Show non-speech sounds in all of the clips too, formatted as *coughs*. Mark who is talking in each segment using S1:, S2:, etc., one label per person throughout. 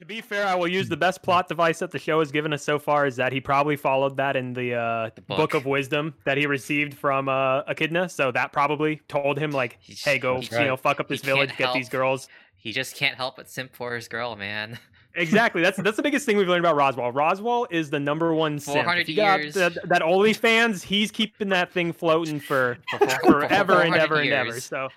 S1: To be fair, I will use the best plot device that the show has given us so far is that he probably followed that in the, uh,
S2: The
S1: book.
S2: book.
S1: of wisdom that he received from uh, Echidna. So that probably told him like,
S2: He's-
S1: "Hey, go, you know, fuck up
S2: he
S1: this village, get these girls."
S2: He just can't help but simp for his girl, man. *laughs*
S1: Exactly. That's that's the biggest thing we've learned about Roswaal. Roswaal is the number one simp. If
S2: 400
S1: you got
S2: years.
S1: That, that OnlyFans, he's keeping that thing floating for *laughs*
S2: For
S1: forever and
S2: 400
S1: ever and ever. So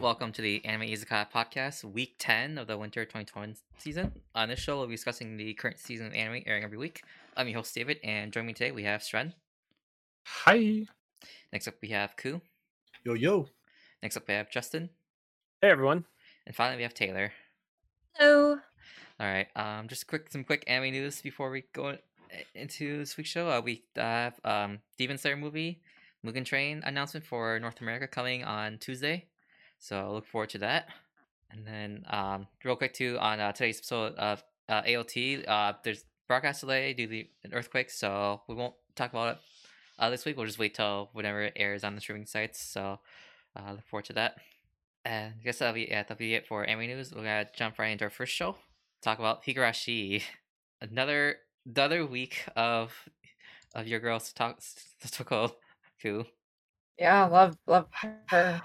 S2: Welcome to the Anime Izakaya podcast, week 10 of the winter 2020 season. On this show, we'll be discussing the current season of anime airing every week. I'm your host, David, and joining me today, we have Sren.
S3: Hi.
S2: Next up, we have Ku.
S3: Yo yo.
S2: Next up, we have Justin.
S1: hey, everyone.
S2: And finally, we have Taylor.
S4: Hello.
S2: All right. Um, just quick, some quick anime news before we go into this week's show. Uh, we have um Demon Slayer movie, Mugen Train announcement for North America coming on Tuesday, so I look forward to that. And then um, real quick too on uh, today's episode of uh, AOT, uh, there's broadcast delay due to an earthquake, so we won't talk about it uh, this week. We'll just wait till whenever it airs on the streaming sites. So uh, look forward to that. And I guess that'll be, yeah, that'll be it for anime news. We're gonna jump right into our first show talk about Higurashi. *laughs* Another another week of of your girl Sato- Satoko Ku.
S4: Yeah, love love her.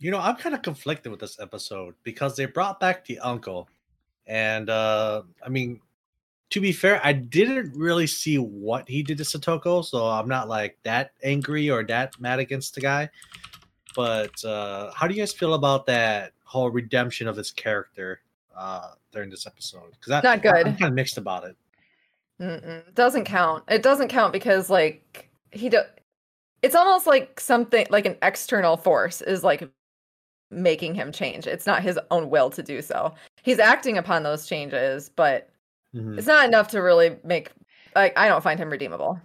S3: You know, I'm kind of conflicted with this episode because they brought back the uncle. And uh I mean, to be fair, I didn't really see what he did to Satoko, so I'm not like that angry or that mad against the guy. But uh how do you guys feel about that whole redemption of his character uh during this episode? Because that's
S4: Not good.
S3: I'm kind of mixed about it.
S4: Mm-mm. Doesn't count. It doesn't count because like he do- It's almost like something like an external force is like making him change. It's not his own will to do so. He's acting upon those changes, but
S3: Mhm.
S4: it's not enough to really make. Like I don't find him redeemable.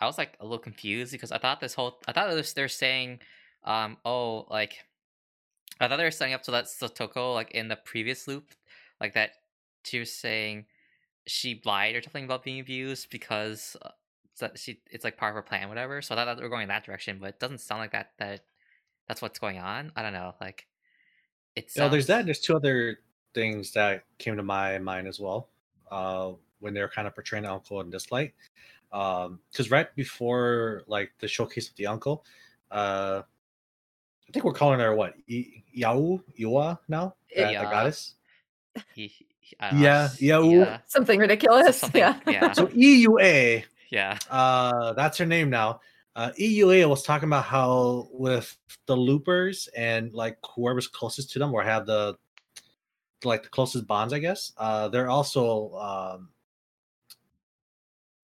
S2: I was like a little confused because I thought this whole I thought it was they're saying, um, oh, like I thought they were setting up so that Satoko, like in the previous loop, like that she was saying she lied or something about being abused because uh, that she it's like part of her plan, whatever. So I thought that they were going in that direction, but it doesn't sound like that. That that's what's going on. I don't know. Like it's
S3: No, there's that. There's two other things that came to my mind as well. Uh, when they were kind of portraying the uncle in this light, um, because right before like the showcase of the uncle, uh, I think we're calling her what I- Yao Yua now, the, the
S2: Yeah.
S3: goddess.
S2: He, he- I don't
S3: Yeah,
S2: s-
S3: yeah,
S2: yeah,
S4: Something ridiculous.
S2: something-
S4: yeah.
S2: yeah.
S3: So EUA,
S2: yeah.
S3: uh, that's her name now. Uh, EUA was talking about how with the loopers and like whoever's closest to them or have the like the closest bonds, I guess. Uh, they're also um,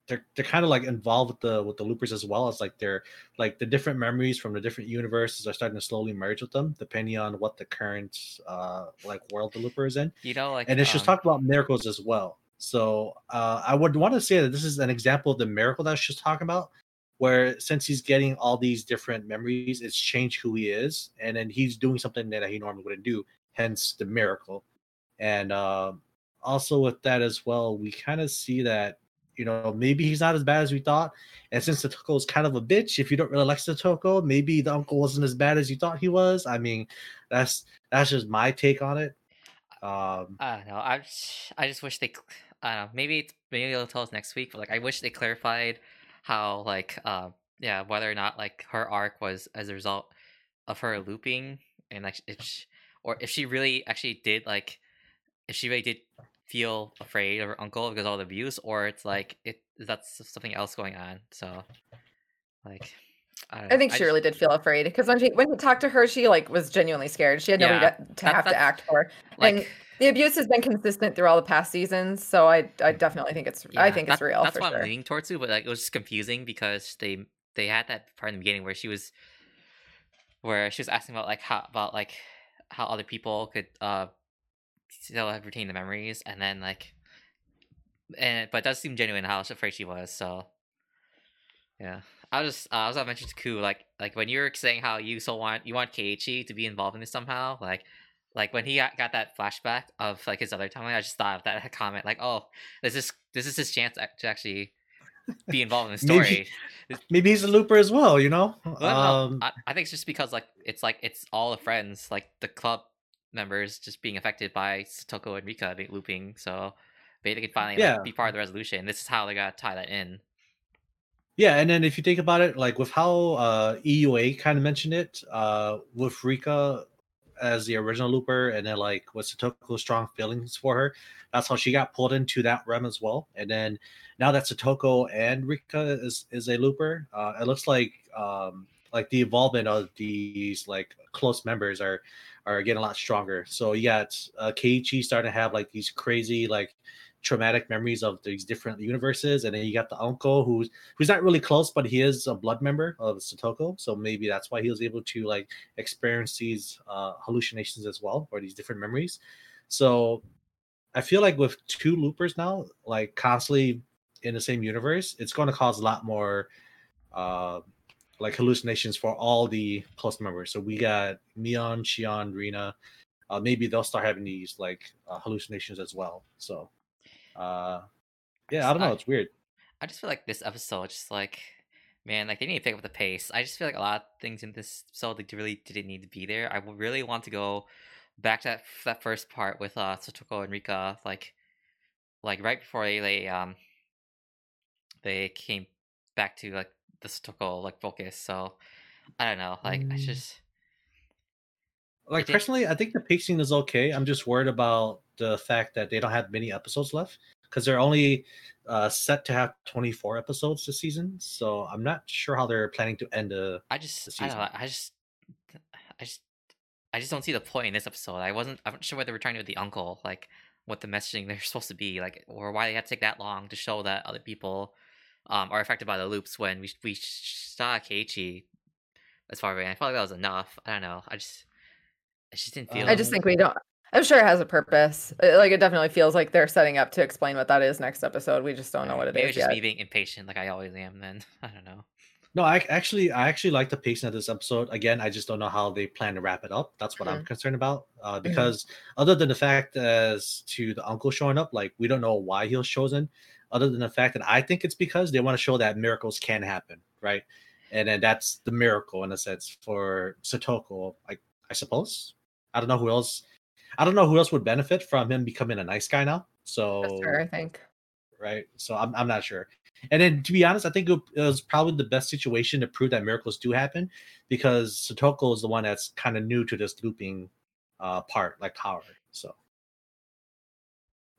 S3: they're they're kind of like involved with the with the loopers as well as like they're like the different memories from the different universes are starting to slowly merge with them depending on what the current uh like world the looper is in
S2: You know, like
S3: and it's just
S2: um,
S3: talked about miracles as well. So uh, I would want to say that this is an example of the miracle that just talking about, where since he's getting all these different memories, it's changed who he is, and then he's doing something that he normally wouldn't do. Hence the miracle. And uh, also with that as well, we kind of see that you know maybe he's not as bad as we thought. And since Satoko is kind of a bitch, if you don't really like Satoko, maybe the uncle wasn't as bad as you thought he was. I mean, that's that's just my take on it. Um,
S2: I don't know. I just, I just wish they. I don't know. Maybe maybe they'll tell us next week. But like, I wish they clarified how like uh yeah whether or not like her arc was as a result of her looping and like if she, or if she really actually did like if she really did feel afraid of her uncle because of all the abuse or it's like it that's something else going on. So like. I,
S4: I think she
S2: just-
S4: really did feel afraid because when she when he talked to her, she like was genuinely scared. She had nobody
S2: Yeah,
S4: to, to
S2: that-
S4: have to act for.
S2: like
S4: and the abuse has been consistent through all the past seasons, so I I definitely think it's I
S2: Yeah,
S4: think it's real
S2: That's
S4: for
S2: what
S4: sure.
S2: I'm leaning towards too, but like it was just confusing because they they had that part in the beginning where she was where she was asking about like how about like how other people could uh still have retained the memories and then like and but it does seem genuine how afraid she was, so yeah. I was just uh, I was gonna mention to Ku like like when you were saying how you so want you want Keiichi to be involved in this somehow, like like when he got, got that flashback of like his other timeline, I just thought of that *laughs* comment like, oh, this is this is his chance to actually be involved in the *laughs* story.
S3: Maybe he's a looper as well. You know.
S2: Well,
S3: Um,
S2: I, I think it's just because like it's like it's all the friends, like the club members, just being affected by Satoko and Rika being looping. So maybe they can finally
S3: Yeah.
S2: like, be part of the resolution. This is how they gotta tie that in.
S3: Yeah, and then if you think about it, like with how uh, EUA kind of mentioned it, uh, with Rika as the original looper, and then like with Satoko's strong feelings for her, that's how she got pulled into that realm as well. And then now that Satoko and Rika is is a looper, uh, it looks like um, like the involvement of these like close members are are getting a lot stronger. So you got uh, Keiichi starting to have like these crazy like traumatic memories of these different universes, and then you got the uncle who's who's not really close, but he is a blood member of Satoko. So maybe that's why he was able to like experience these uh, hallucinations as well, or these different memories. So I feel like with two loopers now, like constantly in the same universe, it's going to cause a lot more uh, like hallucinations for all the close members. So we got Mion, Shion, Rena. Uh, maybe they'll start having these like uh, hallucinations as well. So uh, yeah, I don't know.
S2: I-
S3: It's weird.
S2: I just feel like this episode, just like man, like they need to pick up the pace. I just feel like a lot of things in this episode like really didn't need to be there. I really want to go back to that that first part with uh Satoko and Rika, like like right before they, they um they came back to like the Satoko like focus. So I don't know, like I
S3: Mm.
S2: just
S3: like
S2: think-
S3: personally i think the pacing is okay i'm just worried about the fact that they don't have many episodes left because they're only uh, set to have 24 episodes this season so i'm not sure how they're planning to end the
S2: I just
S3: the
S2: I don't know. I just I just I just don't see the point in this episode. I wasn't I'm not sure what they were trying to do with the uncle, like what the messaging they're supposed to be, like or why they had to take that long to show that other people um are affected by the loops when we we saw Keiichi as far away. I felt like that was enough. I don't know. I just I just didn't feel
S4: I just think we don't. I'm sure it has a purpose. Uh, Like it definitely feels like they're setting up to explain what that is next episode. We just don't know what it
S2: Maybe
S4: is
S2: it's just
S4: yet.
S2: me being impatient like I always am then. *laughs* I don't know.
S3: no i actually i actually like the pacing of this episode again i just don't know how they plan to wrap it up that's what i'm concerned about uh, because other than the fact as to the uncle showing up like we don't know why he was chosen other than the fact that i think it's because they want to show that miracles can happen right and then that's the miracle in a sense for Satoko. I I suppose. I don't know who else. I don't know who else would benefit from him becoming a nice guy now. So
S4: That's fair, I think.
S3: right. So I'm I'm not sure. And then to be honest, I think it was probably the best situation to prove that miracles do happen because Satoko is the one that's kind of new to this looping uh part, like power. So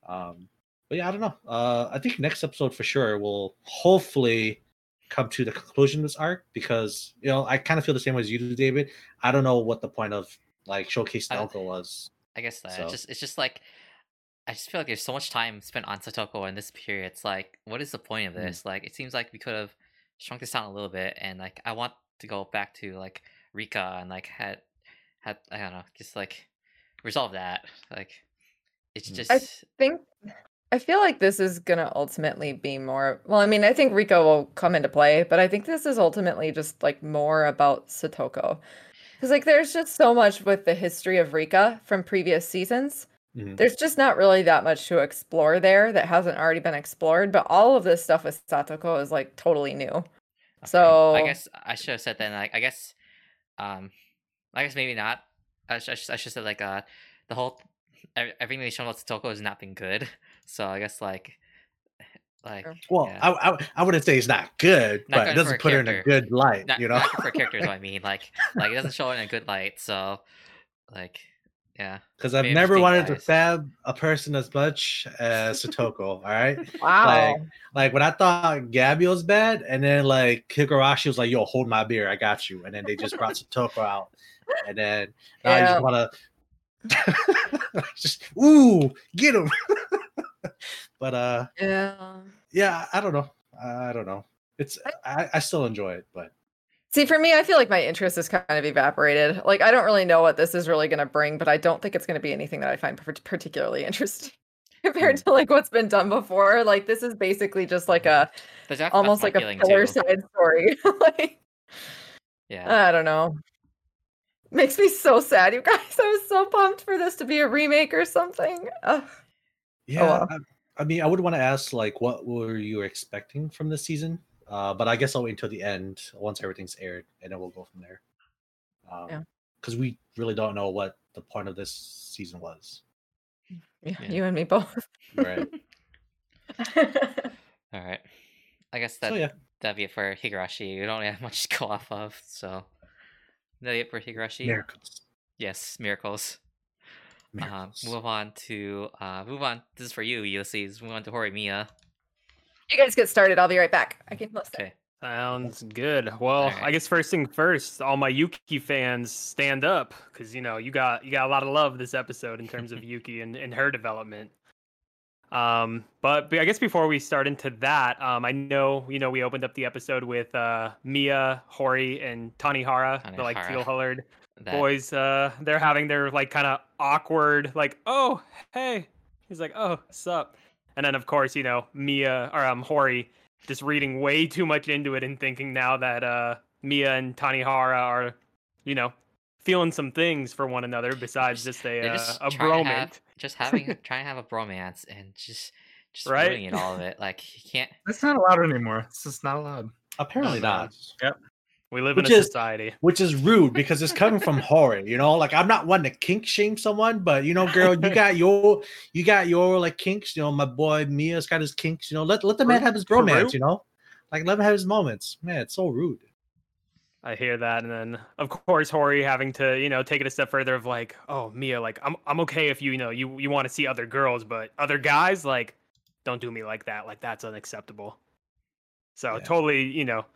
S3: um but yeah, I don't know. Uh I think next episode for sure will hopefully come to the conclusion of this arc because you know I kind of feel the same way as you do, David. I don't know what the point of like showcasing Uncle was.
S2: I guess that
S3: So-
S2: it's just it's just like I just feel like there's so much time spent on Satoko in this period. It's like, what is the point of
S3: Mm.
S2: this? Like, it seems like we could have shrunk this down a little bit, and like I want to go back to like Rika and like had had I don't know, just like resolve that. Like, it's
S3: Mm.
S2: just
S4: I think I feel like this is gonna ultimately be more well, I mean, I think Rika will come into play, but I think this is ultimately just like more about Satoko. Because like there's just so much with the history of Rika from previous seasons.
S3: Mhm.
S4: There's just not really that much to explore there that hasn't already been explored, but all of this stuff with Satoko is like totally new.
S2: okay.
S4: So
S2: I guess I should have said then. Like, I guess, um, I guess maybe not. I should I should, I should said like uh the whole everything they shown about Satoko has not been good. *laughs* So I guess like like
S3: Well,
S2: yeah.
S3: I, I I wouldn't say he's not good,
S2: Not
S3: but
S2: good
S3: it doesn't put her in a good light.
S2: not,
S3: you know,
S2: not good for characters. what I mean, like like it doesn't *laughs* show it in a good light. So like yeah,
S3: because I've
S2: maybe I'm just
S3: never
S2: being
S3: wanted to
S2: biased.
S3: stab a person as much as Satoko. all right, *laughs*
S4: wow.
S3: like like when I thought Gabi was bad, and then like Higurashi was like, "Yo, hold my beer, I got you," and then they just brought Satoko out, and then now I just want to *laughs* just ooh get him. But uh,
S4: yeah.
S3: yeah, I don't know. I don't know. It's I, I still enjoy it, but
S4: See, for me, I feel like my interest is kind of evaporated. Like, I don't really know what this is really going to bring, but I don't think it's going to be anything that I find particularly interesting *laughs* compared to like what's been done before. Like, this is basically just like a
S2: that's,
S4: almost like a filler
S2: too.
S4: side story. *laughs* like,
S2: Yeah,
S4: I don't know. makes me so sad, you guys. *laughs* I was so pumped for this to be a remake or something. Ugh.
S3: Yeah,
S4: wow.
S3: I, I mean, I would want to ask like, what were you expecting from this season? Uh, but I guess I'll wait until the end once everything's aired, and then we'll go from there. Um,
S4: Yeah.
S3: Because we really don't know what the point of this season was.
S4: Yeah,
S2: Yeah.
S4: you and me both.
S3: Right. *laughs*
S2: All right. I guess that
S3: so yeah,
S2: that'd be it for Higurashi. We don't have much to go off of, so that'd be it for Higurashi.
S3: miracles.
S2: Yes, miracles.
S3: Miracles.
S2: move on to uh, move on. This is for you, Ulysses. Move on to Horimiya.
S4: you guys get started. I'll be right back. I can listen.
S2: Okay.
S1: Sounds good. Well, I guess first thing first, all my Yuki fans stand up because you know you got you got a lot of love this episode in terms of *laughs* Yuki and, and her development. Um, but, but I guess before we start into that, um, I know you know we opened up the episode with uh Mia, Hori, and Tanihara, the like teal colored boys. Uh, they're having their like kind of awkward like, oh hey, he's like, oh sup, and then of course you know Mia or um Hori just reading way too much into it and thinking now that uh Mia and Tanihara are, you know, feeling some things for one another besides just a uh,
S2: just
S1: a bromance.
S2: have, just having *laughs* trying to have a bromance and just just
S1: Right?
S2: ruining all of it. Like you can't.
S5: It's not allowed anymore. It's just not allowed.
S3: Apparently
S5: not.
S3: not.
S1: We live
S3: Which
S1: in a
S3: is-
S1: society.
S3: Which is rude because it's coming from *laughs* Hori, you know. Like I'm not one to kink shame someone, but you know, girl, you got your you got your like kinks. You know, my boy Mia's got his kinks. You know, let let the man have his bromance. You know, like let him have his moments. Man, it's so rude.
S1: I hear that, and then of course Hori having to, you know, take it a step further of like, oh Mia, like I'm I'm okay if you, you know, you you want to see other girls, but other guys, like, don't do me like that. Like that's unacceptable. So
S3: Yeah.
S1: totally, you know,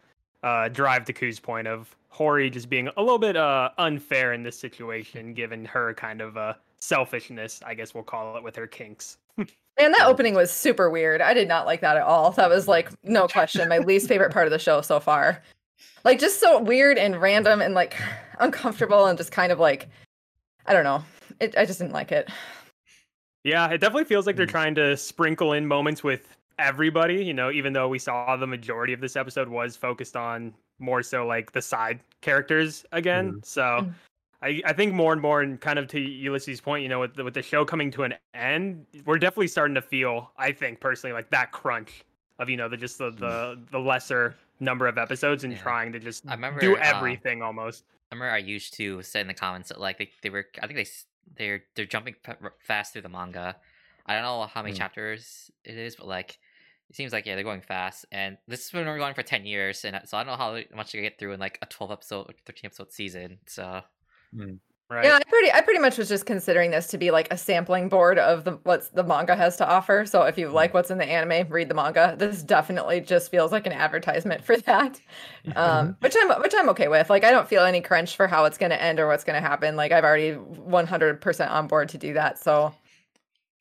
S1: uh drive to Ku's point of Hori just being a little bit uh unfair in this situation, given her kind of uh selfishness, I guess we'll call it with her kinks. *laughs*
S4: Man, that opening was super weird. I did not like that at all. That was like no question my least favorite part of the show so far. Like just so weird and random and like *sighs* uncomfortable and just kind of like I don't know. It I just didn't like it.
S1: Yeah, it definitely feels like they're
S3: Mm.
S1: trying to sprinkle in moments with everybody, you know, even though we saw the majority of this episode was focused on more so like the side characters again. So
S4: Mm.
S1: I, I think more and more and kind of to Ulysses' point, you know, with the, with the show coming to an end, we're definitely starting to feel, I think personally, like that crunch of, you know, the just the the, the lesser number of episodes and
S2: Yeah.
S1: trying to just
S2: I remember,
S1: do
S2: uh,
S1: everything almost.
S2: I remember I used to say in the comments that like they, they were I think they they're they're jumping fa- fast through the manga. I don't know how many
S3: Mm.
S2: chapters it is, but like it seems like yeah they're going fast. And this has been going for ten years, and uh, so I don't know how much they get through in like a twelve episode, or thirteen episode season. So hmm.
S1: Right.
S4: Yeah, I pretty I pretty much was just considering this to be like a sampling board of the what's the manga has to offer. So if you hmm. like what's in the anime, read the manga. This definitely just feels like an advertisement for that. Um *laughs* which I'm which I'm okay with. Like I don't feel any crunch for how it's going to end or what's going to happen. Like I've already 100% on board to do that. So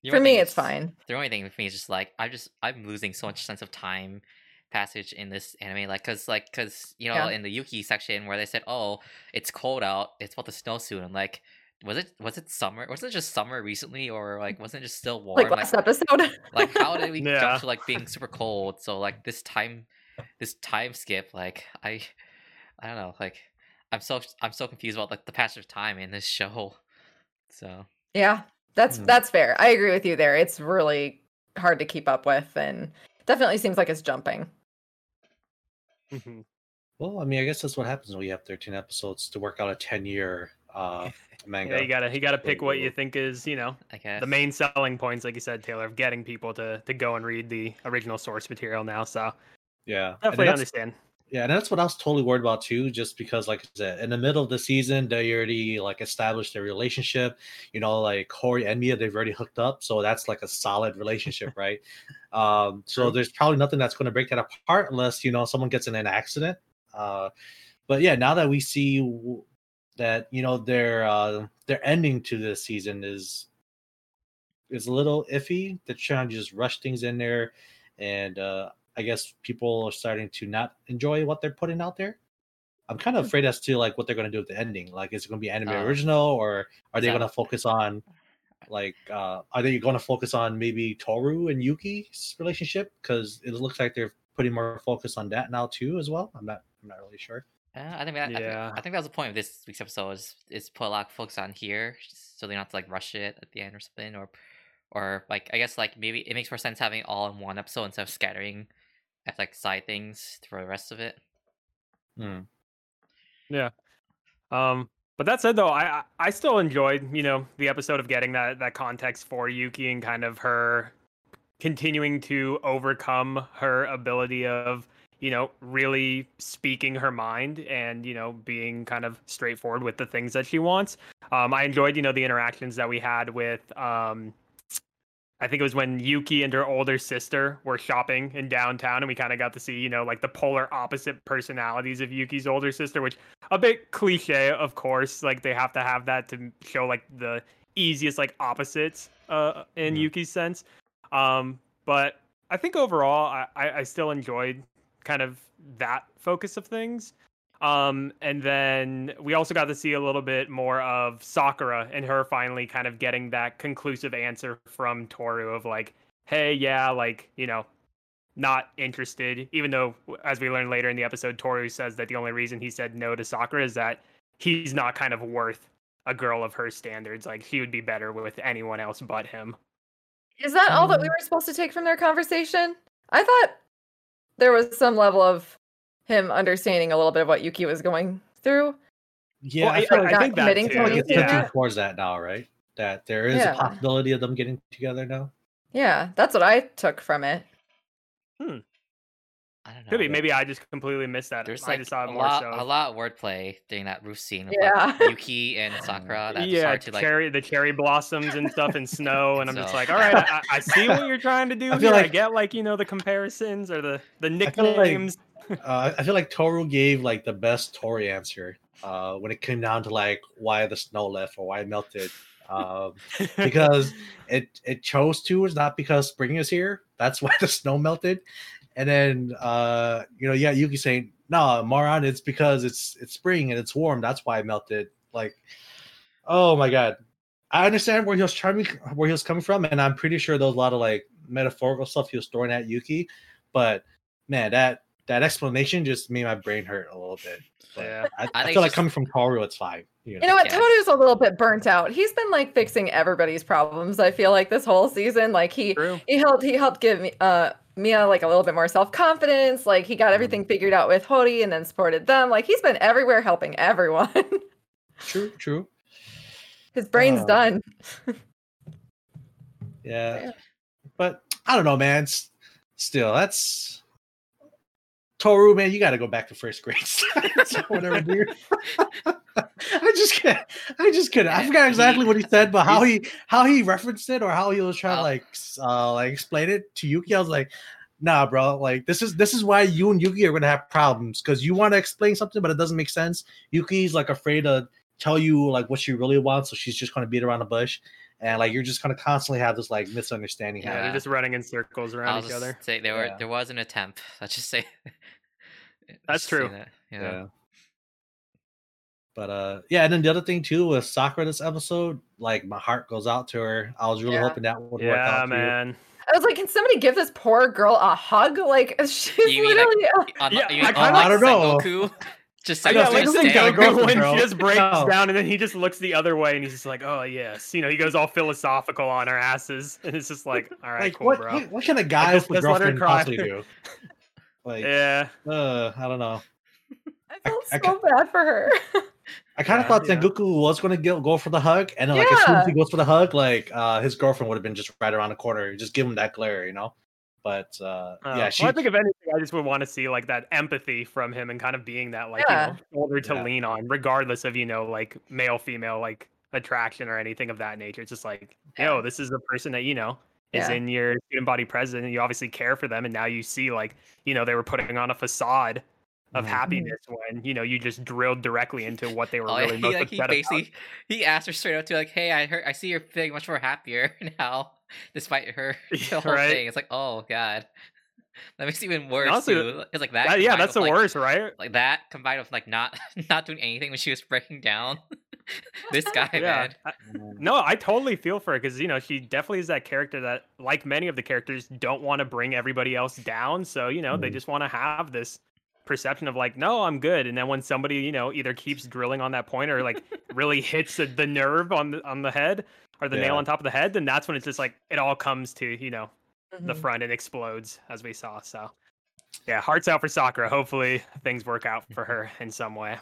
S2: the
S4: for me it's fine.
S2: The only thing with me is just like I just I'm losing so much sense of time passage in this anime like because like because you know
S4: Yeah.
S2: in the yuki section where they said oh it's cold out it's about to snow soon i'm like was it was it summer was it just summer recently or mm. like wasn't it just still warm
S4: Like last episode.
S2: like how did we *laughs*
S1: Yeah.
S2: jump to like being super cold so like this time this time skip like i i don't know like i'm so i'm so confused about like the passage of time in this show so
S4: Yeah, that's
S3: Hmm.
S4: that's fair. I agree with you there. It's really hard to keep up with and definitely seems like it's jumping.
S1: Mhm.
S3: Well, I mean, I guess that's what happens when you have 13 episodes to work out a 10 year uh, *laughs* manga.
S1: Yeah, you gotta you gotta pick what you think is, you know,
S2: i
S1: the main selling points, like you said, Taylor, of getting people to to go and read the original source material now. So
S3: yeah, and
S1: definitely
S3: that's-
S1: understand.
S3: Yeah, and that's what I was totally worried about too, just because, like I said, in the middle of the season, they already like established their relationship. You know, like Hori and Mia, they've already hooked up, so that's like a solid relationship, *laughs* right? Um, so there's probably nothing that's going to break that apart unless you know someone gets in an accident. Uh, but yeah, now that we see that you know their uh, their ending to this season is is a little iffy. They're trying to just rush things in there, and uh, I guess people are starting to not enjoy what they're putting out there. I'm kind of
S4: Hmm.
S3: afraid as to like what they're going to do with the ending. Like, is it going to be anime
S2: Uh,
S3: original, or are they going to focus on like uh are they going to focus on maybe Toru and Yuki's relationship? Because it looks like they're putting more focus on that now too as well. I'm not I'm not really sure.
S2: Uh, I think that, I, think,
S1: Yeah.
S2: I think that was the point of this week's episode is is put a lot of focus on here, so they don't have to like rush it at the end or something, or or like I guess like maybe it makes more sense having it all in one episode instead of scattering at like side things for the rest of it.
S3: Hmm. Yeah.
S1: Um, but that said, though, I I I still enjoyed you know the episode of getting that that context for Yuki and kind of her continuing to overcome her ability of you know really speaking her mind and you know being kind of straightforward with the things that she wants. Um, I enjoyed you know the interactions that we had with um. I think it was when Yuki and her older sister were shopping in downtown, and we kind of got to see, you know, like the polar opposite personalities of Yuki's older sister, which a bit cliche, of course. Like they have to have that to show like the easiest like opposites uh in
S3: Mhm.
S1: Yuki's sense. Um, but I think overall I, I, I still enjoyed kind of that focus of things. Um, and then we also got to see a little bit more of Sakura and her finally kind of getting that conclusive answer from Toru of like, hey, yeah, like, you know, not interested, even though, as we learn later in the episode, Toru says that the only reason he said no to Sakura is that he's not kind of worth a girl of her standards. Like, he would be better with anyone else but him.
S4: Is that all that we
S3: Um,
S4: were supposed to take from their conversation? I thought there was some level of him understanding a little bit of what Yuki was going through.
S3: Yeah,
S1: Well,
S3: I
S1: I-
S3: feel
S1: I
S3: like
S1: think that
S4: committing to
S1: too,
S3: like it's
S1: yeah.
S3: towards that now, right? That there is
S4: Yeah.
S3: a possibility of them getting together now.
S4: Yeah, that's what I took from it. Hmm.
S2: I don't know.
S1: Could be. Maybe I just completely missed that.
S2: There's
S1: I
S2: like
S1: just saw
S2: a
S1: more
S2: lot,
S1: so.
S2: a lot of wordplay during that roof scene. Of,
S4: Yeah.
S2: like, *laughs* Yuki and Sakura. That's
S1: yeah,
S2: hard to like.
S1: cherry, the cherry blossoms and stuff and snow, and I'm just like, all right, I, I see *laughs* what you're trying to do
S3: I feel
S1: here. I get like you know the comparisons or the the
S3: feel like-
S1: nicknames.
S3: Uh, I feel like Toru gave like the best Tori answer uh, when it came down to like why the snow left or why it melted. Um, *laughs* because it it chose to is not because spring is here. That's *laughs* why the snow melted. And then uh, you know, yeah, Yuki saying, "No, moron, it's because it's it's spring and it's warm. That's why it melted." Like, oh my god, I understand where he was trying where he was coming from, and I'm pretty sure there was a lot of like metaphorical stuff he was throwing at Yuki. But man, that that explanation just made my brain hurt a little bit. But
S1: Yeah.
S3: I,
S2: I
S3: I, feel like
S2: just-
S3: coming from Toru, it's fine. You know?
S4: You know what?
S2: Yeah.
S4: Toru's a little bit burnt out. He's been like fixing everybody's problems. I feel like this whole season, like he
S1: True.
S4: he helped he helped give me uh Mia like a little bit more self confidence. Like he got everything figured out with Hori and then supported them. Like he's been everywhere helping everyone. *laughs*
S3: True, true.
S4: His brain's
S3: Oh.
S4: done.
S3: Yeah. *laughs*
S4: Yeah.
S3: But I don't know, man. S- Still, that's Toru, man. You got to go back to first grade. *laughs* Whatever, *laughs* dude. I just can't. I just couldn't. I forgot exactly what he said, but how he how he referenced it or how he was trying to
S2: Oh.
S3: like uh like explain it to Yuki. I was like, nah, bro. Like this is this is why you and Yuki are gonna have problems because you want to explain something, but it doesn't make sense. Yuki's like afraid to tell you like what she really wants, so she's just gonna beat around the bush and like you're just gonna constantly have this like misunderstanding
S1: Yeah, they're just running in circles
S2: I'll
S1: around each other.
S2: say there were
S3: Yeah.
S2: there was an attempt. *laughs* Let's just say. *laughs*
S1: That's
S2: Just say
S1: true.
S2: that,
S3: Yeah.
S2: Yeah.
S3: But uh yeah, and then the other thing too with Sakura this episode, like my heart goes out to her. I was really
S4: Yeah.
S3: hoping that would work
S1: Yeah,
S3: out. too.
S1: man.
S4: I was like, can somebody give this poor girl a hug? Like *laughs* she's
S2: You mean, like,
S4: literally
S2: Unlo-
S1: Yeah,
S2: you mean
S1: I kinda-
S3: I don't know.
S2: Sengoku? Just
S3: I
S2: Sengoku
S3: know,
S1: yeah, like
S3: Sengoku's
S2: staying-
S3: a girlfriend,
S1: when she just breaks
S3: No.
S1: down and then he just looks the other way and he's just like, "Oh yes," you know, he goes all philosophical on her asses, and it's just like, "All right,
S3: Like
S1: cool,
S3: what,
S1: bro."
S3: what what kind of guy
S1: just-
S3: with a
S1: just let her
S3: girlfriend possibly do? *laughs* Like
S1: yeah,
S3: uh I don't know.
S4: I felt
S3: I
S4: so bad for her.
S3: I kind of
S1: Yeah,
S3: thought
S1: yeah.
S3: Sengoku was going to go, go for the hug, and then like as soon as he goes for the hug, like uh his girlfriend would have been just right around the corner, just give him that glare, you know. But uh
S1: Uh,
S3: yeah, she
S1: well, I think if anything, I just would want to see like that empathy from him and kind of being that like
S4: Yeah.
S1: you know shoulder to
S3: Yeah.
S1: lean on, regardless of you know like male female like attraction or anything of that nature. It's just like, yo, this is the person that you know is
S4: Yeah.
S1: in your student body present, and you obviously care for them, and now you see like you know they were putting on a facade of
S3: Mhm.
S1: happiness when you know you just drilled directly into what they were *laughs*
S2: Oh,
S1: really
S2: he,
S1: most
S2: like, he
S1: upset about.
S2: he asked her straight up to like, "Hey, I heard I see you're feeling much more happier *laughs* now, *laughs* despite her *laughs* the whole
S1: Right.
S2: thing." It's like, oh god, *laughs* that makes it even worse.
S1: honestly,
S2: too. It's like that.
S1: That- yeah, that's the
S2: like,
S1: worst, right?
S2: Like that combined with like not not doing anything when she was breaking down. this guy,
S1: Yeah.
S2: man.
S1: I- No, I totally feel for her because you know she definitely is that character that, like many of the characters, don't want to bring everybody else down. So you know they
S3: Mhm.
S1: just want to have this perception of like, no, I'm good. And then when somebody, you know, either keeps drilling on that point or like really hits the, the nerve on the on the head or the nail
S3: Yeah.
S1: on top of the head, then that's when it's just like it all comes to, you know, the
S4: Mhm.
S1: front and explodes as we saw. So yeah, hearts out for Sakura. Hopefully things work out for her *laughs* in some way.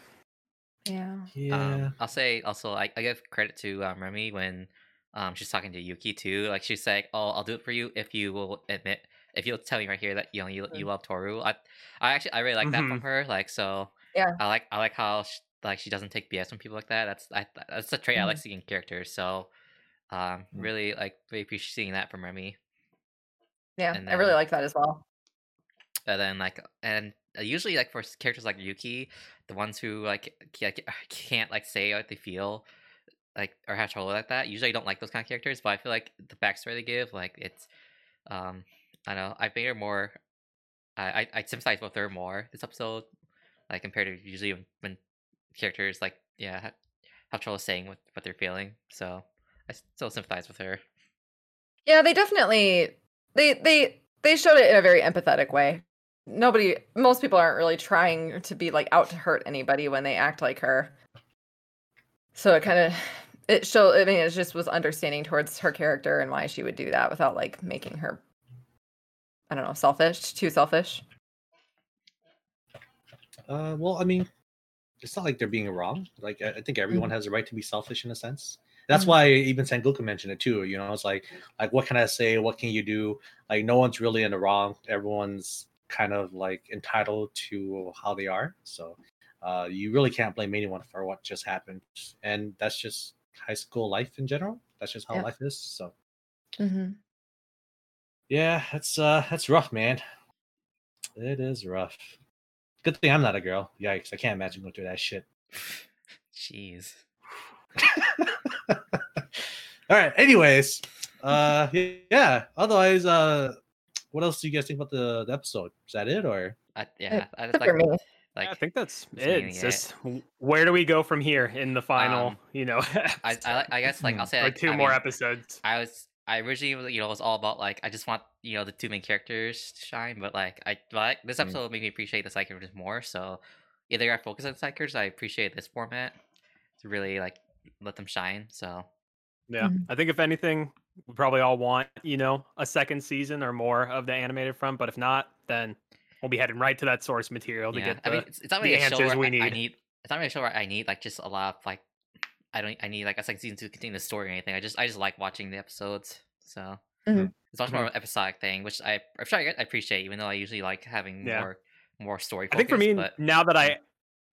S4: Yeah.
S3: Yeah.
S2: Um, I'll say also I, I give credit to um, Remi when um she's talking to Yuki too. Like she's like, "Oh, I'll do it for you if you will admit if you'll tell me right here that you know you, you love Toru." I I actually I really like that from her. Like so,
S4: Yeah.
S2: I like I like how she, like she doesn't take BS from people like that. That's I, that's a trait I like seeing in characters. So, um,
S3: Mm.
S2: really like really appreciate seeing that from Remi.
S4: Yeah.
S2: And
S4: I really like that as well.
S2: And then like and uh, usually like for characters like Yuki, the ones who like c- can't like say what they feel, like or have trouble like that. Usually I don't like those kind of characters, but I feel like the backstory they give, like it's, um, I don't know, I made her more. I I, I sympathize with her more this episode, like compared to usually when, when characters like yeah have, have trouble saying what what they're feeling. So I still sympathize with her.
S4: Yeah, they definitely they they they showed it in a very empathetic way. Nobody most people aren't really trying to be like out to hurt anybody when they act like her. So it kind of it showed I mean it just was understanding towards her character and why she would do that without like making her I don't know, selfish, too selfish.
S3: Uh, well, I mean, it's not like they're being wrong. Like I, I think everyone has a right to be selfish in a sense. That's
S4: Mhm.
S3: why even Sengoku mentioned it too. You know, it's like like what can I say? What can you do? Like no one's really in the wrong. Everyone's kind of like entitled to how they are. So uh, you really can't blame anyone for what just happened. And that's just high school life in general. That's just how
S4: Yeah.
S3: life is. So
S4: Mm-hmm.
S3: yeah, that's uh that's rough, man. It is rough. Good thing I'm not a girl. Yikes! I can't imagine going through that shit. *sighs*
S2: Jeez. *laughs* *laughs*
S3: All right. Anyways, uh, yeah. Otherwise, uh, what else do you guys think about the, the episode? Is that it, or
S2: I, yeah, I just like like
S1: yeah, I think that's it. It's just w- where do we go from here in the final,
S2: Um,
S1: you know,
S2: I, *laughs* I, I guess like I'll say
S1: or
S2: like,
S1: two
S2: I
S1: more
S2: mean,
S1: episodes.
S2: I was I originally you know it was all about like I just want you know the two main characters to shine, but like I like this
S3: Mm.
S2: episode made me appreciate the side characters more. So either I focus on the side characters, I appreciate this format to really like let them shine. So
S1: Yeah,
S4: Mhm.
S1: I think if anything, we probably all want you know a second season or more of the animated front. But if not, then we'll be heading right to that source material to
S2: yeah,
S1: get
S2: I
S1: the.
S2: mean it's, it's not
S1: the
S2: really a show
S1: answers
S2: where
S1: we
S2: I, I
S1: need.
S2: need. It's not really a show where I need like just a lot of like I don't I need like a second season to continue the story or anything. I just I just like watching the episodes. So
S4: Mhm.
S2: it's much more of an episodic thing, which I I'm sure I, I appreciate, even though I usually like having
S1: Yeah.
S2: more more story.
S1: I think for me
S2: but
S1: now that I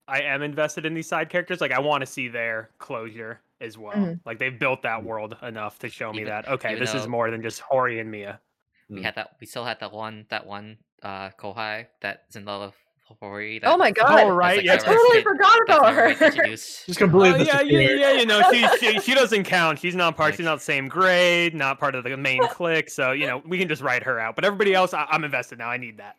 S1: I am invested in these side characters, like I want to see their closure as well.
S4: Mhm.
S1: Like they've built that
S3: Mhm.
S1: world enough to show me that okay, this is more than just Hori and Mia.
S2: we
S3: Mm.
S2: had that we still had that one that one uh kohai that's in love with Hori.
S4: Oh my
S2: that's-
S4: god.
S1: Oh right,
S2: like
S1: yeah,
S4: I totally
S2: been-
S4: forgot about her.
S2: introduced.
S3: just completely
S1: Oh, yeah, yeah,
S3: disappeared?
S1: yeah, you know, she, she she *laughs* doesn't count. She's not part.
S2: Like-
S1: she's not the same grade, not part of the main *laughs* clique. So you know, we can just write her out. But everybody else, I, I'm invested now. I need that.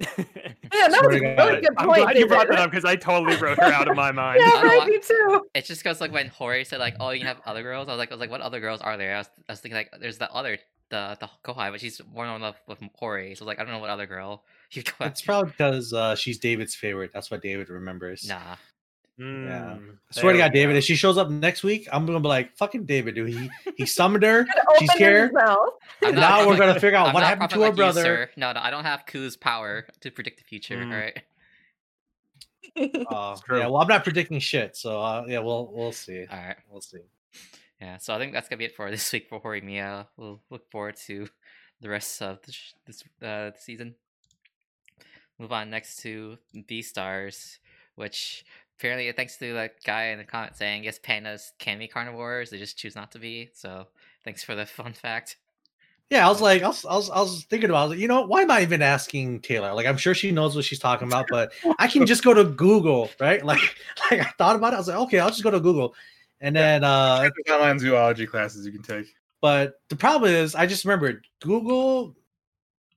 S4: Yeah, that was a really
S3: God.
S4: good
S1: I'm
S4: point.
S1: glad you brought that up because I totally wrote her out of my *laughs* mind.
S4: Yeah, right, me too.
S2: It's just because like when Hori said like, "Oh, you can have other girls," I was like, "I was like, what other girls are there?" I was, I was thinking like, "There's the other the the kohai, but she's more in love with Hori." So I like, I don't know what other girl *laughs* you go
S3: It's
S2: after.
S3: probably because uh, she's David's favorite. That's what David remembers.
S2: Nah,
S1: Mm,
S3: I swear to God, David,
S1: go.
S3: if she shows up next week, I'm gonna be like, "Fucking David, dude. He he summoned her. *laughs*
S4: Open
S3: She's here.
S4: mouth.
S2: I'm
S3: now we're
S2: prophet-
S3: gonna figure out
S2: I'm
S3: what happened
S2: prophet
S3: to her
S2: like you,
S3: brother."
S2: sir. No, no, I don't have Ku's power to predict the future.
S1: Mm.
S2: All right.
S3: Uh, *laughs*
S1: true.
S3: yeah, well, I'm not predicting shit, so uh, yeah, we'll we'll see.
S2: All right.
S3: We'll see.
S2: Yeah, so I think that's gonna be it for this week for Horimiya. We'll look forward to the rest of the sh- this uh, season. Move on next to Beastars, which apparently thanks to that guy in the comment saying yes, pandas can be carnivores, they just choose not to be. So thanks for the *laughs* fun fact.
S3: Yeah, I was like, I was, I was, I was thinking about, it. you know, why am I even asking Taylor? Like, I'm sure she knows what she's talking about, but I can just go to Google, right? *laughs* Like, like I thought about it. I was like, okay, I'll just go to Google, and then, uh,
S5: online zoology classes you can take.
S3: but the problem is, I just remembered Google.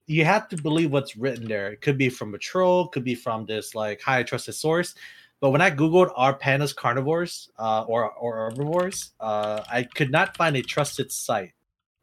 S3: You have to believe what's written there. It could be from a troll, could be from this like high trusted source. But when I googled "are pandas carnivores uh, or or herbivores," uh, I could not find a trusted site.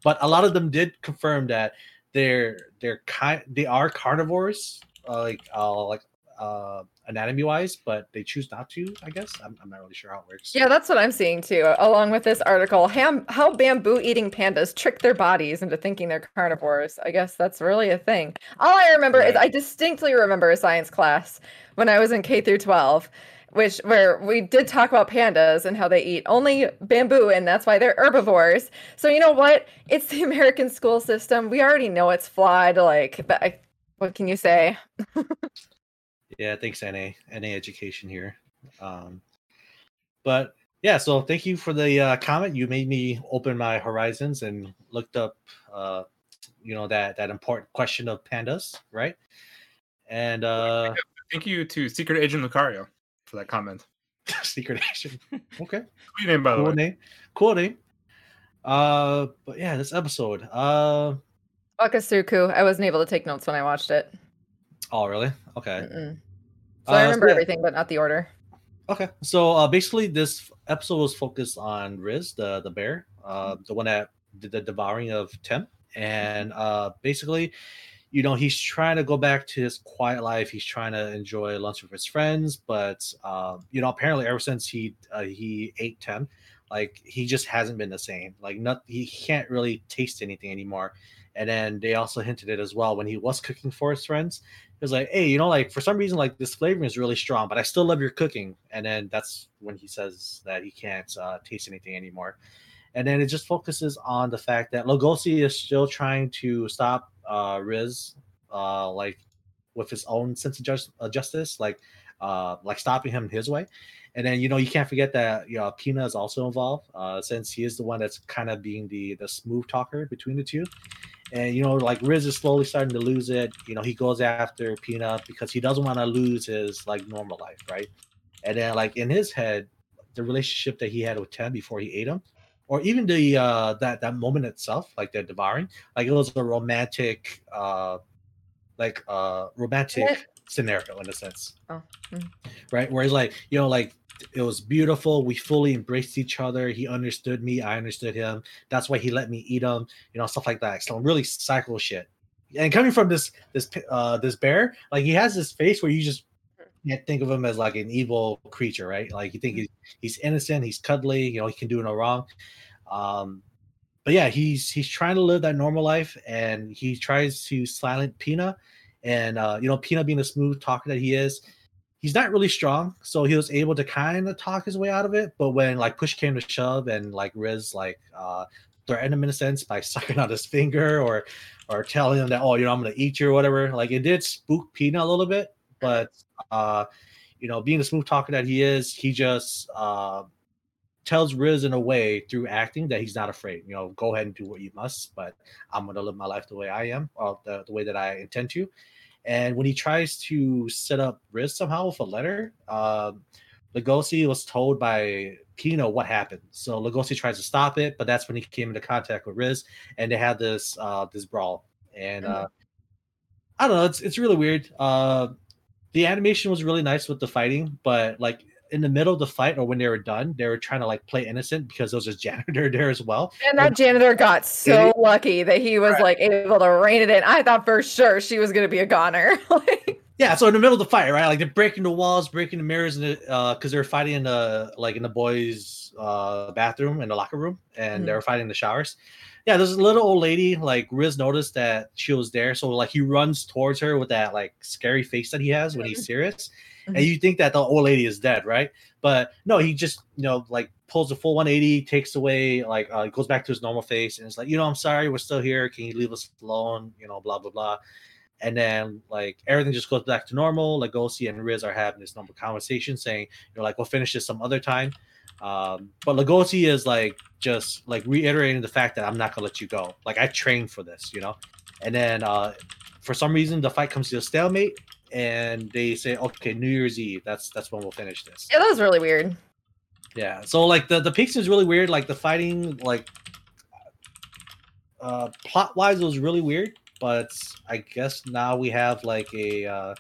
S3: But a lot of them did confirm that they're they're kind they are carnivores. Uh, like uh, like uh, anatomy wise, but they choose not to. I guess I'm, I'm not really sure how it works.
S4: Yeah, that's what I'm seeing too. Along with this article, how, how bamboo eating pandas trick their bodies into thinking they're carnivores. I guess that's really a thing. All I remember is I distinctly remember a science class when I was in K through 12, which where we did talk about pandas and how they eat only bamboo and that's why they're herbivores. So you know what? It's the American school system. We already know it's flawed. Like, but I, what can you say? *laughs*
S3: Yeah, thanks NA NA education here. Um, but yeah, so thank you for the uh, comment. You made me open my horizons and looked up, uh, you know that that important question of pandas, right? And uh,
S5: Thank you to Secret Agent Lucario for that comment. *laughs*
S3: secret agent. *laughs* Okay.
S5: Sweet name, by the
S3: cool
S5: way.
S3: name. Cool name. Uh, but yeah, this episode. Uh,
S4: Wakasuku. I wasn't able to take notes when I watched it.
S3: oh really? Okay.
S4: Mm-mm. So I
S3: Uh,
S4: remember
S3: yeah.
S4: everything, but not the order.
S3: Okay, so uh, basically, this episode was focused on Riz, the the bear, uh, the one that did the devouring of Tem, and uh, basically, you know, he's trying to go back to his quiet life. He's trying to enjoy lunch with his friends, but uh, you know, apparently, ever since he uh, he ate Tem, like he just hasn't been the same. Like, not he can't really taste anything anymore. And then they also hinted it as well when he was cooking for his friends it was like, hey, you know, like for some reason, like this flavoring is really strong, but I still love your cooking. And then that's when he says that he can't uh, taste anything anymore. And then it just focuses on the fact that Legoshi is still trying to stop uh, Riz, uh, like with his own sense of just, uh, justice, like uh, like stopping him his way. And then you know you can't forget that you know Pina is also involved, uh, since he is the one that's kind of being the the smooth talker between the two and you know like riz is slowly starting to lose it. You know he goes after Pina because he doesn't want to lose his like normal life right? And then like in his head the relationship that he had with Tem before he ate him or even the uh that that moment itself like the devouring like it was a romantic uh like uh romantic scenario in a sense.
S4: Oh, mm.
S3: right? Where he's like you know like it was beautiful. We fully embraced each other. He understood me. I understood him. That's why he let me eat him you know stuff like that. So really psycho shit. And coming from this this uh this bear like he has this face where you just can't think of him as like an evil creature right? Like you think he's, he's innocent he's cuddly you know he can do no wrong. Um but yeah he's he's trying to live that normal life and he tries to silent pina. And uh you know pina being the smooth talker that he is he's not really strong so he was able to kind of talk his way out of it but when like push came to shove and like riz like uh threatened him in a sense by *laughs* sucking out his finger or or telling him that oh you know i'm gonna eat you or whatever like it did spook pina a little bit but uh you know being the smooth talker that he is he just uh tells Riz in a way through acting that he's not afraid. You know, go ahead and do what you must, but I'm gonna live my life the way I am, or the, the way that I intend to. And when he tries to set up Riz somehow with a letter, um, Legoshi was told by Pina what happened. So Legoshi tries to stop it, but that's when he came into contact with Riz, and they had this uh, this brawl. And uh, I don't know, it's it's really weird. Uh, the animation was really nice with the fighting, but like in the middle of the fight or when they were done, they were trying to like play innocent because there was a janitor *laughs* there as well.
S4: And that janitor got so lucky that he was
S3: Right.
S4: like able to rein it in. I thought for sure she was going to be a goner. *laughs* Like,
S3: Yeah, so in the middle of the fight, right? Like they're breaking the walls, breaking the mirrors, and because they're fighting in the like in the boys' uh, bathroom in the locker room, and they
S4: Mhm.
S3: were fighting in the showers. Yeah, there's a little old lady. Like Riz noticed that she was there, so like he runs towards her with that like scary face that he has when he's serious, and
S4: Mhm.
S3: you think that the old lady is dead, right? But no, he just you know like pulls a full 180, takes away like uh, goes back to his normal face, and it's like you know I'm sorry, we're still here. Can you leave us alone? You know, blah blah blah and then like everything just goes back to normal. Legoshi and Riz are having this normal conversation, saying, you know, like we'll finish this some other time. Um, but Legoshi is like just like reiterating the fact that I'm not gonna let you go. Like I trained for this, you know. And then uh, for some reason the fight comes to a stalemate, and they say, okay, New Year's Eve. That's that's when we'll finish this.
S4: yeah, that was really weird.
S3: Yeah. So like the the pacing is really weird. Like the fighting, like uh plot wise, it was really weird. But I guess now we have like a uh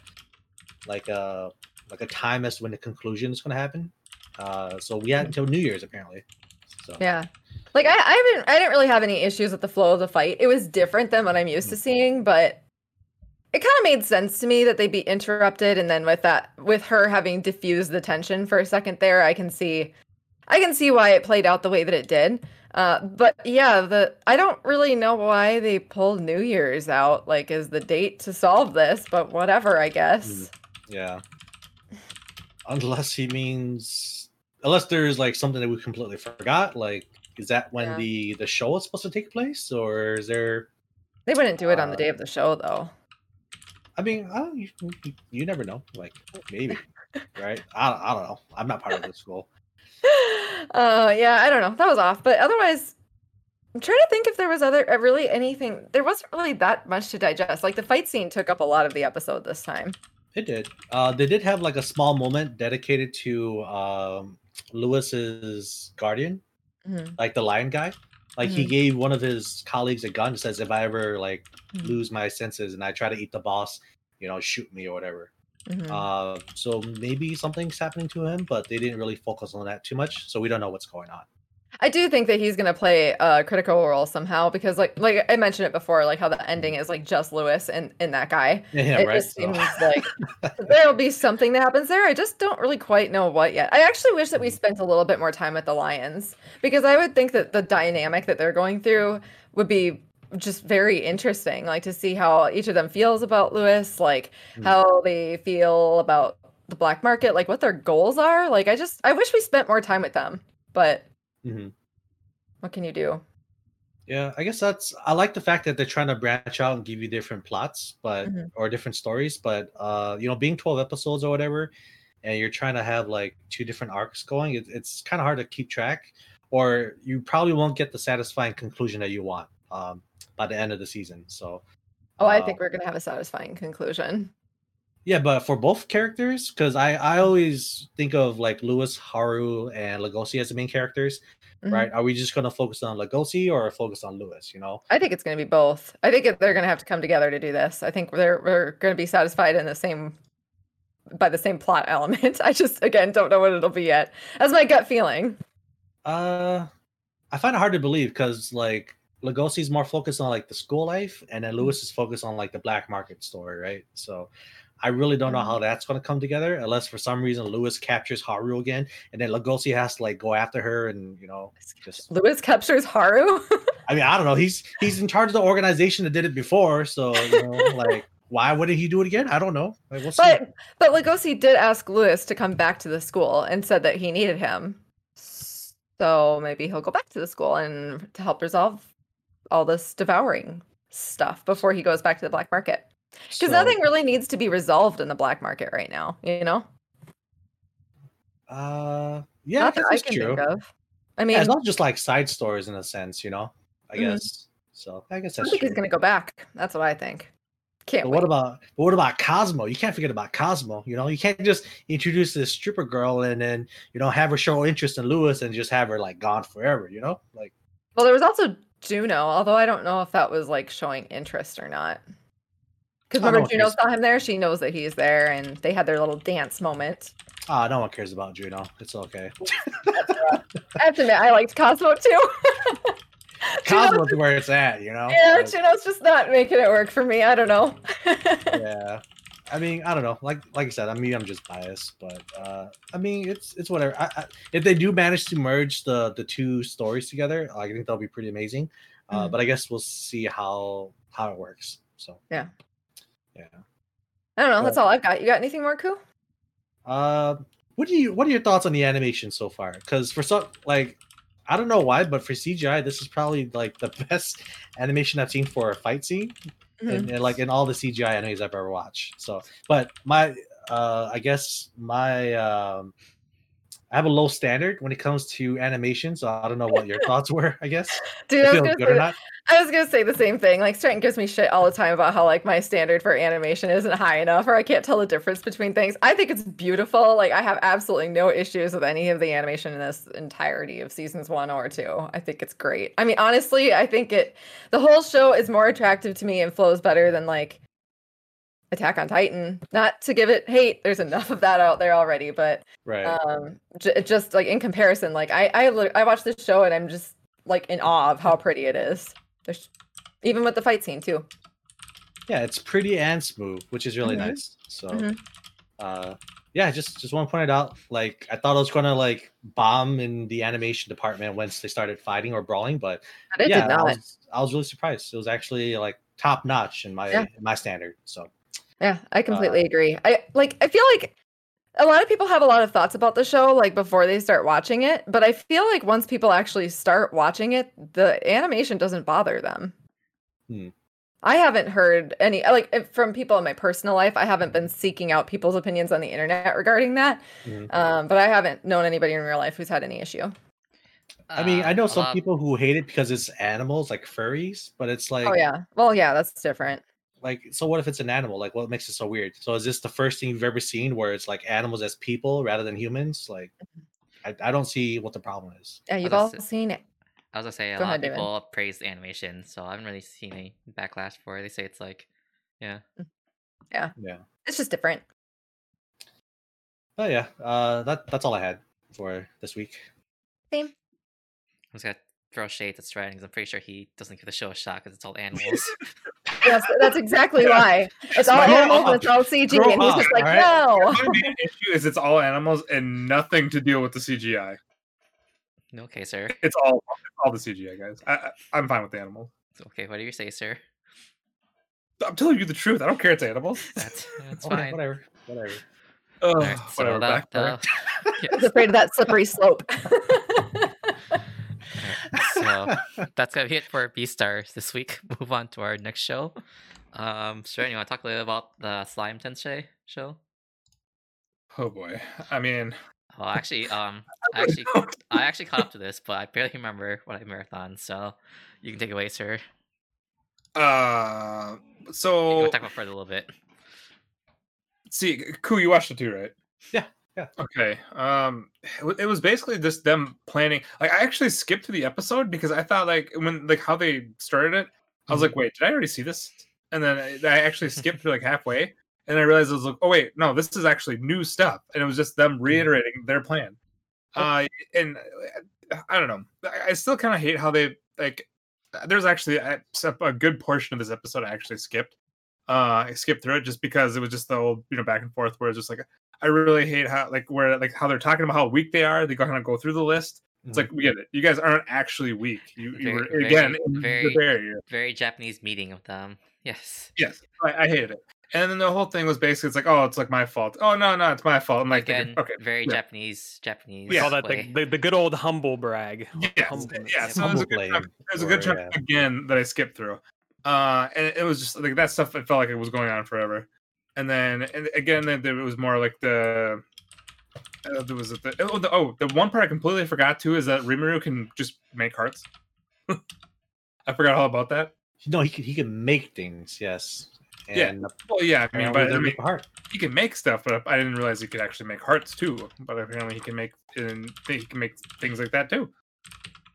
S3: like a like a time as to when the conclusion is going to happen. Uh, so we had until New Year's apparently. So
S4: Yeah. Like I, I haven't I didn't really have any issues with the flow of the fight. It was different than what I'm used to seeing, but it kind of made sense to me that they'd be interrupted and then with that with her having diffused the tension for a second there i can see i can see why it played out the way that it did uh, but yeah the i don't really know why they pulled new year's out like as the date to solve this but whatever i guess
S3: Yeah. *sighs* Unless he means, unless there's like something that we completely forgot. Like, is that when
S4: Yeah.
S3: the the show is supposed to take place, or is there?
S4: they wouldn't do it on the
S3: Uh,
S4: day of the show though
S3: I mean, I you, you- never know. Like, maybe, right? I, I don't know. I'm not part of the school. *laughs*
S4: uh yeah i don't know that was off but otherwise i'm trying to think if there was other uh, really anything there wasn't really that much to digest like the fight scene took up a lot of the episode this time
S3: It did. Uh, they did have like a small moment dedicated to um, Louis's guardian,
S4: Mhm.
S3: like the lion guy. Like he
S4: Mhm.
S3: gave one of his colleagues a gun. Says if I ever like
S4: Mhm.
S3: lose my senses and I try to eat the boss, you know, shoot me or whatever.
S4: Mhm.
S3: Uh, so maybe something's happening to him, but they didn't really focus on that too much. So we don't know what's going on.
S4: I do think that he's gonna play a critical role somehow because, like, like I mentioned it before, like how the ending is like just Louis and and that guy.
S3: Yeah,
S4: it
S3: right.
S4: just
S3: So-
S4: seems like *laughs* there'll be something that happens there. I just don't really quite know what yet. I actually wish that we spent a little bit more time with the Lions because I would think that the dynamic that they're going through would be just very interesting. Like to see how each of them feels about Louis, like
S3: Mm.
S4: how they feel about the black market, like what their goals are. Like I just I wish we spent more time with them, but
S3: Mhm.
S4: what can you do?
S3: Yeah, I guess that's. I like the fact that they're trying to branch out and give you different plots, but
S4: Mhm.
S3: or different stories. But uh, you know, being twelve episodes or whatever, and you're trying to have like two different arcs going, it, it's kind of hard to keep track, or you probably won't get the satisfying conclusion that you want um, by the end of the season. So,
S4: Oh, I
S3: uh,
S4: think we're gonna have a satisfying conclusion.
S3: Yeah, but for both characters, because I I always think of like Louis, Haru, and Legoshi as the main characters,
S4: Mhm.
S3: right? Are we just gonna focus on Legoshi or focus on Louis? You know?
S4: I think it's going to be both. I think they're going to have to come together to do this. I think they're we're going to be satisfied in the same by the same plot element. *laughs* I just again don't know what it'll be yet. That's my gut feeling.
S3: Uh, I find it hard to believe because like Legoshi's more focused on like the school life, and then Louis is focused on like the black market story, right? So I really don't know mm-hmm. how that's going to come together unless for some reason Louis captures Haru again, and then Legoshi has to like go after her, and you know, just
S4: Louis captures Haru.
S3: I mean, I don't know. He's he's in charge of the organization that did it before, so you know, *laughs* like why wouldn't he do it again? I don't know. Like, we'll see.
S4: but but Legoshi did ask Louis to come back to the school and said that he needed him. So maybe he'll go back to the school and to help resolve all this devouring stuff before he goes back to the black market. Because
S3: So,
S4: nothing really needs to be resolved in the black market right now, you know?
S3: Uh, yeah, I
S4: Not that I can
S3: true.
S4: think of. I
S3: Yeah,
S4: mean,
S3: it's not just like side stories in a sense, you know. I
S4: Mhm.
S3: guess so. I guess
S4: I think
S3: true.
S4: he's gonna go back. That's what I think. Can't
S3: But
S4: wait.
S3: what about but what about Cosmo? You can't forget about Cosmo. You know, you can't just introduce this stripper girl and then you know have her show interest in Louis and just have her like gone forever. You know, like
S4: well, there was also Juno, although I don't know if that was like showing interest or not. Because
S3: Oh, no
S4: remember, Juno saw him there. She knows that he's there, and they had their little dance moment.
S3: ah, no one cares about Juno. It's okay.
S4: I have to admit, I liked Cosmo too. *laughs*
S3: Cosmo's where it's at. You know.
S4: yeah,
S3: Like,
S4: Juno's just not making it work for me. I don't know. *laughs*
S3: yeah. I mean, I don't know. Like like I said, I mean, I'm just biased, but uh I mean, it's it's whatever. I, I, if they do manage to merge the the two stories together, I think that'll be pretty amazing. Uh,
S4: Mhm.
S3: But I guess we'll see how how it works. So
S4: Yeah.
S3: Yeah.
S4: I don't know. That's all I've got. You got anything more, Koo?
S3: Uh, what do you what are your thoughts on the animation so far? Because for some like I don't know why, but for CGI, this is probably like the *laughs* best animation I've seen for a fight scene,
S4: Mm-hmm.
S3: and, and, like in all the CGI animes I've ever watched. So, but my uh, I guess my um, I have a low standard when it comes to animation, so I don't know what your *laughs* thoughts were. I guess
S4: Dude, I was, gonna
S3: good
S4: say,
S3: or not.
S4: I was gonna say the same thing. Like Stratton gives me shit all the time about how like my standard for animation isn't high enough, or I can't tell the difference between things. I think it's beautiful. Like I have absolutely no issues with any of the animation in this entirety of seasons one or two. I think it's great. I mean, honestly, I think it the whole show is more attractive to me and flows better than like Attack on Titan. Not to give it hate, there's enough of that out there already, but
S3: Right.
S4: um j- just like in comparison like i i i watch this show and i'm just like in awe of how pretty it is there's even with the fight scene too
S3: yeah, it's pretty and smooth, which is really
S4: Mhm.
S3: nice. So,
S4: Mhm.
S3: uh, yeah, just just want to point it out. Like, I thought I was gonna like bomb in the animation department once they started fighting or brawling, but yeah,
S4: did
S3: I was, I was really surprised. It was actually like top notch in my
S4: Yeah.
S3: in my standard. So,
S4: Yeah, I completely
S3: Uh,
S4: agree. I like I feel like a lot of people have a lot of thoughts about the show like before they start watching it, but I feel like once people actually start watching it, the animation doesn't bother them.
S3: Hmm.
S4: I haven't heard any like from people in my personal life. I haven't been seeking out people's opinions on the internet regarding that.
S3: Mhm.
S4: Um, but I haven't known anybody in real life who's had any issue.
S3: I mean, I
S2: Uh,
S3: know
S2: a
S3: some
S2: lot-
S3: people who hate it because it's animals, like furries, but it's like,
S4: oh yeah. Well, yeah, that's different.
S3: Like, so what if it's an animal? Like, what makes it so weird? So, is this the first thing you've ever seen where it's like animals as people rather than humans? Like, I, I don't see what the problem is.
S4: Yeah, you've
S2: that's
S4: all
S2: it.
S4: seen it.
S2: I was gonna say a
S4: Go
S2: lot
S4: ahead,
S2: of
S4: David.
S2: people praise the animation, so I haven't really seen any backlash for it. They say it's like, yeah.
S3: Yeah.
S4: Yeah it's just different.
S3: Oh yeah, uh, that that's all I had for this week.
S4: Same.
S2: I'm just gonna throw shade at Stratton because I'm pretty sure he doesn't give the show a shot because it's all animals. *laughs*
S4: Yes, that's exactly why. It's all
S5: Grow
S4: animals
S5: up.
S4: and it's all CG,
S5: Grow
S4: and he's
S3: up,
S4: just like,
S3: alright?
S4: no.
S5: My main issue is it's all animals and nothing to deal with the CGI.
S2: okay, sir.
S5: It's all it's all the CGI guys. I, I I'm fine with the animals.
S2: Okay, what do you say, sir?
S5: I'm telling you the truth. I don't care. It's animals.
S2: That's that's *laughs*
S3: Okay,
S2: fine.
S3: Whatever, whatever.
S5: Ugh,
S2: Alright, so
S5: whatever.
S2: that,
S5: backfire.
S2: uh,
S4: He's
S2: yes.
S4: afraid of that slippery slope. *laughs*
S2: so *laughs* that's gonna be it for Beastars this week. *laughs* Move on to our next show. Um, sure, you want to talk a little about the Slime Tensei show?
S5: Oh boy. I mean,
S2: well, actually, um, *laughs* I actually, I actually caught up to this, but I barely remember what I marathon. So you can take it away, sir.
S5: uh,
S2: We'll
S5: so
S2: talk about further a little bit.
S5: see, Koo, you watched it too, right?
S3: Yeah, yeah.
S5: Okay. Um, it it was basically just them planning. Like, I actually skipped to the episode because I thought like when like how they started it, I was
S3: Mhm.
S5: like, wait, did I already see this? And then I I actually *laughs* skipped to like halfway, and I realized I was like, oh wait, no, this is actually new stuff, and it was just them reiterating their plan. Uh, and uh, I don't know. I, I still kind of hate how they like. There's actually a, a good portion of this episode I actually skipped. Uh, I skipped through it just because it was just the old, you know, back and forth where it's just like I really hate how like where like how they're talking about how weak they are. They go kind of go through the list. It's like we get it. You guys aren't actually weak. You, you were
S2: very-
S5: again
S2: very-
S5: the barrier.
S2: Very Japanese meeting of them. Yes.
S5: Yes, I, I hated it. And then the whole thing was basically it's like, oh, it's like my fault. Oh no, no, it's my fault. I'm like,
S2: Again,
S5: thinking, okay,
S2: very
S5: yeah.
S2: Japanese. Japanese.
S1: Yeah, call that the, the, the good old humble brag. *laughs*
S5: yes,
S1: Humbleness.
S5: yeah.
S2: Yeah,
S5: So it was a good
S3: blame
S5: chunk, it a good chunk
S3: yeah.
S5: again that I skipped through. Uh, and it was just like that stuff. It felt like it was going on forever. And then and again, there was more like the. Uh, there was the oh, the oh the one part I completely forgot too is that Rimuru can just make hearts. *laughs* I forgot all about that.
S3: No, he can he can make things. Yes.
S5: Yeah,
S3: And
S5: Well, yeah, I mean, but I mean,
S3: a heart.
S5: he can make stuff, but I didn't realize he could actually make hearts too. But apparently, he can make and he can make things like that too.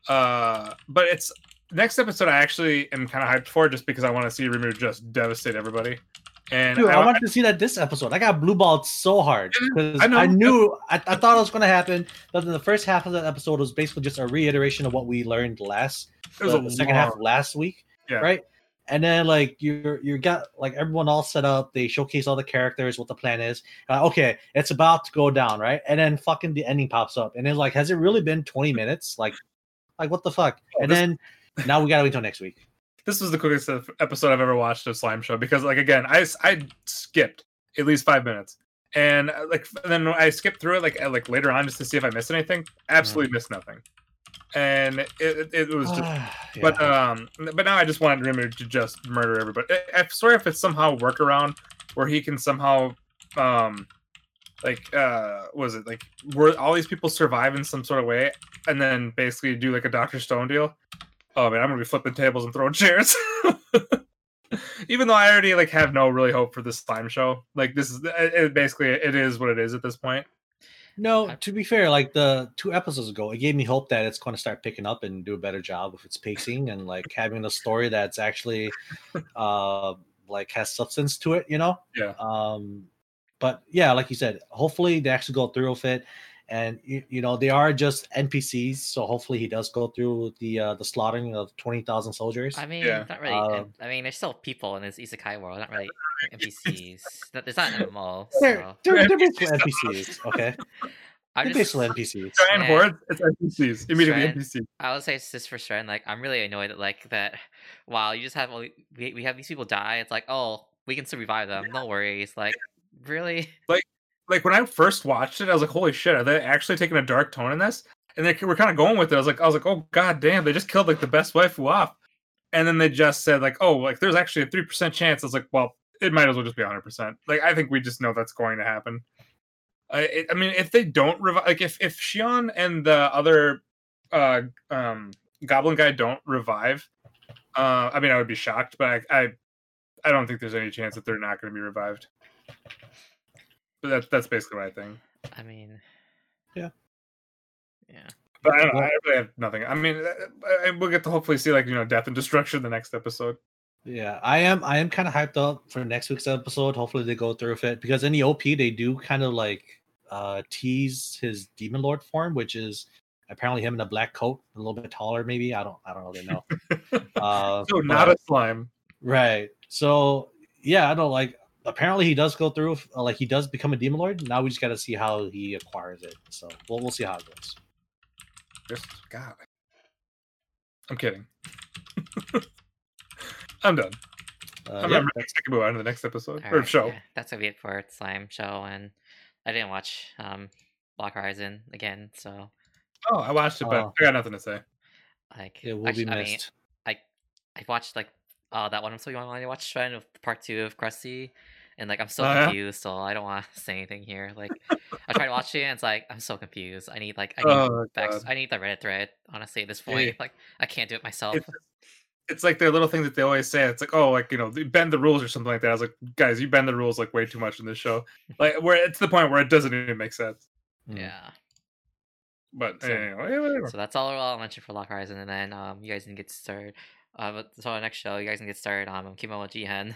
S5: Uh, but it's next episode. I actually am kind of hyped for just because I want to see Rimuru just devastate everybody. And
S3: Dude,
S5: I,
S3: I, wanted to see that this episode. I got blue balled so hard because
S5: I.
S3: I, knew I, I thought it was going to happen. But then the first half of that episode was basically just a reiteration of what we learned last the, the second half last week,
S5: Yeah.
S3: right? And then like you're you got like everyone all set up. They showcase all the characters, what the plan is. Uh, okay, it's about to go down, right? And then fucking the ending pops up, and it's like, has it really been 20 minutes? Like, like what the fuck?
S5: Oh,
S3: and
S5: this-
S3: then now we gotta wait until next week.
S5: This was the quickest episode I've ever watched of Slime Show because, like, again, I, I skipped at least five minutes, and uh, like then I skipped through it like like later on just to see if I missed anything. Absolutely missed nothing, and it it, it was just *sighs* But um, but now I just wanted Rimuru to just murder everybody. I, I'm sorry if it's somehow workaround where he can somehow, um, like uh, was it like were all these people survive in some sort of way, and then basically do like a Doctor Stone deal? Oh man, I'm gonna be flipping tables and throwing chairs. *laughs* Even though I already like have no really hope for this slime show, like this is it, it basically it is what it is at this point.
S3: No, to be fair, like the two episodes ago, it gave me hope that it's going to start picking up and do a better job with its pacing and like having a story that's actually *laughs* uh like has substance to it, you know?
S5: Yeah.
S3: Um but yeah, like you said, hopefully they actually go through with it and you, you know they are just NPCs. So hopefully he does go through the uh, the slaughtering of twenty thousand soldiers.
S2: I mean,
S5: Yeah.
S2: not really.
S3: Um,
S2: I mean, there's still people in this isekai world, not really *laughs* NPCs. No, There's not an MMO,
S3: they're,
S2: so
S3: they're, they're
S5: NPCs.
S3: basically NPCs. Okay, *laughs*
S2: I'm
S3: they're
S2: just,
S3: basically NPCs.
S5: Giant
S2: Yeah.
S5: hordes, it's NPCs. Immediately
S2: Strand.
S5: NPCs.
S2: I would say it's just for Stren. Like, I'm really annoyed that like that. Wow, you just have all we we have these people die. It's like, oh, we can still revive them. No worries. Like, really?
S5: Like when I first watched it, I was like, "Holy shit! Are they actually taking a dark tone in this?" And they were kind of going with it. I was like, "I was like, oh god damn! They just killed like the best waifu off." And then they just said like, "Oh, like there's actually a three percent chance." I was like, "Well, it might as well just be hundred percent." Like I think we just know that's going to happen. I, it, I mean, if they don't revive, like if if Shion and the other uh um Goblin guy don't revive, uh, I mean, I would be shocked, but I I, I don't think there's any chance that they're not going to be revived. But that's that's basically my thing.
S2: I mean,
S3: Yeah.
S2: yeah.
S5: But I, don't know, I really have nothing. I mean, uh, uh, we'll get to hopefully see like you know death and destruction the next episode.
S3: Yeah, I am. I am kind of hyped up for next week's episode. Hopefully, they go through with it because in the OP they do kind of like uh tease his demon lord form, which is apparently him in a black coat, a little bit taller, maybe. I don't. I don't really know. *laughs* Uh,
S5: so not
S3: but-
S5: a slime.
S3: right. So yeah, I don't like. Apparently, he does go through. uh, Like he does become a demon lord. Now we just got to see how he acquires it. So we'll we'll see how it goes.
S5: Just God. I'm kidding. *laughs* I'm done.
S3: Uh,
S5: I'm
S3: yeah,
S5: I'm ready to move on to the next episode or
S2: Alright,
S5: show.
S2: yeah, that's gonna be it for Slime Show, and I didn't watch um Log Horizon again, so
S5: Oh, I watched it, but
S3: Oh.
S5: I got nothing to say.
S2: like
S3: it will
S2: actually,
S3: be
S2: I mean,
S3: missed.
S2: I watched like uh that one episode you want to watch Shred of part two of Krusty, and like I'm so
S5: Oh, yeah?
S2: confused, so I don't want to say anything here. Like I tried watching it, and it's like I'm so confused. I need like I need
S5: Oh,
S2: back, I need the Reddit thread. Honestly, at this
S5: Yeah.
S2: point, *laughs* like I can't do it myself.
S5: It's, it's like their little thing that they always say. It's like, oh, like you know, bend the rules or something like that. I was like, guys, you bend the rules like way too much in this show. Like, where it's the point where it doesn't even make sense.
S3: Mm.
S2: Yeah.
S5: But
S2: So-
S5: anyway.
S2: So that's all I'll mention for Log Horizon, and then um, you guys can get started. Uh, but so the next show, you guys can get started on um, Kemono Jihen.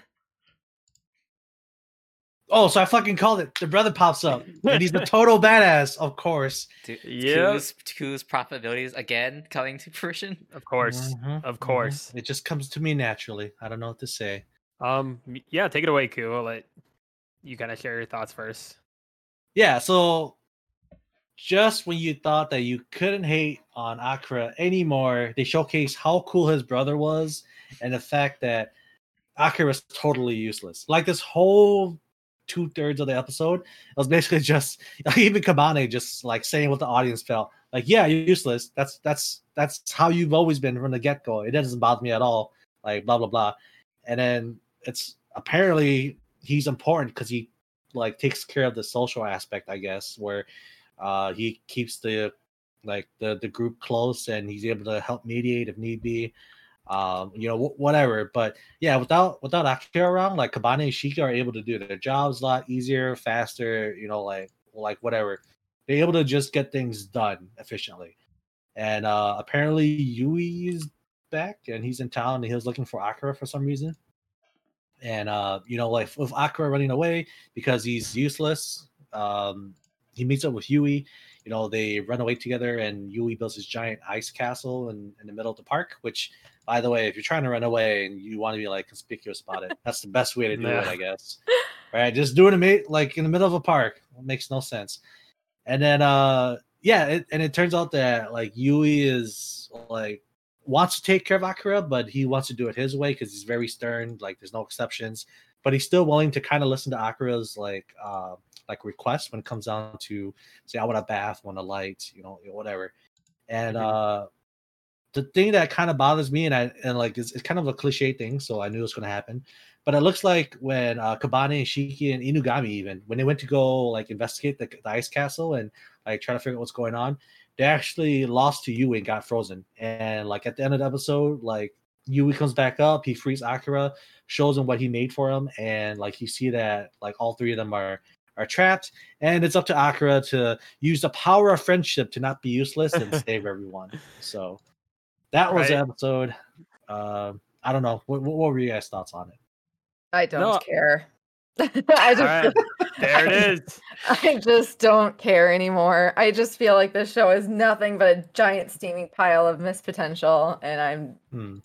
S3: Oh, so I fucking called it. The brother pops up, and he's a *laughs* total badass, of course.
S2: Tu-
S1: Yep.
S2: Ku's, Ku's profitabilities again coming to *laughs* fruition.
S1: Of course.
S3: Mhm,
S1: Of
S3: mhm.
S1: course.
S3: It just comes to me naturally. I don't know what to say.
S1: Um. Yeah. Take it away, Ku. I'll let you kind of share your thoughts first.
S3: Yeah, so just when you thought that you couldn't hate on Akira anymore, they showcase how cool his brother was and the fact that Akira was totally useless. Like this whole two thirds of the episode, it was basically *laughs* just even Kabane just like saying what the audience felt. Like, yeah, you're useless. That's that's that's how you've always been from the get go. It doesn't bother me at all. Like blah blah blah. And then it's apparently he's important because he like takes care of the social aspect, I guess, where uh he keeps the like the the group close and he's able to help mediate if need be. Um, you know, wh- whatever. But yeah, without without Akira around, like Kabane and Shiki are able to do their jobs a lot easier, faster. You know, like like whatever. They're able to just get things done efficiently. And uh apparently Yui is back and he's in town and he was looking for Akira for some reason. And uh, you know, like with Akira running away because he's useless, um, he meets up with Yui. You know, they run away together, and Yui builds his giant ice castle in, in the middle of the park. Which, by the way, if you're trying to run away and you want to be like conspicuous about it, that's the best way to do it, I guess. Right? Just do it in like in the middle of a park. It makes no sense. And then, uh, yeah, it, and it turns out that like Yui is like wants to take care of Akira, but he wants to do it his way because he's very stern. Like there's no exceptions, but he's still willing to kind of listen to Akira's like uh, like requests when it comes down to say, I want a bath, want a light, you know, whatever. And
S1: Mhm.
S3: uh, the thing that kind of bothers me, and I and like it's, it's kind of a cliche thing, so I knew it was going to happen. But it looks like when uh, Kabane and Shiki and Inugami even when they went to go like investigate the, the ice castle and like try to figure out what's going on, they actually lost to Yui and got frozen. And like at the end of the episode, like Yui comes back up, he frees Akira, shows him what he made for him, and like you see that like all three of them are are trapped, and it's up to Akira to use the power of friendship to not be useless and *laughs* save everyone. So that was the episode. Um, I don't know. What, what were your guys' thoughts on it?
S4: I don't
S1: No.
S4: care. *laughs* I just
S1: Alright. There it is. *laughs*
S4: I just don't care anymore. I just feel like this show is nothing but a giant steaming pile of missed potential, and I'm.
S3: Hmm.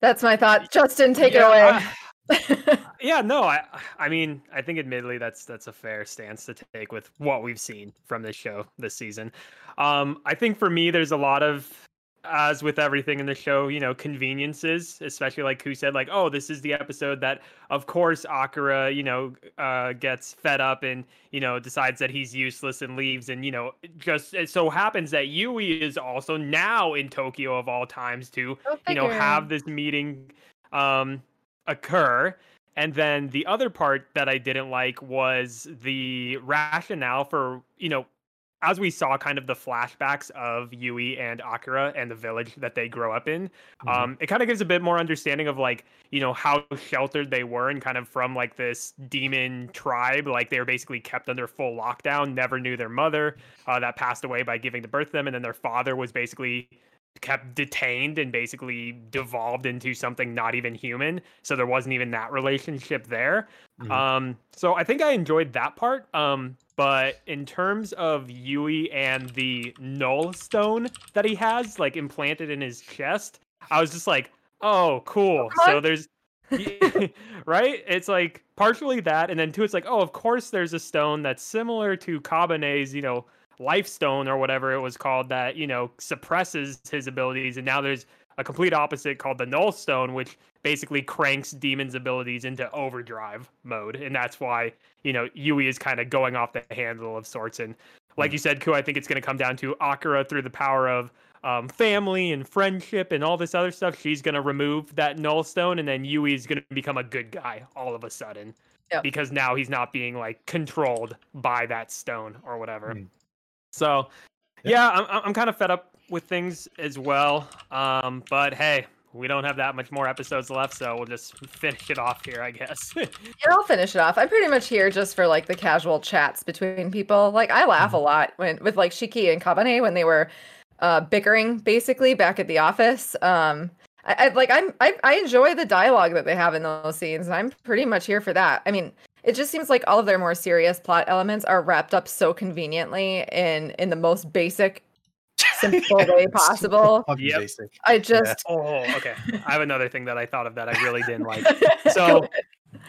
S4: That's my thought. Justin, take
S1: Yeah,
S4: it
S1: I-
S4: away. *laughs*
S1: yeah, no, I I mean, I think admittedly that's that's a fair stance to take with what we've seen from this show this season. Um, I think for me, there's a lot of as with everything in the show, you know, conveniences, especially like who said like, oh, this is the episode that of course Akira, you know, uh gets fed up and, you know, decides that he's useless and leaves and, you know, just it so happens that Yui is also now in Tokyo of all times to you know have this meeting um occur and then the other part that i didn't like was the rationale for you know as we saw kind of the flashbacks of yui and akira and the village that they grow up in
S3: Mhm.
S1: um it kind of gives a bit more understanding of like you know how sheltered they were and kind of from like this demon tribe like they were basically kept under full lockdown never knew their mother uh, that passed away by giving to birth to them and then their father was basically kept detained and basically devolved into something not even human. So there wasn't even that relationship there.
S3: Mhm.
S1: um so i think i enjoyed that part. Um but in terms of yui and the null stone that he has like implanted in his chest i was just like oh cool. So there's *laughs* right? It's like partially that and then two it's like oh of course there's a stone that's similar to kabane's you know life stone or whatever it was called that you know suppresses his abilities. And now there's a complete opposite called the null stone which basically cranks demons abilities into overdrive mode. And that's why you know yui is kind of going off the handle of sorts. And like you said ku i think it's going to come down to akira through the power of um, family and friendship and all this other stuff. She's going to remove that null stone and then yui is going to become a good guy all of a sudden
S4: Yep.
S1: because now he's not being like controlled by that stone or whatever.
S3: Hmm.
S1: So
S3: Yeah.
S1: yeah, I'm I'm- I'm kind of fed up with things as well. Um, but hey, we don't have that much more episodes left, so we'll just finish it off here, I guess. *laughs*
S4: yeah, I'll finish it off. I'm pretty much here just for like the casual chats between people. Like I laugh a lot when with like Shiki and Kabane when they were uh bickering basically back at the office. Um I, I like I'm I, I enjoy the dialogue that they have in those scenes. and I'm pretty much here for that. I mean, it just seems like all of their more serious plot elements are wrapped up so conveniently in in the most basic simple *laughs* way possible.
S3: fucking
S1: Yep.
S3: basic.
S4: I just
S1: oh, oh, oh, okay. I have another thing that I thought of that I really didn't like. *laughs* So
S4: ahead.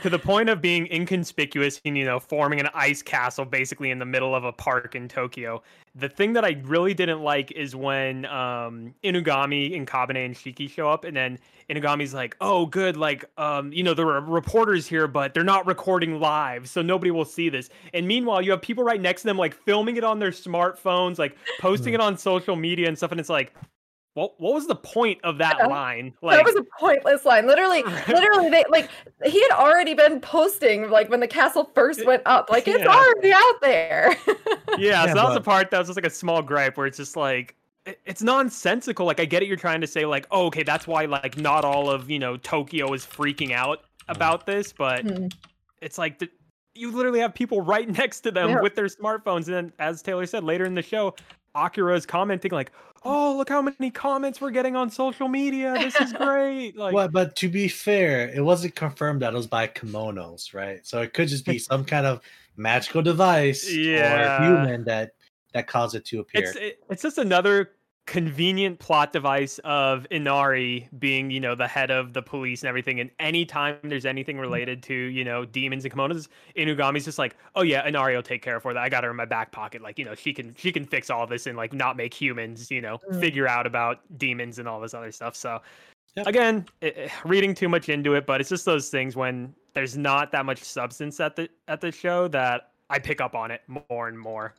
S1: To the point of being inconspicuous and you know forming an ice castle basically in the middle of a park in Tokyo. The thing that I really didn't like is when um Inugami and Kabane and Shiki show up and then Inugami's like, "Oh, good, like um you know there are reporters here but they're not recording live, so nobody will see this." And meanwhile, you have people right next to them like filming it on their smartphones, like posting it on social media and stuff and it's like what what was the point of that
S4: Yeah.
S1: line? Like
S4: that was a pointless line. Literally, *laughs* literally, they like he had already been posting like when the castle first went up. Like it's
S1: Yeah.
S4: already out there.
S1: yeah, *laughs*
S3: Yeah,
S1: so that was the part that was just like a small gripe where it's just like it's nonsensical. Like I get it, you're trying to say like, oh, okay, that's why like not all of you know Tokyo is freaking out about this, but
S4: Hmm.
S1: it's like the, you literally have people *laughs* right next to them
S4: Yeah.
S1: with their smartphones, and then as Taylor said later in the show, Akira is commenting like, oh, look how many comments we're getting on social media. This is *laughs* great. Like,
S3: well, but to be fair, it wasn't confirmed that it was by kemonos, right? So it could just be some kind of magical device
S1: Yeah.
S3: or human that that caused it to appear.
S1: It's it, it's just another convenient plot device of Inari being, you know, the head of the police and everything. And anytime there's anything
S3: Mm.
S1: related to, you know, demons and kemonos, Inugami's just like, oh yeah, Inari will take care of for that. I got her in my back pocket. Like, you know, she can she can fix all this and like not make humans, you know,
S4: Mm.
S1: figure out about demons and all this other stuff. So
S3: Yep.
S1: again, it, it- reading too much into it, but it's just those things when there's not that much substance at the at the show that I pick up on it more and more.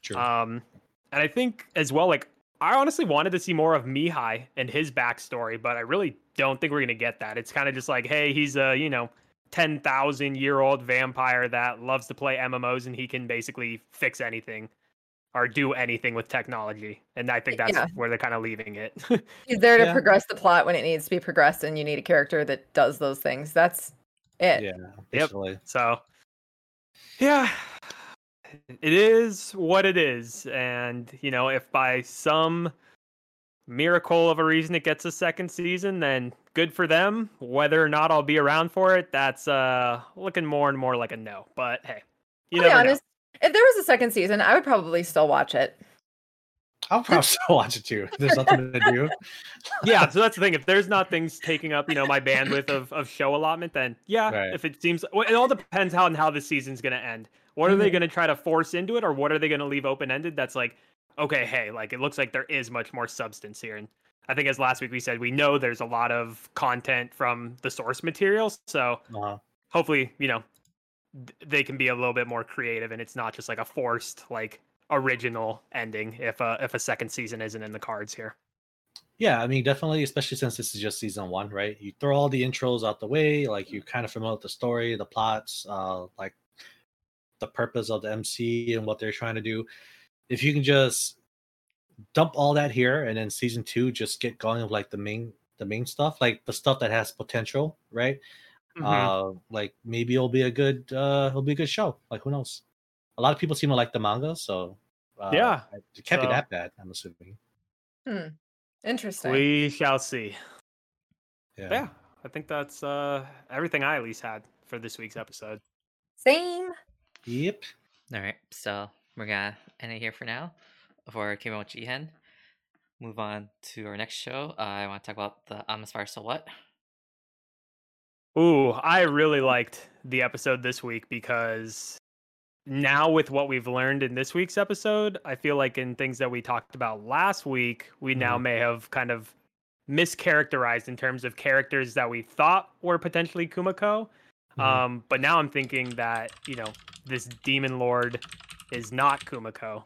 S3: True.
S1: Um, and I think as well, like I honestly wanted to see more of Mihai and his backstory, but I really don't think we're gonna get that. It's kind of just like, hey, he's a you know ten thousand year old vampire that loves to play MMOs and he can basically fix anything or do anything with technology. And I think that's
S4: Yeah.
S1: where they're kind of leaving it. *laughs*
S4: He's there to
S3: Yeah.
S4: progress the plot when it needs to be progressed, and you need a character that does those things. That's it.
S3: yeah, basically.
S1: So, yeah, it is what it is. And, you know, if by some miracle of a reason it gets a second season, then good for them. Whether or not I'll be around for it, that's uh looking more and more like a no. But hey, you
S4: I'll be
S1: never know.
S4: If there was a second season, I would probably still watch it.
S3: I'll probably *laughs* still watch it too. There's nothing to do. *laughs*
S1: yeah, so that's the thing. If there's not things taking up, you know, my bandwidth of, of show allotment, then yeah.
S3: Right.
S1: If it seems, well, it all depends how and how the season's gonna end. What are they
S4: Mhm.
S1: gonna try to force into it, or what are they gonna leave open ended? That's like, okay, hey, like it looks like there is much more substance here, and I think as last week we said, we know there's a lot of content from the source materials, so
S3: Uh,
S1: hopefully, you know, th- they can be a little bit more creative, and it's not just like a forced like original ending if a if a second season isn't in the cards here.
S3: yeah, I mean, definitely, especially since this is just season one, right? You throw all the intros out the way, like you kind of familiar with the story, the plots, uh, like the purpose of the MC and what they're trying to do. If you can just dump all that here, and then season two just get going with like the main the main stuff, like the stuff that has potential, right?
S1: Mhm.
S3: Uh, like maybe it'll be a good uh, it'll be a good show. Like who knows? A lot of people seem to like the manga, so uh,
S1: Yeah,
S3: it can't
S1: so-
S3: be that bad. I'm assuming. Hmm.
S4: Interesting.
S1: We shall see.
S3: Yeah.
S1: Yeah, I think that's uh everything I at least had for this week's episode.
S4: Same.
S3: Yep.
S2: All right, so we're gonna end it here for now for Kimo Jihen. Move on to our next show. Uh, I want to talk about the I'm a Spider, So What.
S1: Ooh, I really liked the episode this week because now with what we've learned in this week's episode, I feel like in things that we talked about last week, we now
S3: Mhm.
S1: may have kind of mischaracterized in terms of characters that we thought were potentially Kumoko.
S3: Mhm.
S1: Um, but now I'm thinking that, you know, this demon lord is not Kumoko.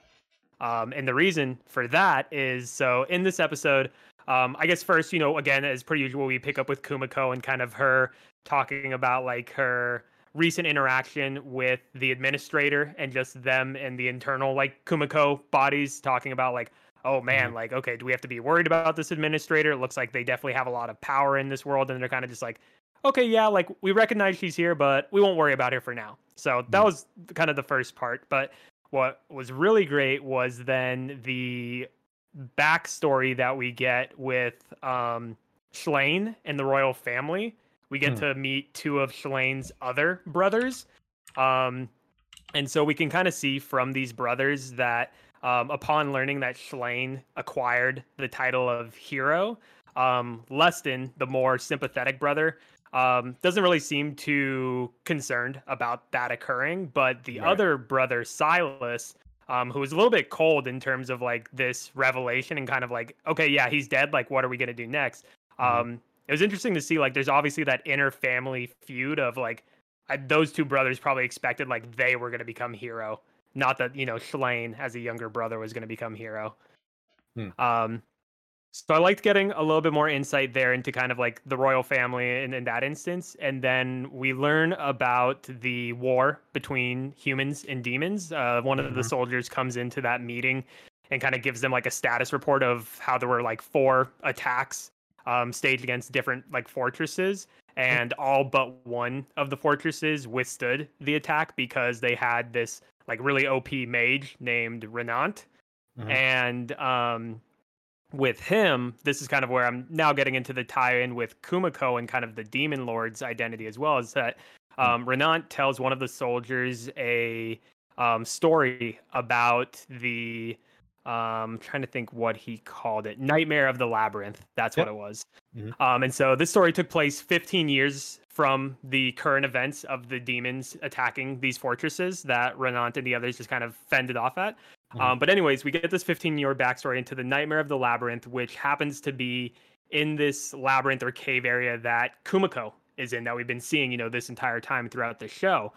S1: Um, and the reason for that is so in this episode, um, I guess first, you know, again, as per usual, we pick up with Kumoko and kind of her talking about like her recent interaction with the administrator and just them and the internal like Kumoko bodies talking about like, oh man, like, okay, do we have to be worried about this administrator? It looks like they definitely have a lot of power in this world, and they're kind of just like, okay, yeah, like we recognize she's here, but we won't worry about her for now. So that
S3: Mhm.
S1: was kind of the first part. But what was really great was then the backstory that we get with um Schlain and the royal family. We get
S3: Hmm.
S1: to meet two of Schlain's other brothers. Um and so we can kind of see from these brothers that um, upon learning that Schlain acquired the title of hero, um, Leston, the more sympathetic brother, um, doesn't really seem too concerned about that occurring. But the
S3: Right.
S1: other brother, Cylis, um, who was a little bit cold in terms of like this revelation and kind of like, okay, yeah, he's dead. Like, what are we gonna do next?
S3: Mhm.
S1: Um, it was interesting to see like there's obviously that inner family feud of like I, those two brothers probably expected like they were gonna become hero, not that you know Schlain as a younger brother was gonna become hero.
S3: Hmm.
S1: Um, so I liked getting a little bit more insight there into kind of like the royal family in, in that instance. And then we learn about the war between humans and demons. Uh, one of the
S3: Mhm.
S1: soldiers comes into that meeting and kind of gives them like a status report of how there were like four attacks um, staged against different like fortresses. And all but one of the fortresses withstood the attack because they had this like really OP mage named Ronandt
S3: Mhm.
S1: and um with him this is kind of where i'm now getting into the tie-in with kumoko and kind of the demon lord's identity as well is that um ronandt tells one of the soldiers a um story about the um trying to think what he called it nightmare of the labyrinth. That's what it was.
S3: Mhm.
S1: um and so this story took place 15 years from the current events of the demons attacking these fortresses that ronandt and the others just kind of fended off at
S3: Mhm.
S1: um, but anyways, we get this 15 year backstory into the Nightmare of the Labyrinth, which happens to be in this labyrinth or cave area that Kumoko is in that we've been seeing, you know, this entire time throughout the show.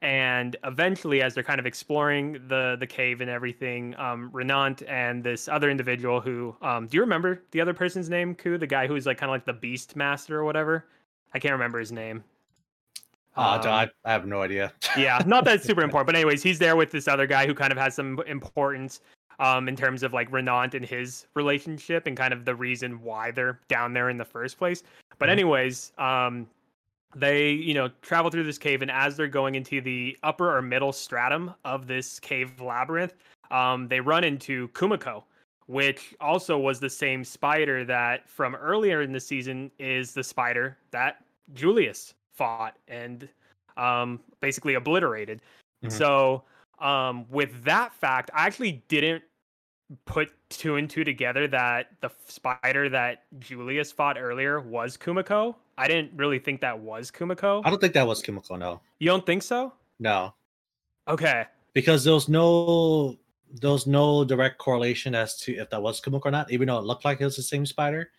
S1: And eventually, as they're kind of exploring the the cave and everything, um, Ronandt and this other individual who, um, do you remember the other person's name? Ku, the guy who's like kind of like the Beast Master or whatever. I can't remember his name.
S3: Uh,
S1: Um,
S3: I, I have no idea. *laughs*
S1: yeah, not that it's super important, but anyways, he's there with this other guy who kind of has some importance um in terms of like Ronandt and his relationship and kind of the reason why they're down there in the first place. But
S3: Mhm.
S1: anyways, um they, you know, travel through this cave and as they're going into the upper or middle stratum of this cave labyrinth, um they run into Kumoko, which also was the same spider that from earlier in the season is the spider that Julius fought and um, basically obliterated.
S3: Mhm.
S1: So, um, with that fact, I actually didn't put two and two together that the spider that Julius fought earlier was Kumoko. I didn't really think that was Kumoko.
S3: I don't think that was Kumoko. No,
S1: You don't think so?
S3: no,
S1: Okay.
S3: because there was no there was no direct correlation as to if that was Kumoko or not, even though it looked like it was the same spider.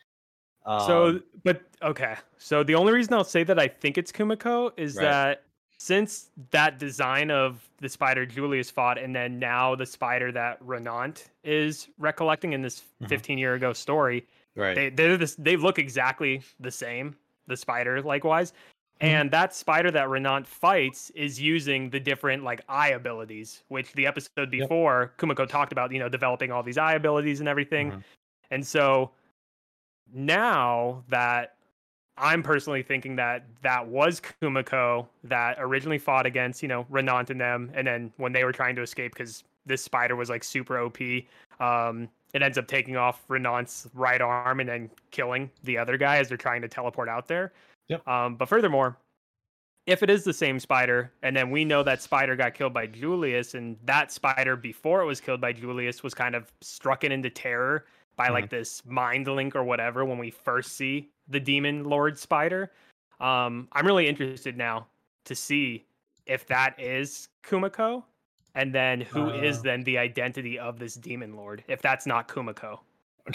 S1: So,
S3: Um,
S1: but okay. So the only reason I'll say that I think it's Kumoko is
S3: Right.
S1: that since that design of the spider Julius fought, and then now the spider that Ronandt is recollecting in this
S3: Mhm.
S1: 15 year ago story,
S3: right,
S1: they they're this, they look exactly the same. The spider, likewise,
S3: Mhm.
S1: and that spider that Ronandt fights is using the different like eye abilities, which the episode
S3: Yep.
S1: before Kumoko talked about. You know, developing all these eye abilities and everything.
S3: Mhm.
S1: And so now that I'm personally thinking that that was Kumoko that originally fought against, you know, Ronandt and them. And then when they were trying to escape because this spider was like super OP, um, it ends up taking off Ronandt's right arm and then killing the other guy as they're trying to teleport out there.
S3: Yep.
S1: Um, but furthermore, if it is the same spider, and then we know that spider got killed by Julius, and that spider before it was killed by Julius was kind of struck into terror by like this mind link or whatever when we first see the demon lord spider. Um, I'm really interested now to see if that is Kumoko, and then who is
S3: Uh.
S1: then the identity of this demon lord if that's not Kumoko.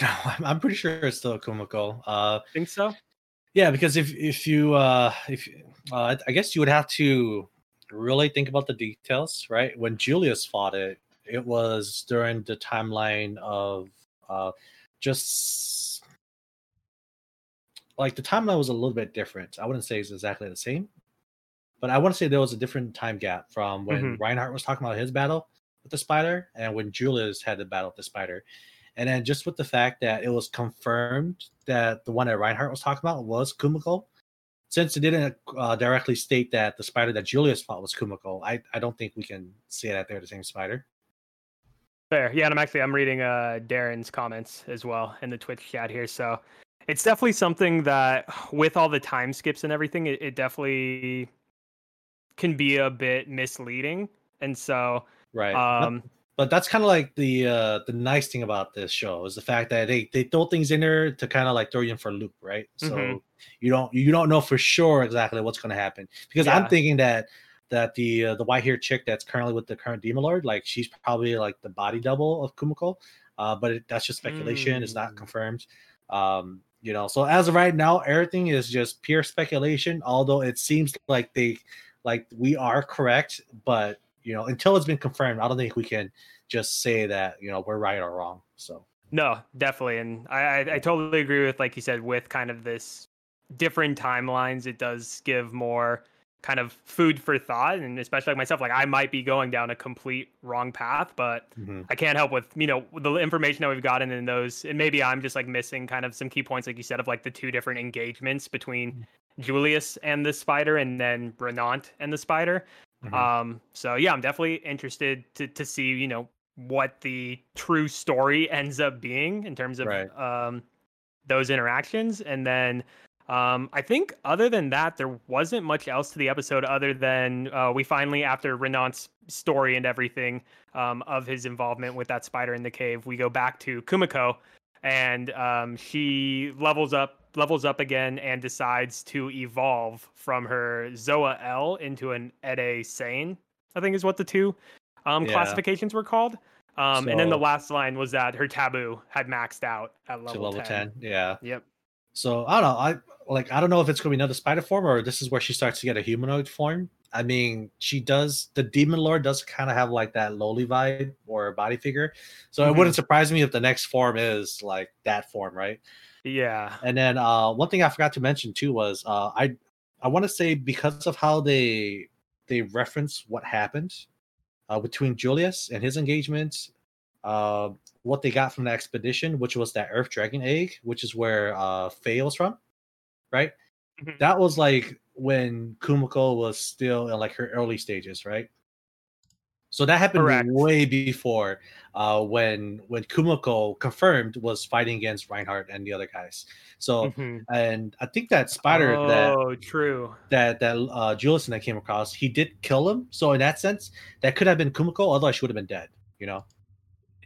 S3: no, *laughs* I'm, I'm pretty sure it's still Kumoko. Uh,
S1: Think so?
S3: Yeah, because if if you uh if uh, I guess you would have to really think about the details, right? When Julius fought it, it was during the timeline of uh just like the timeline was a little bit different. I wouldn't say it's exactly the same, but I want to say there was a different time gap from when Reinhardt was talking about his battle with the spider and when Julius had the battle with the spider. And then just with the fact that it was confirmed that the one that Reinhardt was talking about was Kumoko, since it didn't uh, directly state that the spider that Julius fought was Kumoko, I, I don't think we can say that they're the same spider.
S1: Fair. Yeah, and I'm actually I'm reading uh Darren's comments as well in the Twitch chat here. So it's definitely something that with all the time skips and everything, it, it definitely can be a bit misleading. And so
S3: Right.
S1: Um
S3: but that's kind of like the uh the nice thing about this show is the fact that they they throw things in there to kind of like throw you in for a loop, right? So
S1: Mhm.
S3: you don't you don't know for sure exactly what's going to happen because I'm thinking that that the uh, the white hair chick that's currently with the current demon lord, like she's probably like the body double of Kumoko, uh, but it, that's just speculation. It's not
S1: Mm.
S3: confirmed. Um, you know, so as of right now, everything is just pure speculation. Although it seems like they like we are correct, but you know, until it's been confirmed, I don't think we can just say that you know we're right or wrong. So
S1: No, definitely, and I, I I totally agree with like you said with kind of this different timelines. It does give more kind of food for thought, and especially like myself, like I might be going down a complete wrong path, but
S3: mhm.
S1: I can't help with you know the information that we've gotten in those, and maybe I'm just like missing kind of some key points, like you said, of like the two different engagements between Julius and the spider, and then Ronandt and the spider.
S3: Mhm.
S1: Um, so yeah, I'm definitely interested to to see you know what the true story ends up being in terms of
S3: Right.
S1: um those interactions, and then um I think other than that, there wasn't much else to the episode other than uh, we finally after Ronandt's story and everything um of his involvement with that spider in the cave, we go back to Kumoko, and um she levels up levels up again and decides to evolve from her Zoa Ele into an Ede Saine, I think is what the two um,
S3: Yeah.
S1: classifications were called. Um, and then the last line was that her taboo had maxed out at level,
S3: to level
S1: 10.
S3: 10. Yeah.
S1: Yep.
S3: So I don't know. I like I don't know if it's gonna be another spider form or this is where she starts to get a humanoid form. I mean, she does the demon lord does kind of have like that lowly vibe or body figure. So
S1: Mhm.
S3: it wouldn't surprise me if the next form is like that form, right?
S1: Yeah.
S3: And then uh one thing I forgot to mention too was uh I I want to say because of how they they reference what happened uh between Julius and his engagement, uh what they got from the expedition, which was that Earth Dragon egg, which is where uh Fei was from, right?
S1: Mhm.
S3: That was like when Kumoko was still in like her early stages, right? So that happened
S1: Correct.
S3: way before uh, when when Kumoko confirmed was fighting against Reinhardt and the other guys. So
S1: Mhm.
S3: and I think that spider that
S1: Oh, true.
S3: that that uh, Julius I came across, he did kill him. So in that sense, that could have been Kumoko. Otherwise, she would have been dead. You know.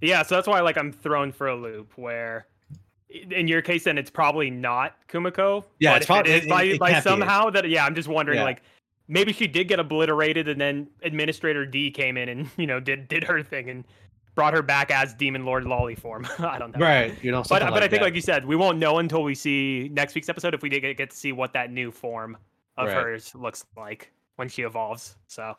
S1: Yeah, so that's why like I'm thrown for a loop where in your case then it's probably not Kumoko.
S3: Yeah, it's
S1: probably
S3: prob-
S1: it by,
S3: it-
S1: by
S3: can't be it.
S1: somehow that yeah, I'm just wondering
S3: Yeah.
S1: like maybe she did get obliterated and then Administrator D came in and *laughs* you know did did her thing and brought her back as Demon Lord Lolly form. *laughs* I don't know.
S3: Right. You know.
S1: But
S3: something
S1: but I think
S3: that.
S1: like you said, we won't know until we see next week's episode if we did get, get to see what that new form of
S3: Right.
S1: hers looks like when she evolves. So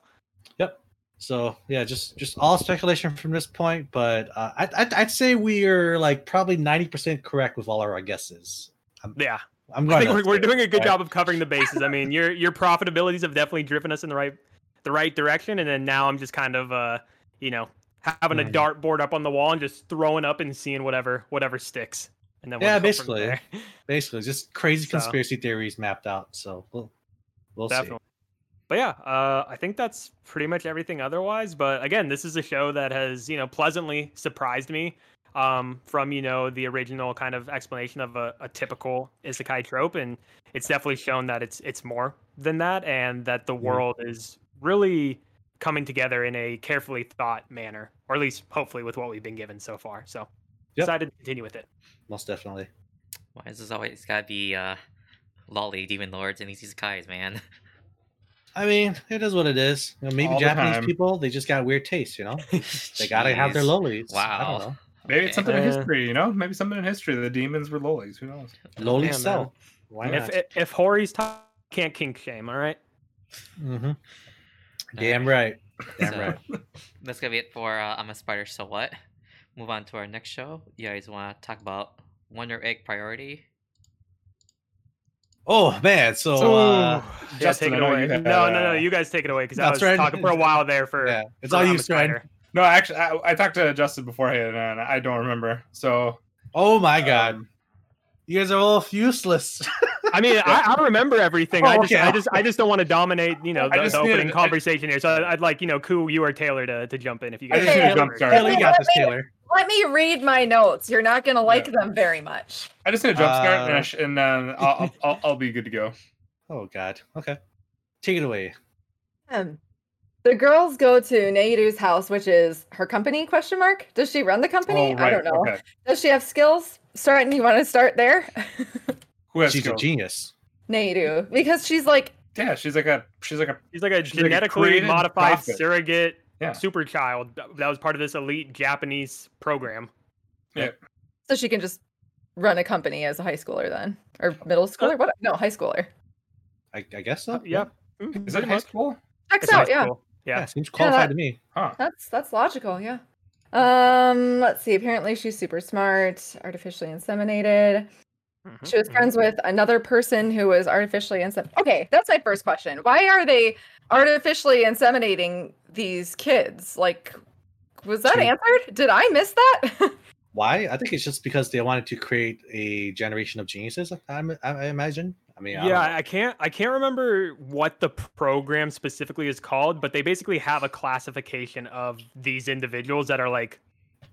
S3: Yep. So yeah, just just all speculation from this point, but uh, I'd, I'd I'd say we are like probably ninety percent correct with all our guesses.
S1: yeah.
S3: I'm
S1: I
S3: going.
S1: think we're, we're doing a good
S3: right?
S1: job of covering the bases. I mean, your your profitabilities have definitely driven us in the right the right direction, and then now I'm just kind of uh you know having a
S3: Mhm.
S1: dartboard up on the wall and just throwing up and seeing whatever whatever sticks. And then we'll
S3: Yeah, basically. Basically, just crazy
S1: So-
S3: conspiracy theories mapped out. So we'll we'll
S1: definitely. But yeah, uh, I think that's pretty much everything. Otherwise, but again, this is a show that has you know pleasantly surprised me. Um, from you know the original kind of explanation of a, a typical isekai trope, and it's definitely shown that it's it's more than that, and that the world is really coming together in a carefully thought manner, or at least hopefully with what we've been given so far. So
S3: Yep.
S1: excited to continue with it.
S3: Most definitely.
S2: Why is this always gotta be uh, loli demon lords and these isekais, man? *laughs*
S3: I mean, it is what it is. You know, maybe
S5: All
S3: Japanese
S5: time.
S3: people they just got weird taste. You know, *laughs* they gotta have their
S2: Jeez.
S3: lolis. I
S2: Wow.
S3: don't know.
S5: Maybe it's
S2: Okay.
S5: something in
S1: Uh,
S5: history, you know? Maybe something in history. The demons were lolis. Who knows?
S3: Loli
S1: Yeah, man.
S3: sell. Why
S1: If
S3: not?
S1: if, if Hori's top, can't kink shame. All right.
S3: Mm-hmm. Damn right. *laughs* Damn
S2: So-
S3: right. *laughs*
S2: That's gonna be it for uh, I'm a Spider. So what? Move on to our next show. You guys want to talk about Wonder Egg Priority?
S3: Oh man, so uh,
S1: yeah,
S5: Justin,
S1: take it away.
S5: you had,
S1: no, no, no.
S5: uh,
S1: You guys take it away because I was
S3: right.
S1: talking for a while there for.
S3: yeah, it's
S1: for
S3: all
S1: I'm
S3: you,
S1: a
S3: Strand.
S1: Spider.
S5: No, actually, I, I talked to Justin beforehand, and I don't remember. So,
S3: Oh my god,
S5: um,
S3: you guys are all useless.
S1: I mean, I, I remember everything. *laughs* I
S3: Oh,
S1: just,
S3: okay.
S1: I just, I just don't want to dominate, you know,
S5: I
S1: the,
S5: just
S1: the
S5: needed-
S1: opening
S5: I-
S1: conversation here. So I'd, I'd like, you know, Koo, you or Taylor to, to jump in if you
S5: I
S1: guys.
S5: just
S4: need to
S1: remember.
S5: jump start.
S3: Taylor, you got this, Taylor.
S4: Let me read my notes. You're not gonna like
S5: Yeah.
S4: them very much.
S5: I just need a jump start, and, I
S3: Uh,
S5: sh- and uh, I'll, I'll, I'll, I'll be good to go.
S3: Oh god. Okay, take it away.
S4: Um, the girls go to Neiru's house, which is her company? Question mark. Does she run the company?
S5: Oh, right.
S4: I don't know.
S5: Okay.
S4: Does she have skills? Starting, you want to start there? *laughs*
S5: Who has
S3: She's
S5: skills?
S3: a genius.
S4: Neiru, because she's like,
S5: Yeah, she's like a she's like a
S1: He's like a
S5: She's like a
S1: genetically modified
S5: prophet.
S1: surrogate
S5: Yeah.
S1: super child that was part of this elite Japanese program. Yeah.
S4: So she can just run a company as a high schooler then, or middle schooler? What? No, high schooler.
S3: I, I guess so.
S1: Uh, yeah. Mm,
S5: is
S1: pretty
S5: that high
S1: much.
S5: school?
S4: Checks out, yeah.
S1: school.
S3: Yeah,
S1: Yeah.
S3: seems qualified
S4: that-
S3: to me.
S5: Huh.
S4: That's that's logical, yeah. Um, let's see. Apparently, she's super smart, artificially inseminated.
S1: Mhm,
S4: She was
S1: mhm.
S4: friends with another person who was artificially inseminated. Okay, that's my first question. Why are they artificially inseminating these kids? Like, was that
S3: To-
S4: answered? Did I miss that?
S3: Why? I think it's just because they wanted to create a generation of geniuses. I, I, I imagine. I mean,
S1: Yeah,
S3: know.
S1: I can't I can't remember what the program specifically is called, but they basically have a classification of these individuals that are like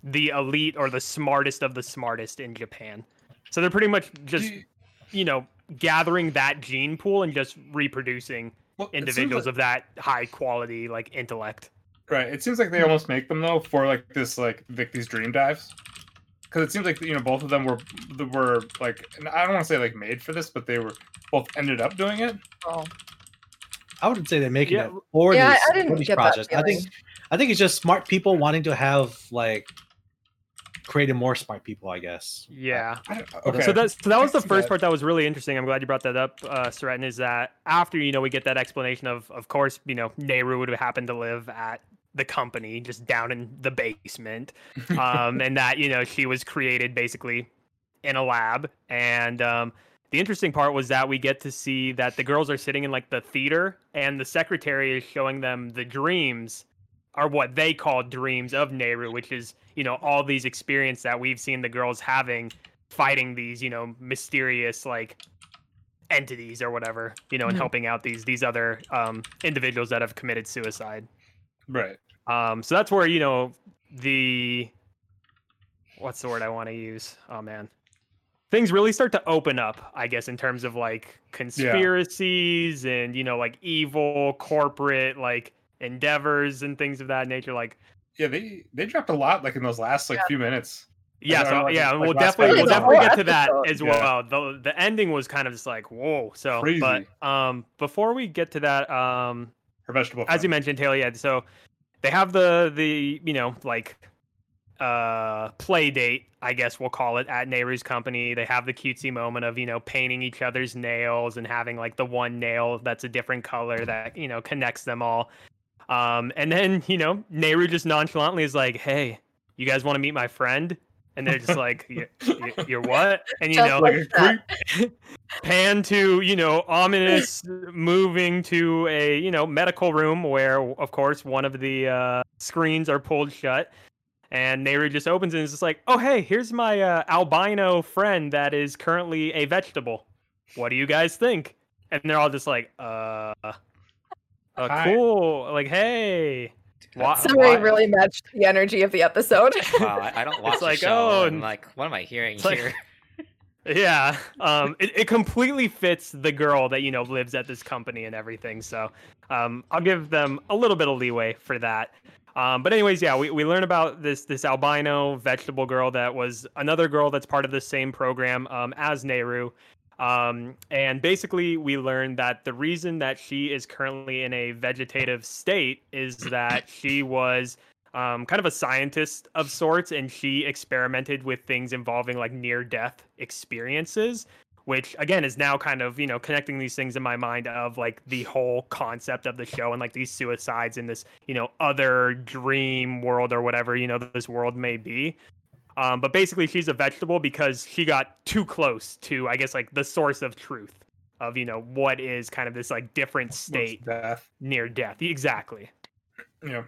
S1: the elite or the smartest of the smartest in Japan. So they're pretty much just,
S5: you-
S1: you know, gathering that gene pool and just reproducing
S5: well,
S1: individuals
S5: like-
S1: of that high quality like intellect.
S5: Right. It seems like they almost make them though for like this like like these dream dives. Because it seems like you know both of them were were like and I don't want to say like made for this, but they were both ended up doing it.
S4: oh,
S3: I wouldn't say they're making
S1: Yeah,
S3: it for
S4: Yeah, I-
S3: these,
S4: I didn't
S3: for these
S4: get that
S3: projects. I think. I think it's just smart people wanting to have like creating more smart people. I guess.
S1: Yeah.
S5: I don't-
S3: Okay.
S5: okay.
S1: So that's so that was the first part that was really interesting. I'm glad you brought that up, uh, Stratton, is that after you know we get that explanation of of course you know Neiru would have happened to live at the company just down in the basement, *laughs* um, and that you know she was created basically in a lab, and um, the interesting part was that we get to see that the girls are sitting in like the theater, and the secretary is showing them the dreams are what they call dreams of Neiru, which is you know all these experience that we've seen the girls having fighting these you know mysterious like entities or whatever you know and
S4: Mhm.
S1: helping out these these other um individuals that have committed suicide
S5: right.
S1: Um, so that's where you know the what's the word I want to use? Oh man, things really start to open up. I guess in terms of like conspiracies and you know like evil corporate like endeavors and things of that nature. Like
S5: Yeah, they they dropped a lot like in those last like
S4: Yeah.
S5: few minutes.
S1: yeah, so
S5: like-
S1: yeah,
S5: like
S1: we'll definitely we'll definitely get to that as
S5: Yeah.
S1: well. The the ending was kind of just like whoa. So
S5: Crazy.
S1: but um before we get to that um
S5: Her vegetable.
S1: as you mentioned, Taylor, yeah. So they have the the you know like uh play date, I guess we'll call it, at Neiru's company. They have the cutesy moment of you know painting each other's nails and having like the one nail that's a different color that you know connects them all. Um, and then you know Neiru just nonchalantly is like, "Hey, you guys want to meet my friend?" And they're just like, "Y- y- "You're what?" And you
S4: Just
S1: know,
S5: like *laughs*
S1: pan to you know ominous moving to a you know medical room where of course one of the uh, screens are pulled shut and Neiru just opens it and is just like oh hey here's my uh, albino friend that is currently a vegetable what do you guys think and they're all just like uh, uh
S5: Hi.
S1: cool like hey Why-
S4: Sorry,
S1: why-
S4: really matched the energy of the episode.
S2: Wow, I, I don't *laughs* watch
S1: like,
S2: the show.
S1: oh,
S2: I'm like, what am I hearing
S1: It's like-
S2: here? *laughs*
S1: Yeah, um, it, it completely fits the girl that you know lives at this company and everything. So, um, I'll give them a little bit of leeway for that. Um, but anyways, yeah, we, we learn about this this albino vegetable girl that was another girl that's part of the same program um, as Neiru. Um, and basically, we learn that the reason that she is currently in a vegetative state is *coughs* that she was um, kind of a scientist of sorts, and she experimented with things involving like near death experiences, which again is now kind of you know connecting these things in my mind of like the whole concept of the show and like these suicides in this you know other dream world or whatever you know this world may be. Um, but basically, she's a vegetable because she got too close to, I guess, like the source of truth of you know what is kind of this like different state
S5: death.
S1: near death. Exactly.
S5: Yeah.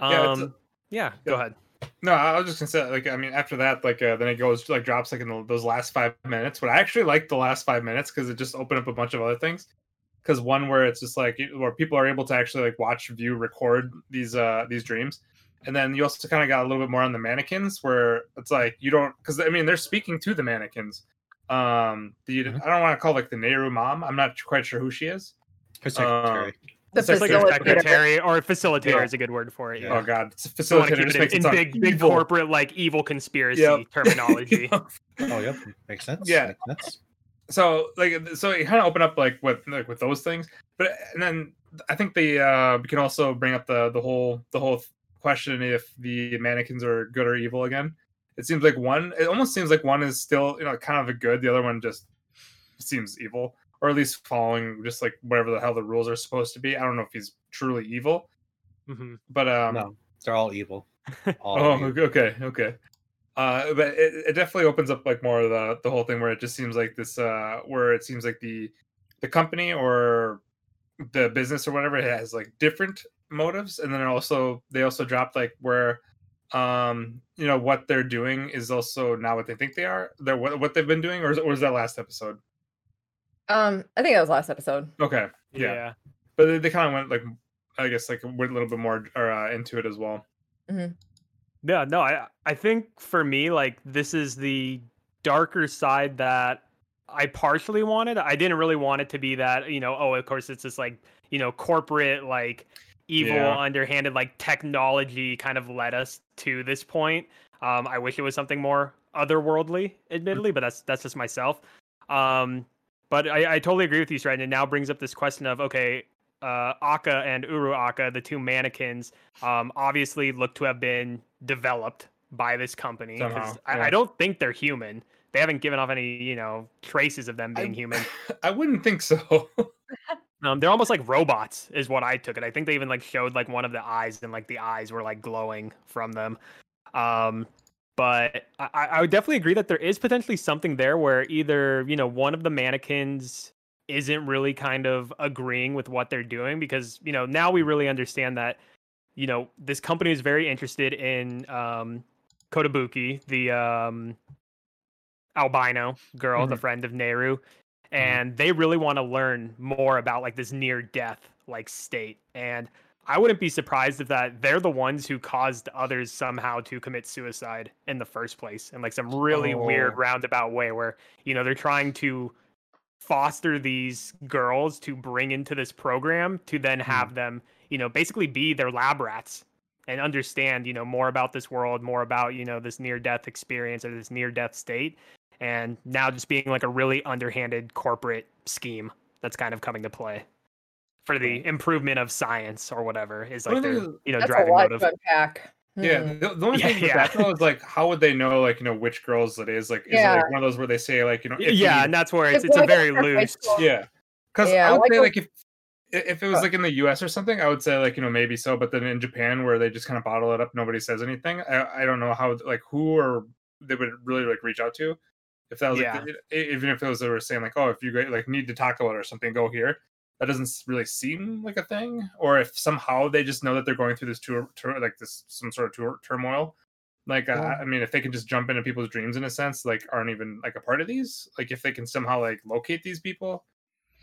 S1: Um,
S5: Yeah,
S1: yeah, go ahead.
S5: No, I was just gonna say, like, I mean, after that, like, uh, then it goes like drops like in the, those last five minutes. But I actually like the last five minutes because it just opened up a bunch of other things. Because one where it's just like where people are able to actually like watch, view, record these uh these dreams, and then you also kind of got a little bit more on the mannequins where it's like you don't because I mean they're speaking to the mannequins. Um, the
S3: Mhm.
S5: I don't want to call like the Neiru mom. I'm not quite sure who she is.
S3: Her secretary.
S4: The
S1: It's
S4: facilitator.
S1: secretary or facilitator
S5: Yeah.
S1: is a good word for it.
S3: Yeah.
S1: Yeah.
S5: Oh God, it's a
S1: If you wanna
S5: facilitator.
S1: keep it
S5: makes
S1: in,
S5: it
S1: big, big
S5: evil.
S1: corporate like evil conspiracy
S5: Yep. *laughs*
S1: terminology. *laughs*
S3: Oh, yep, makes sense.
S5: Yeah.
S3: Makes sense.
S5: so like so it kind of open up like with like with those things but and then i think the uh we can also bring up the the whole the whole question if the mannequins are good or evil again it seems like one it almost seems like one is still you know kind of a good the other one just seems evil or at least following just like whatever the hell the rules are supposed to be i don't know if he's truly evil
S1: hmm
S5: but um
S3: no, they're all evil. *laughs* All
S5: Oh,
S3: evil.
S5: okay, okay. Uh, but it, it definitely opens up like more of the the whole thing where it just seems like this, uh, where it seems like the the company or the business or whatever has like different motives, and then also they also dropped like where, um, you know what they're doing is also not what they think they are. They're what what they've been doing, or is, or was that last episode?
S4: Um, I think that was last episode.
S5: Okay,
S1: Yeah.
S5: yeah, but they, they kind of went like I guess like went a little bit more or, uh, into it as well. mm-hmm.
S1: Yeah, no, I I think for me, like this is the darker side that I partially wanted. I didn't really want it to be that, you know, oh, of course it's this like, you know, corporate like evil,
S5: Yeah.
S1: underhanded like technology kind of led us to this point. Um, I wish it was something more otherworldly, admittedly, but that's that's just myself. Um, but I, I totally agree with you, Stratton. It now brings up this question of okay, uh, Acca and Ura-Acca, the two mannequins, um, obviously look to have been developed by this company.
S5: Somehow,
S1: I. I don't think they're human. They haven't given off any, you know, traces of them being
S5: I-
S1: human. *laughs*
S5: I wouldn't think so. *laughs*
S1: Um, they're almost like robots, is what I took it. I think they even like showed like one of the eyes, and like the eyes were like glowing from them. Um, but I, I would definitely agree that there is potentially something there where either you know one of the mannequins isn't really kind of agreeing with what they're doing because you know now we really understand that you know this company is very interested in um, Kotobuki, the um, albino girl, the friend of Neiru, Mm-hmm. and they really want to learn more about like this near death like state. And I wouldn't be surprised if that they're the ones who caused others somehow to commit suicide in the first place in like some really weird
S5: Oh.
S1: roundabout way where you know they're trying to foster these girls to bring into this program to then hmm. have them you know basically be their lab rats and understand you know more about this world more about you know this near death experience or this near death state and now just being like a really underhanded corporate scheme that's kind of coming to play for the improvement of science or whatever is like
S5: Well,
S1: their you know
S4: That's a
S1: driving
S4: lot
S1: motive.
S4: to unpack.
S5: Yeah,
S4: Hmm.
S5: the, the only *laughs*
S1: Yeah,
S5: thing with
S1: yeah.
S5: that though is like, how would they know, like, you know, which girls it is? Like, is it
S4: Yeah.
S5: like one of those where they say, like, you know, if
S1: yeah,
S5: you-
S1: and that's where
S4: If
S1: it's it's a very loose.
S5: yeah, because
S4: Yeah,
S5: I would
S4: like
S5: say
S4: a-
S5: like if if it was like in the U.S. or something, I would say like you know maybe so, but then in Japan where they just kind of bottle it up, nobody says anything. I I don't know how like who or they would really like reach out to if that was
S1: Yeah.
S5: like, even if it was they were saying like oh if you like need to talk about it or something go here. That doesn't really seem like a thing, or if somehow they just know that they're going through this tour, tour like this some sort of tour, turmoil. Like, uh, I mean, if they can just jump into people's dreams in a sense, like, aren't even like a part of these. Like, if they can somehow like locate these people,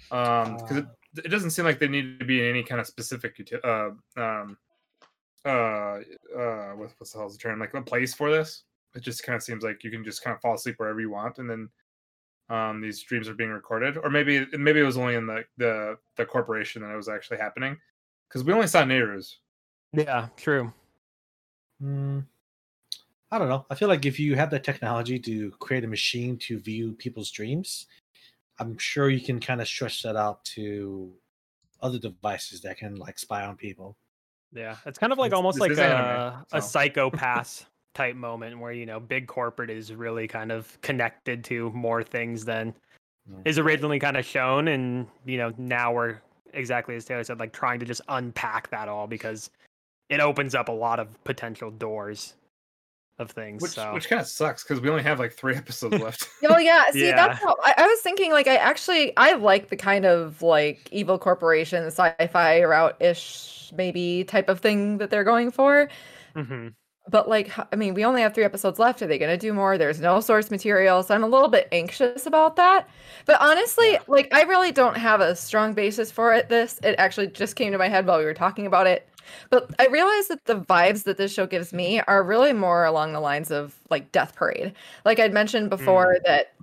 S5: um, because it, it doesn't seem like they need to be in any kind of specific, uh, um, uh, uh, what, what's the hell's the term? Like a place for this. It just kind of seems like you can just kind of fall asleep wherever you want, and then um these dreams are being recorded or maybe maybe it was only in the the the corporation that it was actually happening because we only saw Neiru's.
S1: Yeah, true.
S3: Hmm. I don't know. I feel like if you have the technology to create a machine to view people's dreams, I'm sure you can kind of stretch that out to other devices that can like spy on people.
S1: Yeah, it's kind of like
S5: This-
S1: almost like a,
S5: anime,
S1: a
S5: so.
S1: Psycho-Pass type moment where you know big corporate is really kind of connected to more things than is originally kind of shown, and you know now we're exactly as Taylor said, like trying to just unpack that all because it opens up a lot of potential doors of things.
S5: Which
S1: so
S5: which kind of sucks because we only have like three *laughs* episodes left. *laughs*
S4: Oh yeah, see
S1: Yeah.
S4: that's how I, I was thinking. Like I actually I like the kind of like evil corporation sci-fi route ish maybe type of thing that they're going for.
S1: Mhm.
S4: But like i mean, we only have three episodes left. Are they going to do more? There's no source material, so I'm a little bit anxious about that. But honestly,
S3: Yeah.
S4: like I really don't have a strong basis for it. This it actually just came to my head while we were talking about it. But I realized that the vibes that this show gives me are really more along the lines of like Death Parade. Like I'd mentioned before that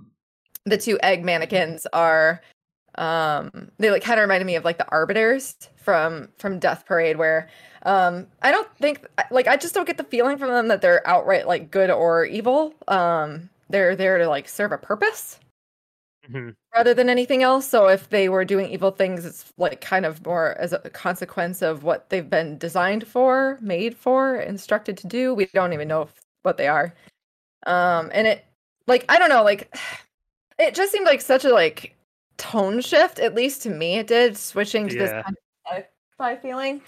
S4: the two egg mannequins are um they like kind of reminded me of like the arbiters from from Death Parade where um I don't think like I just don't get the feeling from them that they're outright like good or evil. Um they're there to like serve a purpose
S1: Mhm.
S4: rather than anything else. So if they were doing evil things, it's like kind of more as a consequence of what they've been designed for, made for, instructed to do. We don't even know if, what they are. Um, and it, like, I don't know, like, *sighs* it just seemed like such a like tone shift. At least to me, it did switching to this kind of sci-fi feeling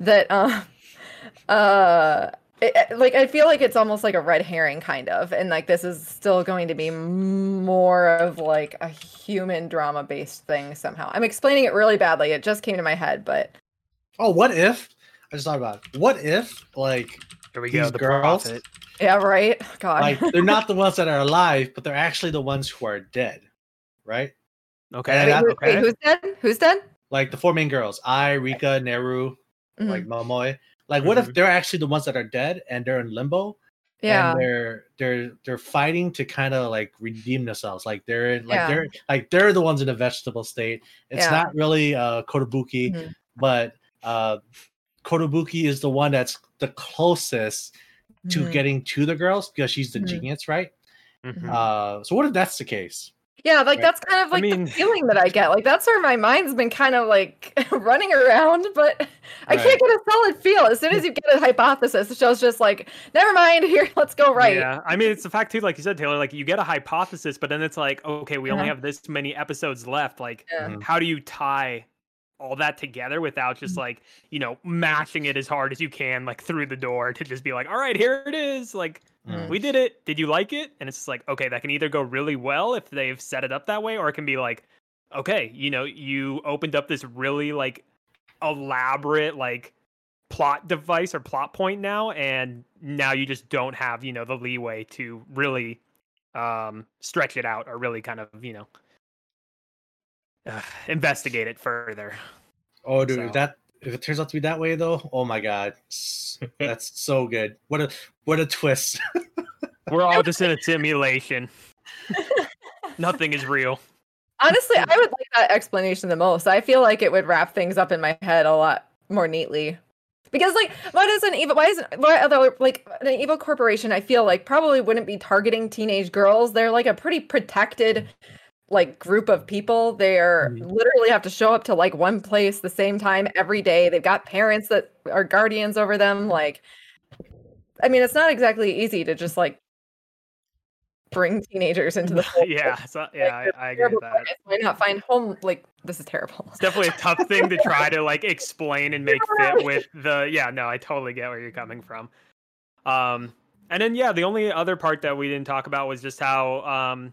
S4: that, um, *laughs* uh. It, it- like I feel like it's almost like a red herring kind of, and like this is still going to be more of like a human drama based thing somehow. I'm explaining it really badly. It just came to my head, but
S3: Oh, what if? I just thought about it. What if like
S1: Here we go.
S3: these
S1: The
S3: girls
S1: prophet.
S4: yeah, right. *laughs* God,
S3: like they're not the ones that are alive, but they're actually the ones who are dead, right?
S1: Okay.
S4: Wait, who-
S1: okay.
S4: wait, who's dead? Who's dead?
S3: Like the four main girls, Ai, Rika, Neiru,
S4: Mhm.
S3: like Momoe. Like, what
S1: Mhm.
S3: if they're actually the ones that are dead and they're in limbo?
S4: yeah,
S3: and they're they're they're fighting to kind of like redeem themselves like they're like
S4: Yeah.
S3: they're like they're the ones in a vegetable state it's
S4: Yeah.
S3: not really uh kotobuki
S4: Mhm.
S3: but uh kotobuki is the one that's the closest to
S4: Mhm.
S3: getting to the girls because she's the
S4: Mhm.
S3: genius right
S1: Mhm.
S3: uh so what if that's the case
S4: Yeah, like
S3: Right.
S4: that's kind of
S1: I
S4: like
S1: mean-
S4: the feeling that I get. Like that's where my mind's been kind of like *laughs* running around, but I
S3: Right.
S4: can't get a solid feel. As soon as *laughs* you get a hypothesis, the show's just like, never mind, *laughs* here, let's go right.
S1: Yeah, I mean it's the fact too, like you said, Taylor. Like you get a hypothesis, but then it's like, okay, we only
S4: Uh-huh.
S1: have this many episodes left. Like,
S4: Yeah.
S1: How do you tie all that together without just
S4: Mm-hmm.
S1: like you know mashing it as hard as you can, like through the door to just be like, all right, here it is. Like
S4: Mm.
S1: we did it. Did you like it? And it's just like, okay, that can either go really well if they've set it up that way, or it can be like, okay, you know, you opened up this really like elaborate like plot device or plot point now, and now you just don't have you know the leeway to really um stretch it out or really kind of you know uh, investigate it further.
S3: oh dude
S1: So-
S3: that if it turns out to be that way though, oh my god, *laughs* that's so good. What a what a twist. *laughs*
S1: We're all just in a simulation. *laughs* Nothing is real.
S4: Honestly, I would like that explanation the most. I feel like it would wrap things up in my head a lot more neatly. Because like, what is an evil? Why isn't why other like an evil corporation? I feel like probably wouldn't be targeting teenage girls. They're like a pretty protected like group of people. They're
S3: Mhm.
S4: literally have to show up to like one place the same time every day. They've got parents that are guardians over them. Like, I mean, it's not exactly easy to just like bring teenagers into the *laughs*
S1: yeah, so, yeah, I, I agree with that.
S4: parents. Why not find home? Like, this is terrible.
S1: It's definitely a tough thing to try to like explain and make fit *laughs* with the yeah, no, I totally get where you're coming from. Um and then yeah, the only other part that we didn't talk about was just how um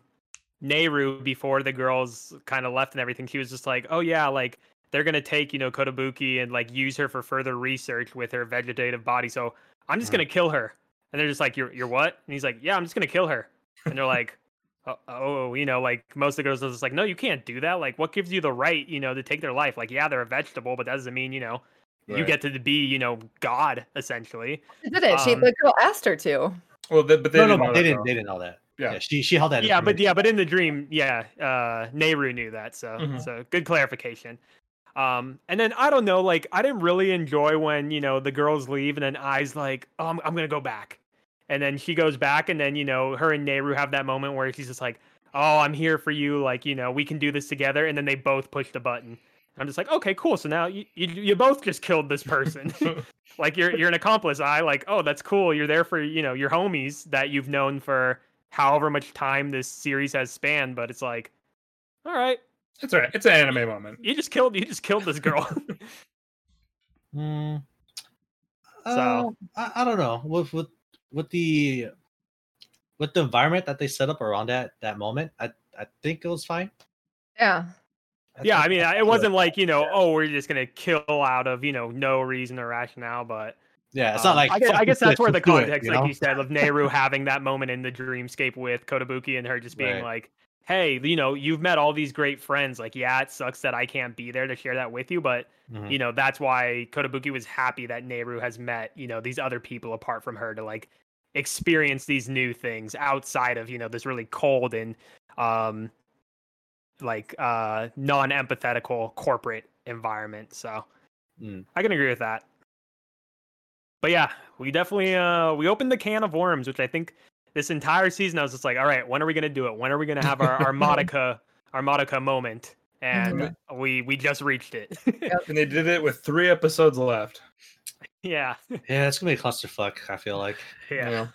S1: Neiru before the girls kind of left and everything, she was just like, "Oh yeah, like they're going to take, you know, Kotobuki and like use her for further research with her vegetative body. So, I'm just
S3: Mhm.
S1: going to kill her." And they're just like, "You're you're what?" And he's like, "Yeah, I'm just going to kill her." And they're like, oh, oh, you know, like most of the girls are just like, no, you can't do that. Like, what gives you the right, you know, to take their life? Like, yeah, they're a vegetable, but that doesn't mean, you know, you get to be, you know, God essentially.
S4: She didn't. She
S1: Um,
S4: the girl asked her to.
S5: Well, they, but they
S3: no, no,
S5: didn't
S3: but
S5: know
S3: they didn't. They didn't know that.
S5: Yeah.
S3: Yeah, she she held that.
S1: Yeah, but yeah, but in the dream, yeah, uh, Neiru knew that, so
S5: Mhm.
S1: so good clarification. Um, and then I don't know, like I didn't really enjoy when you know the girls leave, and then Ai's like, oh, I'm, I'm gonna go back, and then she goes back, and then you know her and Neiru have that moment where she's just like, oh, I'm here for you, like you know we can do this together, and then they both push the button. I'm just like, okay, cool. So now you, you you both just killed this person. *laughs* *laughs* like you're you're an accomplice. I like, oh, that's cool. You're there for you know your homies that you've known for however much time this series has spanned. But it's like, all right,
S5: It's all right. It's an anime moment.
S1: you just killed you just killed this girl. *laughs*
S3: Mm,
S1: So-
S3: uh, I, I don't know with with with the with the environment that they set up around that that moment. I I think it was fine.
S4: Yeah.
S1: yeah, I mean, it wasn't like you know,
S3: Yeah.
S1: oh, we're just gonna kill out of you know no reason or rationale, but
S3: Yeah, it's
S1: um,
S3: not like
S1: I guess, I guess that's where the
S3: let's it,
S1: context,
S3: you
S1: like you said, of Neiru *laughs* having that moment in the dreamscape with Kotobuki and her just being
S3: Right.
S1: like, "Hey, you know, you've met all these great friends. Like, yeah, it sucks that I can't be there to share that with you, but
S3: Mhm.
S1: you know that's why Kotobuki was happy that Neiru has met you know these other people apart from her to like experience these new things outside of you know this really cold and um like uh non-empathetical corporate environment so
S3: Mm.
S1: I can agree with that but yeah we definitely uh we opened the can of worms which I think this entire season I was just like all right when are we gonna do it when are we gonna have our our *laughs* Monica our Monica moment and we we just reached it *laughs*
S5: And they did it with three episodes left.
S1: yeah
S3: Yeah, it's gonna be a clusterfuck. I feel like. *laughs*
S1: yeah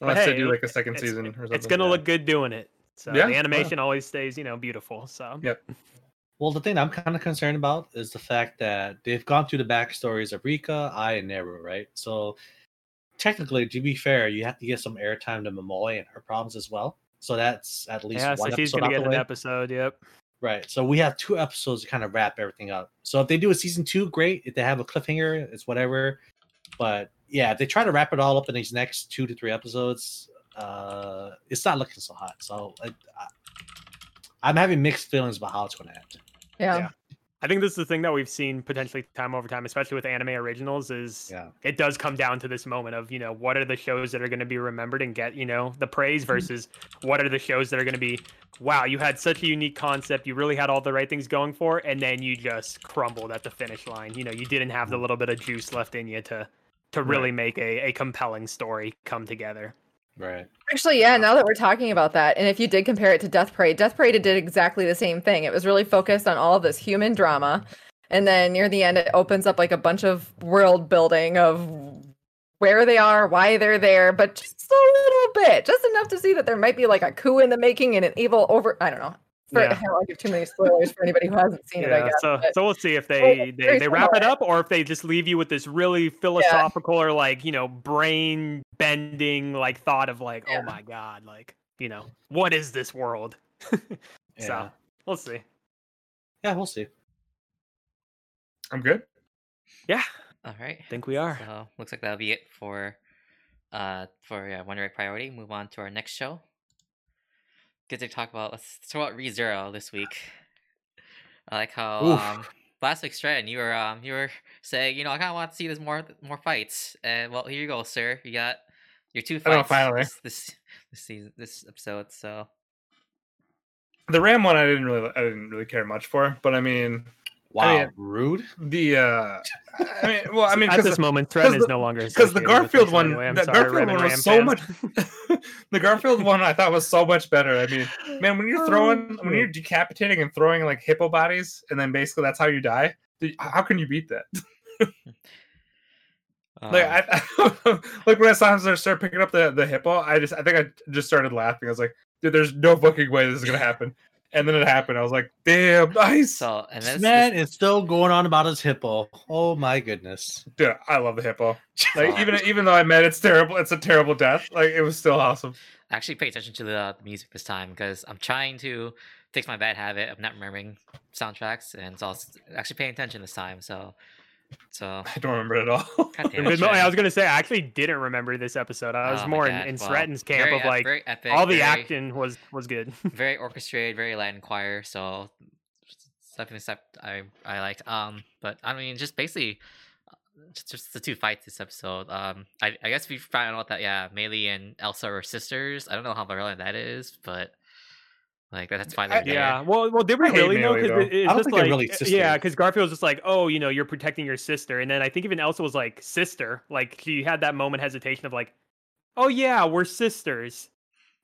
S5: Unless they
S1: hey,
S5: do like a second season or something.
S1: it's gonna
S5: yeah.
S1: look good doing it. So
S5: Yeah,
S1: the
S5: yeah.
S1: animation always stays, you know, beautiful. So
S5: Yep.
S3: Well, the thing I'm kind of concerned about is the fact that they've gone through the backstories of Rika, Ai, and Neiru, right? So technically, to be fair, you have to get some airtime to Momoe and her problems as well. So that's at least
S1: yeah, so
S3: one
S1: she's gonna get an episode. Yep.
S3: Right. So we have two episodes to kind of wrap everything up. So if they do a season two, great. If they have a cliffhanger, it's whatever. But yeah, if they try to wrap it all up in these next two to three episodes, uh, it's not looking so hot. So I, I, I'm having mixed feelings about how it's going to end.
S4: Yeah.
S1: Yeah. I think this is the thing that we've seen potentially time over time, especially with anime originals, is
S3: Yeah.
S1: it does come down to this moment of, you know, what are the shows that are going to be remembered and get, you know, the praise mm-hmm. versus what are the shows that are going to be, wow, you had such a unique concept, you really had all the right things going for, and then you just crumbled at the finish line. You know, you didn't have the mm-hmm. little bit of juice left in you to to really make a, a compelling story come together.
S3: Right.
S4: Actually, yeah, now that we're talking about that, and if you did compare it to Death Parade, Death Parade did exactly the same thing. It was really focused on all this human drama. And then near the end, it opens up like a bunch of world building of where they are, why they're there, but just a little bit, just enough to see that there might be like a coup in the making and an evil over. I don't know. For,
S1: Yeah.
S4: I don't want to give too many spoilers for anybody who hasn't seen it, I guess.
S1: so
S4: but-
S1: so we'll see if they
S4: Well,
S1: they, they wrap it up or if they just leave you with this really philosophical or like you know brain bending like thought of like
S4: Yeah.
S1: oh my god like you know what is this world *laughs*
S3: Yeah.
S1: so we'll see
S3: Yeah, we'll see.
S5: I'm good.
S1: yeah
S2: All right.
S1: i think we are
S2: So looks like that'll be it for uh for yeah, Wonder Egg Priority. Move on to our next show. Good to talk about. Let's talk about ReZero this week. I like how um last week's trend, you were um you were saying, you know, I kind of want to see this more more fights, and well, here you go, sir. You got your two fights
S5: finally.
S2: this this this season, this episode. So
S5: The Ram one I didn't really I didn't really care much for, but I mean
S3: Wow,
S5: mean-
S3: rude.
S5: the uh I mean well I *laughs* mean
S1: at this
S5: the-
S1: moment, Threaten
S5: the-
S1: is no longer
S5: because the Garfield one,
S1: anyway.
S5: The
S1: sorry,
S5: Garfield one was so much. *laughs* the Garfield one I thought was so much better. I mean, man, when you're throwing, when you're decapitating and throwing like hippo bodies, and then basically that's how you die. How can you beat that? *laughs* Like,
S2: um,
S5: I, like when I saw him start picking up the the hippo, I just, I think I just started laughing. I was like, dude, there's no fucking way this is gonna happen. And then it happened. I was like, damn, *laughs* nice.
S2: so and
S3: This
S2: this,
S3: man is still going on about his hippo. Oh my goodness.
S5: Dude, I love the hippo. *laughs* Like even even though I met it's terrible, it's a terrible death. Like it was still awesome.
S2: actually pay attention to the, uh, the music this time because I'm trying to fix my bad habit of not remembering soundtracks, and so I was actually paying attention this time. So so *laughs*
S5: I don't remember it at all. *laughs*
S2: It,
S1: I was gonna say I actually didn't remember this episode. I was
S2: Oh
S1: more in, in
S2: well,
S1: camp of like
S2: very epic,
S1: all the
S2: very-
S1: action was was good. *laughs*
S2: very orchestrated, very Latin choir. So definitely stuff I I liked. Um, but I mean, just basically, just, just the two fights this episode. Um, I I guess we found out that yeah, Meili and Elsa are sisters. I don't know how relevant that is, but like that's fine.
S5: I-
S2: they're there.
S1: Yeah. Well, well, did we
S5: I
S1: really know?
S5: Melee,
S1: Because
S5: though.
S1: it's
S3: I don't
S1: just
S3: think they're
S1: like,
S3: really
S1: yeah, because Garfield was just like, oh, you know, you're protecting your sister, and then I think even Elsa was like, sister. Like she had that moment hesitation of like, oh yeah, we're sisters,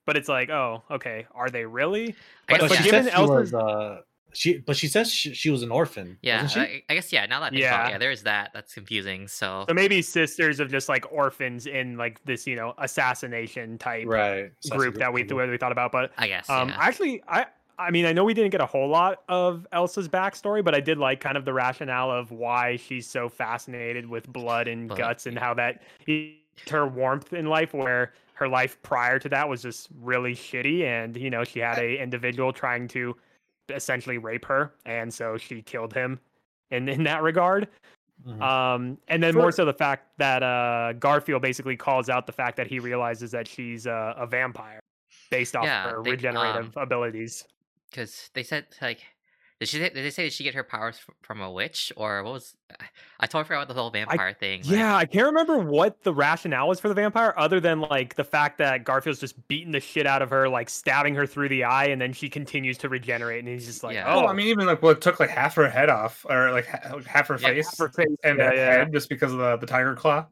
S1: but it's like, oh, okay, are they really?
S2: I
S1: But-
S2: guess,
S3: But
S1: but
S2: yeah.
S1: given Elsa's-
S3: was uh she but she says she, she was an orphan.
S2: Yeah,
S3: she?
S2: I, I guess yeah. Now that I think about
S1: Yeah.
S2: yeah, there's that. That's confusing. So
S1: So maybe sisters of just like orphans in like this, you know, assassination type
S3: right.
S1: group that we we thought about. But
S2: I guess
S1: Um,
S2: yeah.
S1: actually, I I mean, I know we didn't get a whole lot of Elsa's backstory, but I did like kind of the rationale of why she's so fascinated with blood and
S2: Blood,
S1: guts and how that eats her warmth in life, where her life prior to that was just really shitty, and you know she had a individual trying to essentially rape her, and so she killed him. In, in that regard,
S3: Mhm.
S1: um, and then
S5: For-
S1: more so the fact that uh, Garfield basically calls out the fact that he realizes that she's a, a vampire based off
S2: Yeah,
S1: her
S2: they-
S1: regenerative
S2: um,
S1: abilities.
S2: because they said like did she say- did they say that she get her powers from a witch or what was I totally forgot about the whole vampire thing. like-
S1: Yeah, I can't remember what the rationale was for the vampire, other than like the fact that Garfield's just beating the shit out of her, like stabbing her through the eye, and then she continues to regenerate, and he's just like,
S2: Yeah.
S1: oh,
S5: Oh, I mean, even like what took like half her head off, or like half her
S2: Yeah,
S5: face
S1: half her face,
S5: and
S1: yeah,
S5: her
S1: yeah.
S5: head, just because of the, the tiger claw.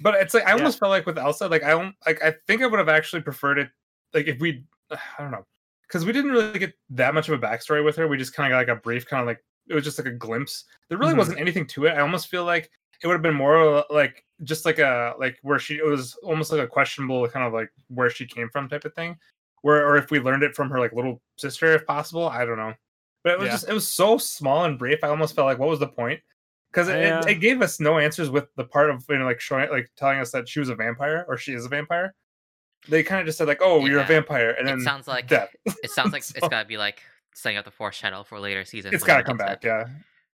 S5: But it's like I
S1: Yeah.
S5: almost felt like with Elsa, like I don't like I think I would have actually preferred it, like if we, *sighs* I don't know, because we didn't really get that much of a backstory with her. We just kind of got like a brief, kind of like it was just like a glimpse. There really
S1: Mhm.
S5: wasn't anything to it. I almost feel like it would have been more like just like a like where she it was almost like a questionable kind of like where she came from type of thing where or if we learned it from her like little sister if possible i don't know but it was
S1: Yeah.
S5: just it was so small and brief i almost felt like what was the point because it,
S1: Yeah.
S5: it, it gave us no answers with the part of you know like showing like telling us that she was a vampire or she is a vampire they kind of just said like oh you're a vampire and
S2: It
S5: then
S2: sounds like
S5: death *laughs*
S2: it sounds like *laughs*
S5: So-
S2: it's gotta be like setting up the foreshadow for later seasons.
S5: it's
S2: when we
S5: got to come back
S2: that.
S5: yeah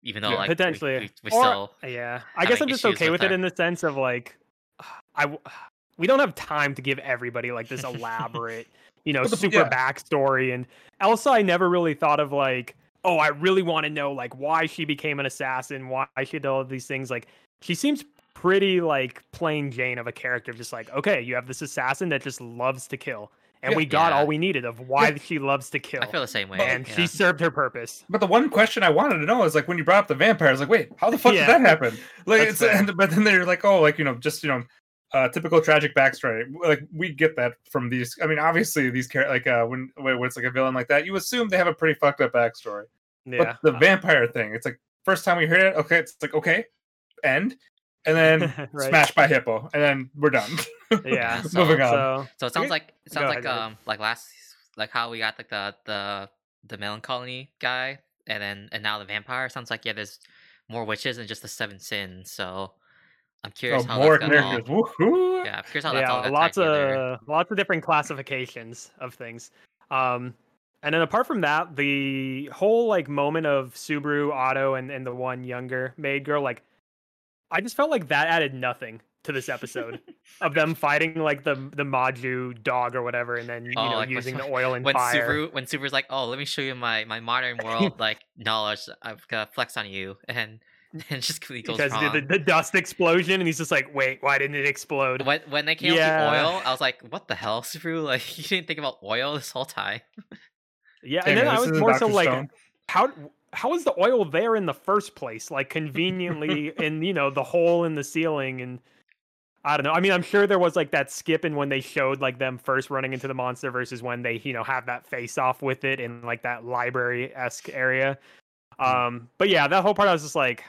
S2: Even though
S5: Yeah.
S2: like
S1: potentially.
S2: we, we,
S1: Or-
S2: still
S1: yeah, I guess I'm just okay
S2: with
S1: with it in the sense of like, *sighs* I *sighs* we don't have time to give everybody like this *laughs* elaborate, you know,
S5: the-
S1: super
S5: yeah.
S1: backstory. And Elsa, I never really thought of like, oh, I really want to know like why she became an assassin, why she did all of these things. Like, she seems pretty like plain Jane of a character, just like, okay, you have this assassin that just loves to kill, and
S5: Yeah.
S1: we got
S2: Yeah.
S1: all we needed of why
S5: Yeah.
S1: she loves to kill,
S2: I feel the same way.
S1: and
S2: yeah.
S1: she served her purpose.
S5: but the one question i wanted to know is like when you brought up the vampire i like wait how the fuck
S1: Yeah.
S5: did that happen like
S1: That's
S5: it's and, but then they're like oh like you know just you know uh typical tragic backstory like we get that from these i mean obviously these char- like uh when when it's like a villain like that you assume they have a pretty fucked up backstory
S1: Yeah,
S5: but the vampire thing it's like first time we heard it okay it's like okay end and then *laughs*
S1: Right.
S5: smashed by hippo and then we're done *laughs*
S1: yeah. *laughs*
S2: So-
S5: moving on
S1: So
S2: So it sounds like it sounds
S1: ahead,
S2: like
S1: David.
S2: um like last like how we got like the the the melancholy guy and then and now the vampire sounds like yeah there's more witches than just the seven sins so I'm curious
S5: oh,
S2: how
S5: more
S2: that's gonna all, yeah I'm curious how that's all
S1: yeah,
S2: got
S1: lots
S2: tied together.
S1: of lots of different classifications of things. Um, and then apart from that, the whole like moment of Subaru, Otto, and and the one younger maid girl, like I just felt like that added nothing to this episode of them *laughs* fighting like the the Maju dog or whatever, and then you
S2: Oh,
S1: know
S2: like when-
S1: using the oil and
S2: when
S1: fire.
S2: Subaru when Subaru's like, oh, let me show you my my modern world like *laughs* knowledge. I've got to flex on you, and *laughs* and just completely goes
S1: because
S2: wrong.
S1: the, the dust explosion, and he's just like, "Wait, why didn't it explode?"
S2: When when they came
S1: Yeah.
S2: out the oil, I was like, what the hell, Subaru? Like you didn't think about oil this whole time.
S1: Yeah,
S5: Hey,
S1: and then I was more so
S5: Dr.
S1: like, how how was the oil there in the first place? Like conveniently *laughs* in you know the hole in the ceiling, and I don't know. I mean, I'm sure there was like that skip in when they showed like them first running into the monster versus when they you know have that face off with it in like that library esque area. Um, but yeah, that whole part I was just like,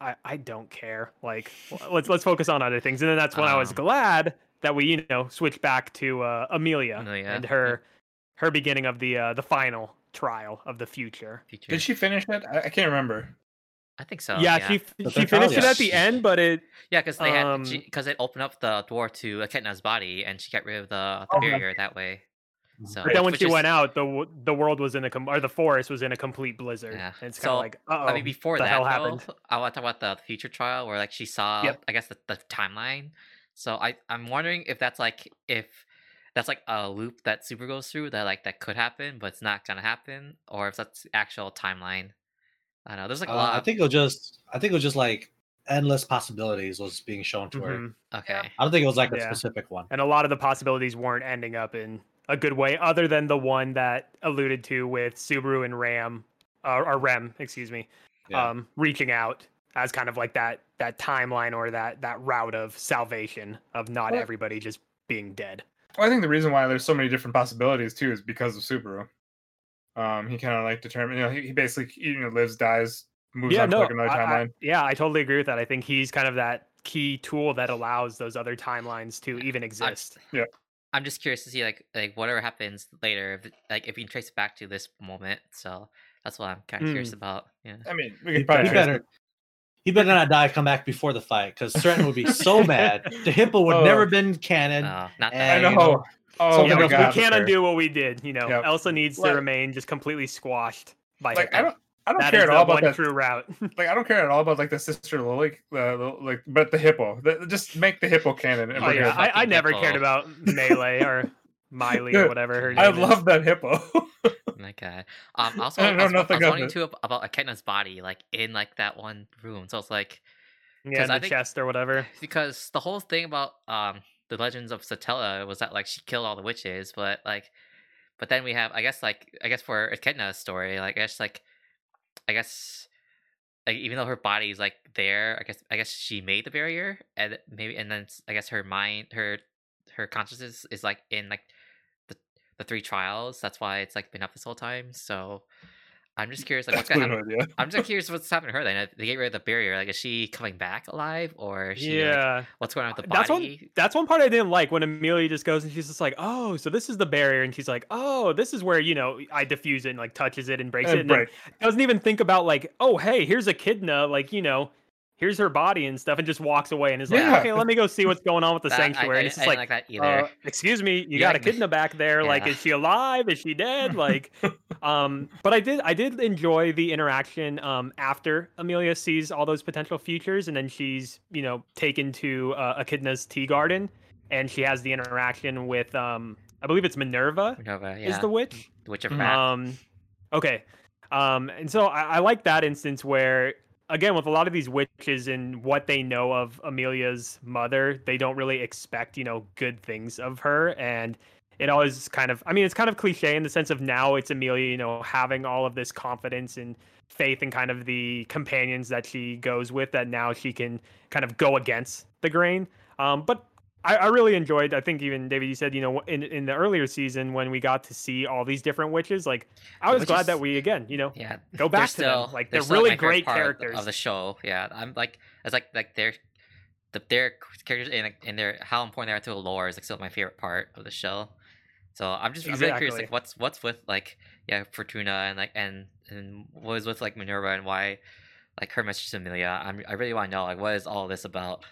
S1: I I don't care. Like let's let's focus on other things, and then that's when I was
S2: Um,
S1: glad that we you know switched back to uh, Emilia,
S2: Emilia,
S1: and her her beginning of the uh, the final trial of the future.
S2: Future.
S5: Did she finish it? I, I can't remember.
S2: I think so.
S1: yeah,
S2: yeah,
S1: she
S3: But
S1: she finished it
S3: it.
S1: at the end, but it
S2: yeah, because they
S1: um,
S2: had because it opened up the door to Echidna's body, and she got rid of the, the
S5: Oh,
S2: barrier that way.
S3: Mhm.
S2: So,
S1: but then when she
S2: is-
S1: went out, the the world was in a com- or the forest was in a complete blizzard.
S2: Yeah.
S1: And it's kind of
S2: So,
S1: like, oh,
S2: I mean, before
S1: the
S2: that,
S1: hell
S2: though,
S1: happened?
S2: I want to talk about the future trial where like she saw,
S1: Yep.
S2: I guess the, the timeline. So I I'm wondering if that's like if that's like a loop that Subaru goes through that like that could happen, but it's not gonna happen, or if that's the actual timeline. I don't know. There's like a
S3: Uh,
S2: lot.
S3: I think it was just. I think it was just like endless possibilities was being shown to her.
S1: Mhm.
S2: okay.
S3: I don't think it was like a
S1: Yeah.
S3: specific one.
S1: and a lot of the possibilities weren't ending up in a good way, other than the one that alluded to with Subaru and Ram, or, or Rem, excuse me,
S3: Yeah.
S1: um, reaching out as kind of like that that timeline or that that route of salvation of not
S5: Well-
S1: everybody just being dead.
S5: Well, I think the reason why there's so many different possibilities too is because of Subaru. Um, he kind of like determine, you know, he, he basically you know lives, dies, moves
S1: yeah,
S5: on
S1: no,
S5: to like another
S1: I- I-
S5: timeline.
S1: yeah, I totally agree with that. I think he's kind of that key tool that allows those other timelines to even
S2: I'm,
S1: exist.
S2: I'm just curious to see like like whatever happens later, if, like if you can trace it back to this moment. So that's what I'm kind of curious
S1: Mm.
S2: about. Yeah.
S5: I mean, we could probably
S3: he
S5: trace
S3: better.
S5: It.
S3: He better not die. Come back before the fight, because Stratton would be so *laughs* mad. The hippo would
S5: Oh.
S3: never been canon.
S2: No, not
S3: and-
S5: I
S2: that.
S3: you
S5: know.
S3: know,
S5: Oh
S3: something
S1: yeah,
S5: my
S1: we, we can't
S5: there.
S1: undo what we did. You know,
S5: Yep.
S1: Elsa needs
S5: Like-
S1: to remain just completely squashed by
S5: Like I don't, I don't
S1: That
S5: care at all about
S1: one
S5: that.
S1: true route. *laughs*
S5: Like I don't care at all about like the sister Lily, uh, like, but the hippo. The, just make the hippo canon.
S1: Oh yeah. I, I never
S2: Hippo.
S1: cared about Melee or Miley or whatever her name
S5: I
S1: is.
S5: love that hippo.
S2: My God. Um, *laughs* also,
S5: I
S2: I,
S5: know
S2: was, I was wondering too about Echidna's body, like in like that one room. So it's like
S1: yeah, in
S2: I
S1: the
S2: think-
S1: chest or whatever. *sighs*
S2: because the whole thing about um the legends of Satella was that like she killed all the witches, but like, but then we have I guess like I guess for Echidna's story, like I guess like I guess like even though her body's like there, I guess I guess she made the barrier and maybe and then I guess her mind her her consciousness is like in like the three trials. That's why it's like been up this whole time. So I'm just curious like *laughs* what's gonna happen.
S5: Absolutely idea.
S2: I'm just curious *laughs* what's happening to her then. They get rid of the barrier, like is she coming back alive or is she like,
S1: Yeah,
S2: what's going on with the body?
S1: that's one. That's one part I didn't like when Emilia just goes and she's just like, "Oh, so this is the barrier," and she's like, "Oh, this is where you know I diffuse it and like touches it and breaks it."
S5: And
S1: And then
S5: break.
S1: doesn't even think about like, "Oh, hey, here's Echidna," like you know, here's her body and stuff, and just walks away and is like, "Okay, let me go see what's going on with the *laughs*
S2: That-
S1: sanctuary."
S2: I,
S1: and it's just
S2: didn't
S1: like,
S2: like that either.
S1: uh, excuse me, you
S2: You
S1: got
S2: like-
S1: Echidna back there. Like, is she alive? Is she dead? *laughs* Like, um, but I did, I did enjoy the interaction um after Emilia sees all those potential futures, and then she's you know taken to uh, Echidna's tea garden, and she has the interaction with um, I believe it's Minerva
S2: Minerva, yeah.
S1: is the witch.
S2: the Witch of
S3: Mhm.
S1: Um, okay. Um, and so I, I like that instance where, again, with a lot of these witches and what they know of Emilia's mother, they don't really expect, you know, good things of her. And it always kind of, I mean, it's kind of cliche in the sense of now it's Emilia, you know, having all of this confidence and faith and kind of the companions that she goes with that now she can kind of go against the grain. Um, but I, I really enjoyed. I think even David, you said you know in in the earlier season when we got to see all these different witches, like I was glad that we again, you know,
S2: yeah.
S1: go
S2: they're
S1: back to them. Like they're,
S2: still
S1: really
S2: favorite
S1: great
S2: part of the-
S1: characters.
S2: of the show. Yeah, I'm like it's like like their the their characters and and their how important they are to the lore is like still my favorite part of the show. So I'm just I'm really curious like what's what's with like yeah Fortuna and like and and what is with like Minerva and why like her to Emilia. I'm I really want to know like what is all this about.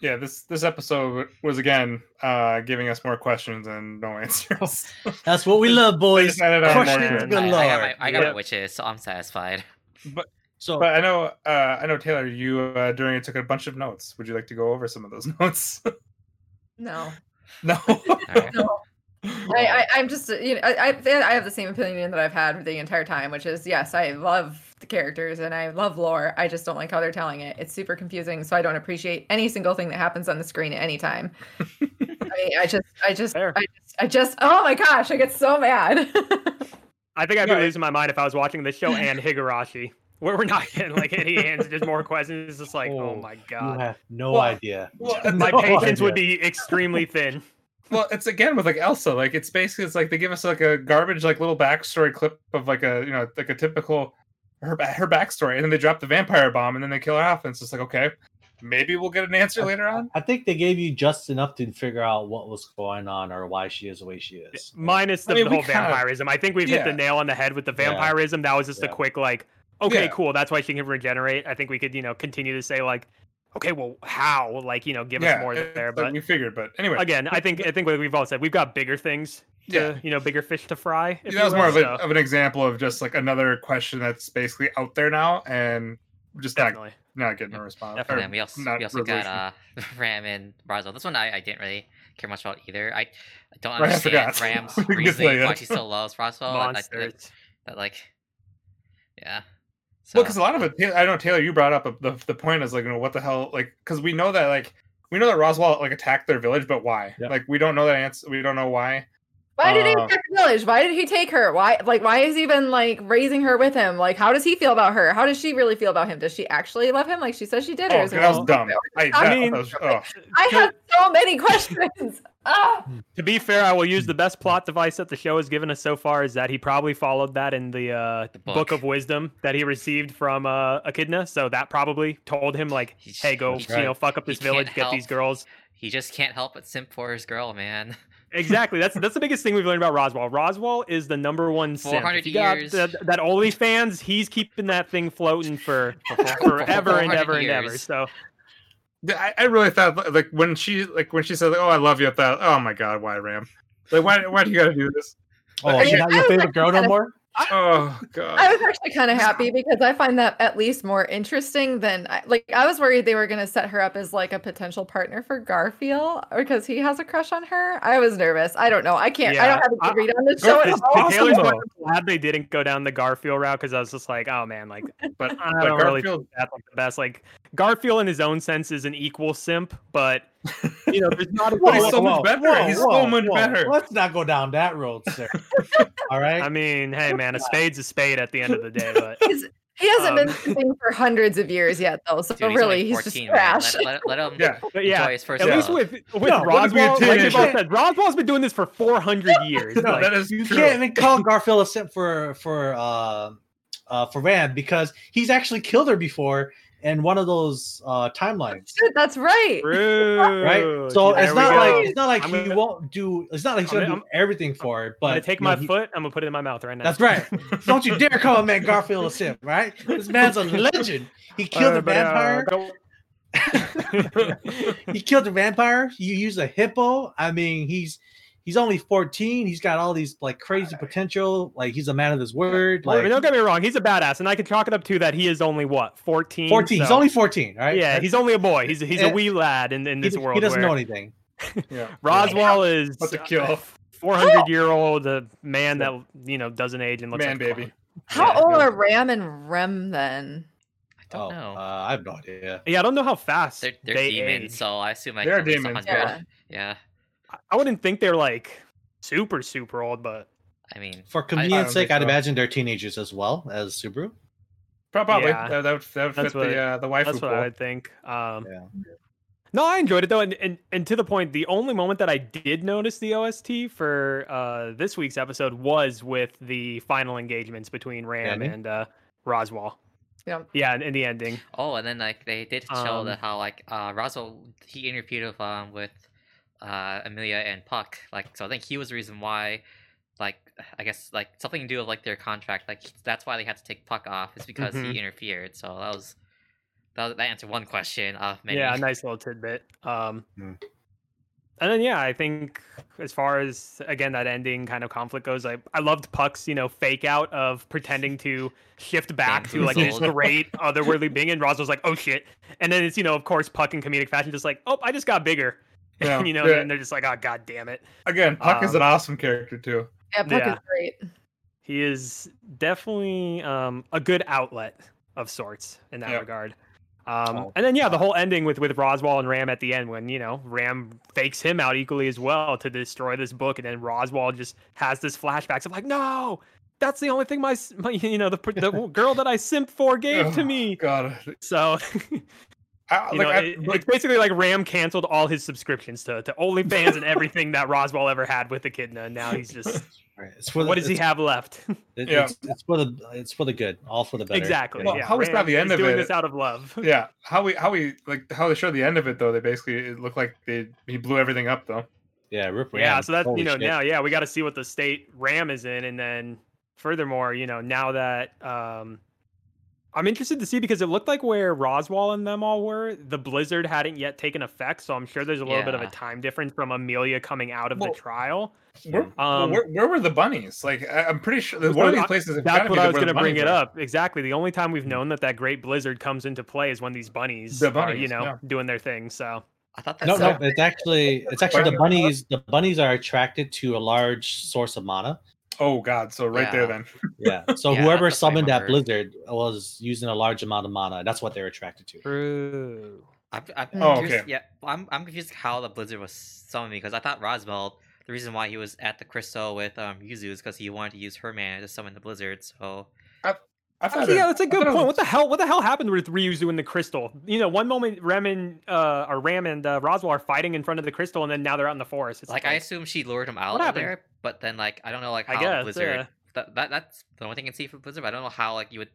S5: Yeah, this this episode was again uh giving us more questions and no answers. *laughs*
S3: That's what we love, boys.
S5: just added on more
S3: Questions
S5: to
S3: galore.
S2: I, I got my I got my
S1: Yep.
S2: witches, so I'm satisfied.
S3: But so
S5: But I know, uh, I know Taylor. You uh, during it took a bunch of notes. Would you like to go over some of those *laughs* notes?
S4: No.
S5: no. *laughs*
S4: No. I, I, I'm just, uh, you know, I, I I have the same opinion that I've had the entire time, which is yes, I love the characters and I love lore. I just don't like how they're telling it. It's super confusing, so I don't appreciate any single thing that happens on the screen at any time. *laughs* I mean, I just, I just, I just, I just, oh my gosh, I get so mad. *laughs*
S1: I think I'd be
S5: Yeah,
S1: losing my mind if I was watching this show and Higurashi, where we're not getting like any answers, just more questions. It's just like, oh,
S3: Oh,
S1: my
S3: you
S1: god,
S3: have no
S5: Well,
S3: idea.
S5: well,
S1: my
S3: no
S1: patience would be extremely thin.
S5: Well, it's again with like Elsa. Like it's basically it's like they give us like a garbage like little backstory clip of like a you know like a typical her her backstory, and then they drop the vampire bomb, and then they kill her off, and it's just like okay, maybe we'll get an answer later on.
S3: I think they gave you just enough to figure out what was going on or why she is the way she is.
S1: Minus the,
S5: I mean,
S1: the
S5: we
S1: whole
S5: kinda-
S1: vampirism. I think we've hit the nail on the head with the
S3: Yeah.
S1: vampirism. That was just a quick like, okay,
S5: Yeah.
S1: cool. That's why she can regenerate. I think we could, you know, continue to say like, okay, well, how? Like, you know, give us more there. But
S5: we figured, but anyway,
S1: again, I think I think what we've all said, we've got bigger things. To,
S5: Yeah.
S1: you know, bigger fish to fry. if
S5: that
S1: you
S5: was more
S1: will,
S5: of, a, of an example of just like another question that's basically out there now, and just not
S1: definitely.
S5: not getting a response.
S1: Definitely.
S5: or
S2: And we also we also got uh *laughs* Ram and Roswaal. This one I, I didn't really care much about either. I, I don't understand
S5: forgot. *laughs*
S2: Ram's
S5: We can
S2: reasoning why she still loves Roswaal. and
S1: Monsters.
S2: that like, yeah.
S5: Well, because a lot of it, I know Taylor, you brought up the the point is like, you know, what the hell, like, because we know that like we know that Roswaal like attacked their village, but why?
S3: Yeah.
S5: Like, we don't know that answer. We don't know why.
S4: Why did he
S5: Uh,
S4: attack the village? Why did he take her? Why, like, why is he even like raising her with him? Like, how does he feel about her? How does she really feel about him? Does she actually love him? Like she says she did, or
S5: Oh,
S4: is it
S5: that was dumb. I, *laughs*
S4: I
S1: mean-
S5: was, oh.
S4: I have so many questions. *laughs* ah.
S1: To be fair, I will use the best plot device that the show has given us so far is that he probably followed that in the, uh,
S2: The
S1: book.
S2: book.
S1: of wisdom that he received from uh, Echidna. So that probably told him like,
S2: He's-
S1: "Hey, go,
S2: he's
S1: you know, fuck up
S2: he
S1: this village,
S2: can't
S1: get these girls."
S2: He just can't help but simp for his girl, man.
S1: Exactly. That's that's the biggest thing we've learned about Roswaal. Roswaal is the number one simp.
S2: 400
S1: If you got
S2: years.
S1: That, that OnlyFans, he's keeping that thing floating for *laughs*
S2: For
S1: forever and
S2: 400
S1: ever and ever. So
S5: I, I really thought like when she like when she said like, "Oh, I love you," I thought, "Oh my god, why Ram? Like, why why do you got to do this?"
S3: Oh, she's not your favorite girl no more?
S5: Oh god.
S4: I was actually kind of happy because I find that at least more interesting than I, like I was worried they were going to set her up as like a potential partner for Garfield because he has a crush on her. I was nervous. I don't know. I can't. I don't have a
S1: I-
S4: good read on this show at
S1: to,
S4: all.
S3: awesome,
S1: Taylor's
S3: though.
S1: point, I'm glad they didn't go down the Garfield route because I was just like, oh man, like
S5: But,
S1: I
S5: but
S1: don't really
S5: Garfield,
S1: that's like the best. Like Garfield in his own sense is an equal simp, but *laughs* you know, there's not a
S5: But he's so much better. He's so much better.
S3: Let's not go down that road, sir. *laughs* All right.
S1: I mean, hey man, a spade's a spade at the end of the day, but
S4: He's, he hasn't been
S1: Um,
S4: for hundreds of years yet, though. So
S2: Dude, he's
S4: really,
S2: only
S4: he's
S2: 14,
S4: just trash.
S2: Let, let, let him
S5: yeah.
S1: but yeah.
S2: enjoy his first
S1: At least with with
S3: No,
S5: let him be a
S1: Roswaal, like
S5: teenager.
S1: we've said, Roswaal's been doing this for 400 years. *laughs*
S5: No,
S1: like,
S5: that is
S3: you
S5: true.
S3: can't even call Garfield a simp for for uh, uh, for Rand because he's actually killed her before in one of those uh, timelines.
S4: Shit, That's right.
S1: True.
S3: Right, so
S1: There
S3: it's not
S1: go.
S3: like it's not like
S1: I'm
S3: he
S1: gonna-
S3: won't do. It's not like he's
S1: I'm
S3: gonna
S1: gonna-
S3: do everything for it.
S1: I'm
S3: But
S1: gonna take
S3: you know,
S1: my
S3: he-
S1: foot. I'm gonna put it in my mouth right now.
S3: That's right. *laughs* Don't you dare call a man Garfield a simp, right? This man's a legend. He killed
S1: Uh,
S3: a
S1: but, uh,
S3: vampire.
S1: go- *laughs*
S3: he killed a vampire. You use a hippo. I mean, he's he's only 14. He's got all these like crazy potential. Like he's a man of his word.
S1: Well, I
S3: Like
S1: mean, don't get me wrong, he's a badass, and I could chalk it up to that. He is only what 14.
S3: 14. He's only 14, right?
S1: yeah, he's only a boy. He's he's a wee lad in, in this
S3: he
S1: world.
S3: He doesn't
S1: where
S3: know anything. *laughs*
S5: Yeah.
S1: Roswaal is
S5: What's a kill?
S1: 400 year old uh, man that you know doesn't age and looks
S5: Man,
S1: like
S5: baby.
S4: How
S1: Yeah,
S4: old
S1: yeah.
S4: are Ram and Rem then?
S2: I don't
S3: Oh,
S2: know.
S3: uh, I have no idea.
S1: Yeah, I don't know how fast
S2: they're they're
S1: they
S2: demons,
S1: age.
S2: so I assume like
S5: They are demons,
S4: Yeah.
S2: Yeah.
S1: I- I wouldn't think they're like super super old, but
S2: I mean,
S3: For
S5: don't
S3: convenience sake, I'd
S5: so.
S3: imagine they're teenagers as well as Subaru.
S5: Probably.
S1: Yeah.
S5: That, that would, that would
S1: That's
S5: fit
S1: what-
S5: the uh, the waifu
S1: that's what I would think. Um,
S3: Yeah.
S1: No, I enjoyed it though, and, and and to the point, the only moment that I did notice the OST for uh, this week's episode was with the final engagements between Ram
S3: Ending?
S1: and uh, Roswaal.
S4: Yeah.
S1: Yeah, in, in the ending.
S2: oh, and then like they did show
S1: Um,
S2: that how like uh Roswaal he interviewed with um with uh Emilia and Puck. Like so I think he was the reason why like I guess like something to do with like their contract. Like that's why they had to take Puck off is because
S1: Mhm.
S2: he interfered. So that was that, was, that answered one question of many.
S1: Yeah, a nice little tidbit. Um,
S3: Hmm.
S1: and then yeah, I think as far as again that ending kind of conflict goes, I I loved Puck's you know fake out of pretending to shift back to like this great *laughs* otherworldly being, and Roz was like, oh shit, and then it's you know of course Puck in comedic fashion just like, oh I just got bigger, *laughs*
S5: Yeah,
S1: you know,
S5: yeah.
S1: and they're just like, oh god damn it.
S5: Again, Puck is
S1: Um,
S5: an awesome character too.
S4: Yeah, Puck
S1: Yeah.
S4: is great.
S1: He is definitely um, a good outlet of sorts in that
S5: Yep.
S1: regard. Um,
S3: Oh,
S1: and then yeah, the whole ending with with Roswaal and Ram at the end when you know Ram fakes him out equally as well to destroy this book, and then Roswaal just has this flashbacks of like, no, that's the only thing my, my *laughs* you know the the *laughs* girl that I simp for gave to
S5: Oh,
S1: me.
S5: God,
S1: So
S5: I,
S1: you
S5: like,
S1: know,
S5: I,
S1: it-
S5: like,
S1: it's basically like Ram canceled all his subscriptions to to OnlyFans and everything that Roswaal ever had with Echidna, and now he's just
S3: Right. For the,
S1: what does he have left?
S3: it-
S5: Yeah.
S3: It's, it's for the it's for the good, all for the better.
S1: exactly.
S5: Well,
S1: yeah,
S5: how is that
S1: Ram
S5: the end
S1: is
S5: of
S1: doing
S5: it?
S1: this out of love.
S5: yeah, how we how we like how they show the end of it though. They basically it looked like they he blew everything up though.
S3: Yeah, Rip Ram.
S1: Yeah, so that's
S3: Holy
S1: you know
S3: shit.
S1: now, yeah, we got to see what the state Ram is in, and then furthermore, you know, now that um, I'm interested to see because it looked like where Roswaal and them all were, the blizzard hadn't yet taken effect, so I'm sure there's a little bit of a time difference from Emilia coming out of
S5: Well,
S1: the trial.
S5: Where, well,
S1: Um,
S5: where, where were the bunnies? Like I, I'm pretty sure
S1: So
S5: one of these places. have
S1: That's what I
S5: the-
S1: was going to bring
S5: bunnies
S1: it
S5: are.
S1: up. Exactly. The only time we've known that that great blizzard comes into play is when these bunnies
S5: The
S1: are, you know,
S5: yeah.
S1: doing their thing. So
S2: I thought that's
S3: No, no, it's actually it's actually the bunnies. The bunnies are attracted to a large source of mana.
S5: Oh God! So right there then. *laughs*
S3: Yeah. So
S2: Yeah,
S3: whoever
S2: that's what I
S3: summoned that blizzard was using a large amount of mana. That's what they're attracted to.
S1: true.
S2: I'm, I'm
S5: Oh,
S2: confused-
S5: okay.
S2: Yeah, I'm, I'm confused how the blizzard was summoned because I thought Roswaal, the reason why he was at the crystal with um Yuzu is because he wanted to use her mana to summon the blizzard. So
S5: I thought
S1: yeah, that's a good point.
S5: was-
S1: What the hell? What the hell happened with Ryuzu and the crystal? You know, one moment Rem and uh, or Ram and uh, Roswaal are fighting in front of the crystal, and then now they're out in the forest. It's
S2: like I assume she lured him out of there, but then like I don't know like
S1: I guess,
S2: blizzard.
S1: yeah.
S2: That, that that's the only thing I can see for blizzard. But I don't know how like you would.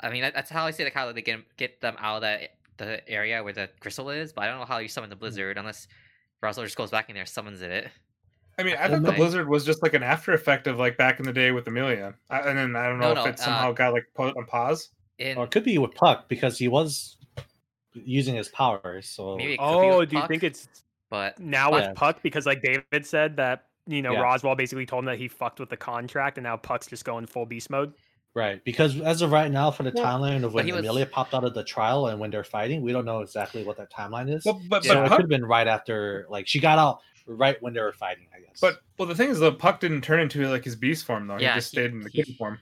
S2: I mean that, that's how I see like how they get get them out of that the area where the crystal is. But I don't know how you summon the
S1: Hmm.
S2: blizzard unless Roswaal just goes back in there, summons it.
S5: I mean, I
S2: Well,
S5: thought the blizzard was just like an after effect of like back in the day with Emilia, I, and then I don't know
S2: No,
S5: if
S2: no,
S5: it somehow
S2: uh,
S5: got like put on pause.
S2: In
S3: Or it could be with Puck because he was using his powers. So
S2: maybe it could be
S1: Oh,
S2: with
S1: do you think it's
S2: But
S1: now with
S3: Yeah.
S1: Puck because like David said that you know
S3: Yeah.
S1: Roswaal basically told him that he fucked with the contract, and now Puck's just going full beast mode.
S3: right, because as of right now, for the
S5: Well,
S3: timeline of when
S2: was-
S3: Emilia popped out of the trial and when they're fighting, we don't know exactly what that timeline is.
S5: But but,
S3: so
S5: but
S3: it
S5: Puck
S3: could have been right after, like she got out right when they were fighting. I guess.
S5: But well, the thing is, the puck didn't turn into like his beast form though.
S2: Yeah,
S5: he just
S2: he-
S5: stayed in the
S2: he-
S5: kid form.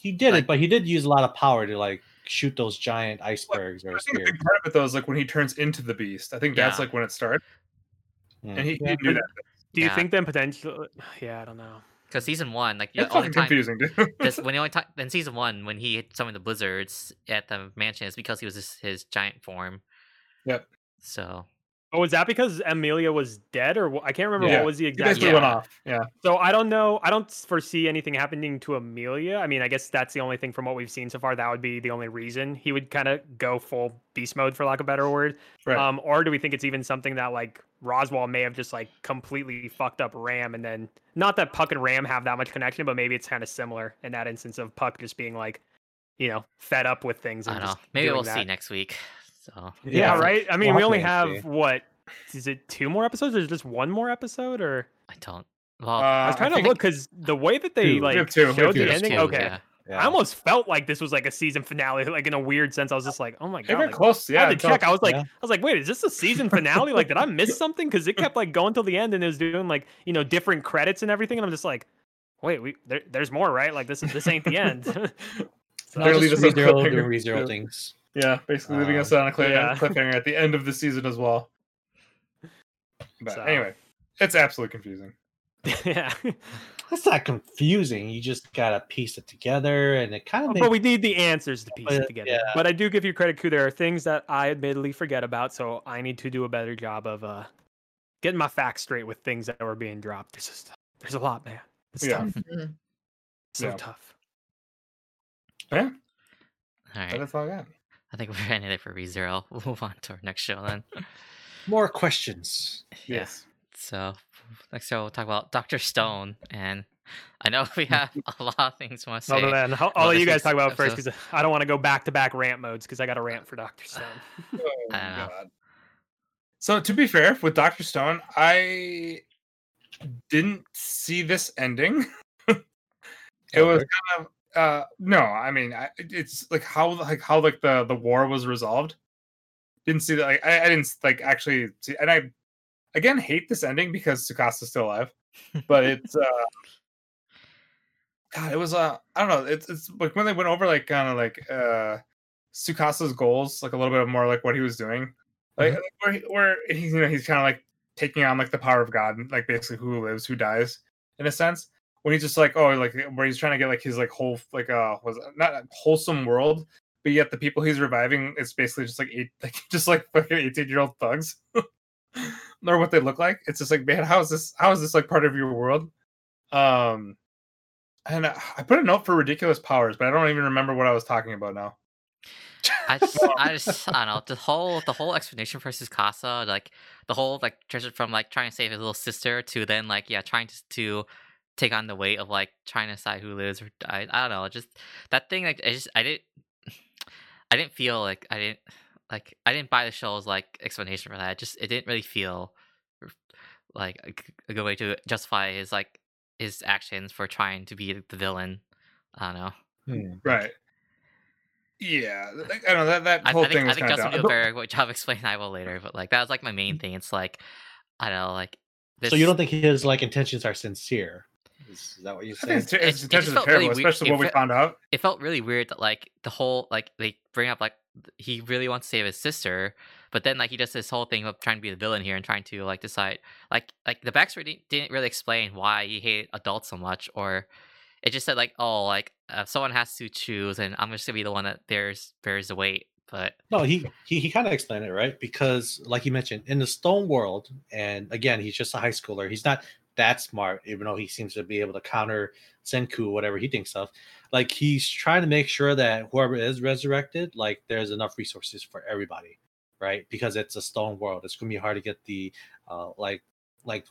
S3: he did
S2: like,
S3: it, but he did use a lot of power to like shoot those giant icebergs or
S5: I think a big part of it though is like when he turns into the beast. I think that's like when it started.
S3: Mm.
S5: and he, he
S3: Yeah.
S5: knew that.
S1: Do you
S2: Yeah.
S1: think then potentially? Yeah, I don't know.
S2: because season one, like the
S5: It's
S2: only
S5: fucking
S2: time
S5: confusing, dude. *laughs*
S2: this when the only time in season one when he summoned the blizzards at the mansion is because he was his, his giant form.
S5: Yep.
S2: So
S1: Oh, was that because Emilia was dead, or wh- I can't remember
S5: Yeah,
S1: what was the
S5: he
S1: exact?
S5: basically
S2: Yeah.
S5: went off. Yeah.
S1: So I don't know. I don't foresee anything happening to Emilia. I mean, I guess that's the only thing from what we've seen so far. That would be the only reason he would kind of go full beast mode, for lack of a better word.
S5: Right.
S1: Um, or do we think it's even something that like Roswaal may have just like completely fucked up Ram, and then not that Puck and Ram have that much connection, but maybe it's kind of similar in that instance of Puck just being like, you know, fed up with things.
S2: I don't know. Maybe we'll
S1: that.
S2: see next week. So
S1: Yeah,
S3: Yeah,
S1: right. I mean,
S3: we'll
S1: we only have
S3: see.
S1: what? Is it two more episodes, or is it just one more episode, or?
S2: I don't. Well,
S5: Uh,
S1: I was trying to look because the way that they
S3: Two.
S1: Like
S5: two.
S1: Showed the ending.
S2: two,
S1: okay,
S2: yeah.
S3: Yeah.
S1: I almost felt like this was like a season finale, *laughs* like in a weird sense. I was just like, oh my god,
S5: got
S1: like,
S5: close.
S1: I had to check. I was like,
S3: Yeah.
S1: I was like, wait, is this a season *laughs* finale? like, did I miss something? Because it kept like going till the end, and it was doing like you know different credits and everything, and I'm just like, wait, we there, there's more, right? Like this is this ain't the end. *laughs*
S3: No,
S5: They're
S3: just
S5: leaving us on
S3: re-zero,
S5: cliffhanger,
S3: do re-zero
S5: too.
S3: things.
S5: Yeah, basically leaving
S3: Um,
S5: us on a cliff-
S1: yeah.
S5: cliffhanger at the end of the season as well. But
S1: So-
S5: anyway, it's absolutely confusing. *laughs*
S1: yeah,
S3: That's not confusing. You just gotta piece it together, and it kind of makes
S1: but we need the answers to piece
S3: Uh,
S1: it together.
S3: yeah.
S1: But I do give you credit, Ku. There are things that I admittedly forget about, so I need to do a better job of uh getting my facts straight with things that were being dropped. There's just there's a lot, man. It's
S5: Yeah.
S1: tough.
S4: Mhm.
S1: So
S5: Yeah.
S1: tough.
S5: Yeah,
S2: all
S5: but that's all I got.
S2: I think we're ending it for ReZero. *laughs* We'll move on to our next show then.
S3: more questions. *laughs*
S2: Yeah.
S5: Yes.
S2: So next show we'll talk about Doctor Stone, and I know we *laughs* have a lot of things we want to
S1: Oh
S2: say.
S1: man, I'll, I'll let you guys talk about it first because I don't want to go back to back rant modes because I got a rant for Doctor Stone.
S5: Oh,
S2: I don't know.
S5: God. So to be fair, with Doctor Stone, I didn't see this ending. it
S3: Oh,
S5: was kind of uh no, I mean I, it's like how like how like the the war was resolved. Didn't see that. Like I, I didn't like actually see, and I again hate this ending because Tsukasa's still alive, but *laughs* it's uh. God, it was uh I don't know. It's it's like when they went over like kind of like uh Tsukasa's goals, like a little bit more like what he was doing, like like, where he, where he's you know he's kind of like taking on like the power of God, like basically who lives, who dies, in a sense. When he's just like oh like where he's trying to get like his like whole like uh was not wholesome world, but yet the people he's reviving it's basically just like eight *laughs* like just like fucking eighteen year old thugs, *laughs* or what they look like. It's just like man, how is this? How is this like part of your world? Um, and I I put a note for ridiculous powers, but I don't even remember what I was talking about now.
S2: I just, I just, I don't know. The whole, the whole explanation for Casa, like the whole like treasure from like trying to save his little sister to then like yeah, trying to to take on the weight of like trying to decide who lives or dies. I don't know. Just that thing, like I just, I didn't, I didn't feel like I didn't like I didn't buy the show's like explanation for that. It just it didn't really feel like a, good way to justify his like his actions for trying to be the villain. I don't know.
S3: Hmm.
S5: Right. Yeah, like, I don't know that that
S2: I,
S5: whole
S2: I think
S5: thing
S2: I think
S5: kind
S2: Justin
S5: of
S2: will do a very good job explaining that will later, but like that was like my
S5: Mm.
S2: main thing. It's like I don't know, like this.
S3: So you don't think his like intentions are sincere? Is, is that what you're saying?
S5: it's, it's
S2: It- it just
S5: intentions
S2: felt
S5: terrible,
S2: really weird-
S5: especially
S2: it
S5: what we
S2: fe-
S5: found out.
S2: it felt really weird that like the whole like they bring up like he really wants to save his sister, but then like he does this whole thing of trying to be the villain here and trying to like decide like like the backstory didn't, didn't really explain why he hated adults so much, or it just said like oh like uh, someone has to choose and I'm just gonna be the one that bears bears the weight. But
S3: No, he he, he kind of explained it right because, like you mentioned, in the stone world, and again, he's just a high schooler. He's not that smart, even though he seems to be able to counter Senku, whatever he thinks of. Like he's trying to make sure that whoever is resurrected, like there's enough resources for everybody, right? Because it's a stone world. It's gonna be hard to get the uh like like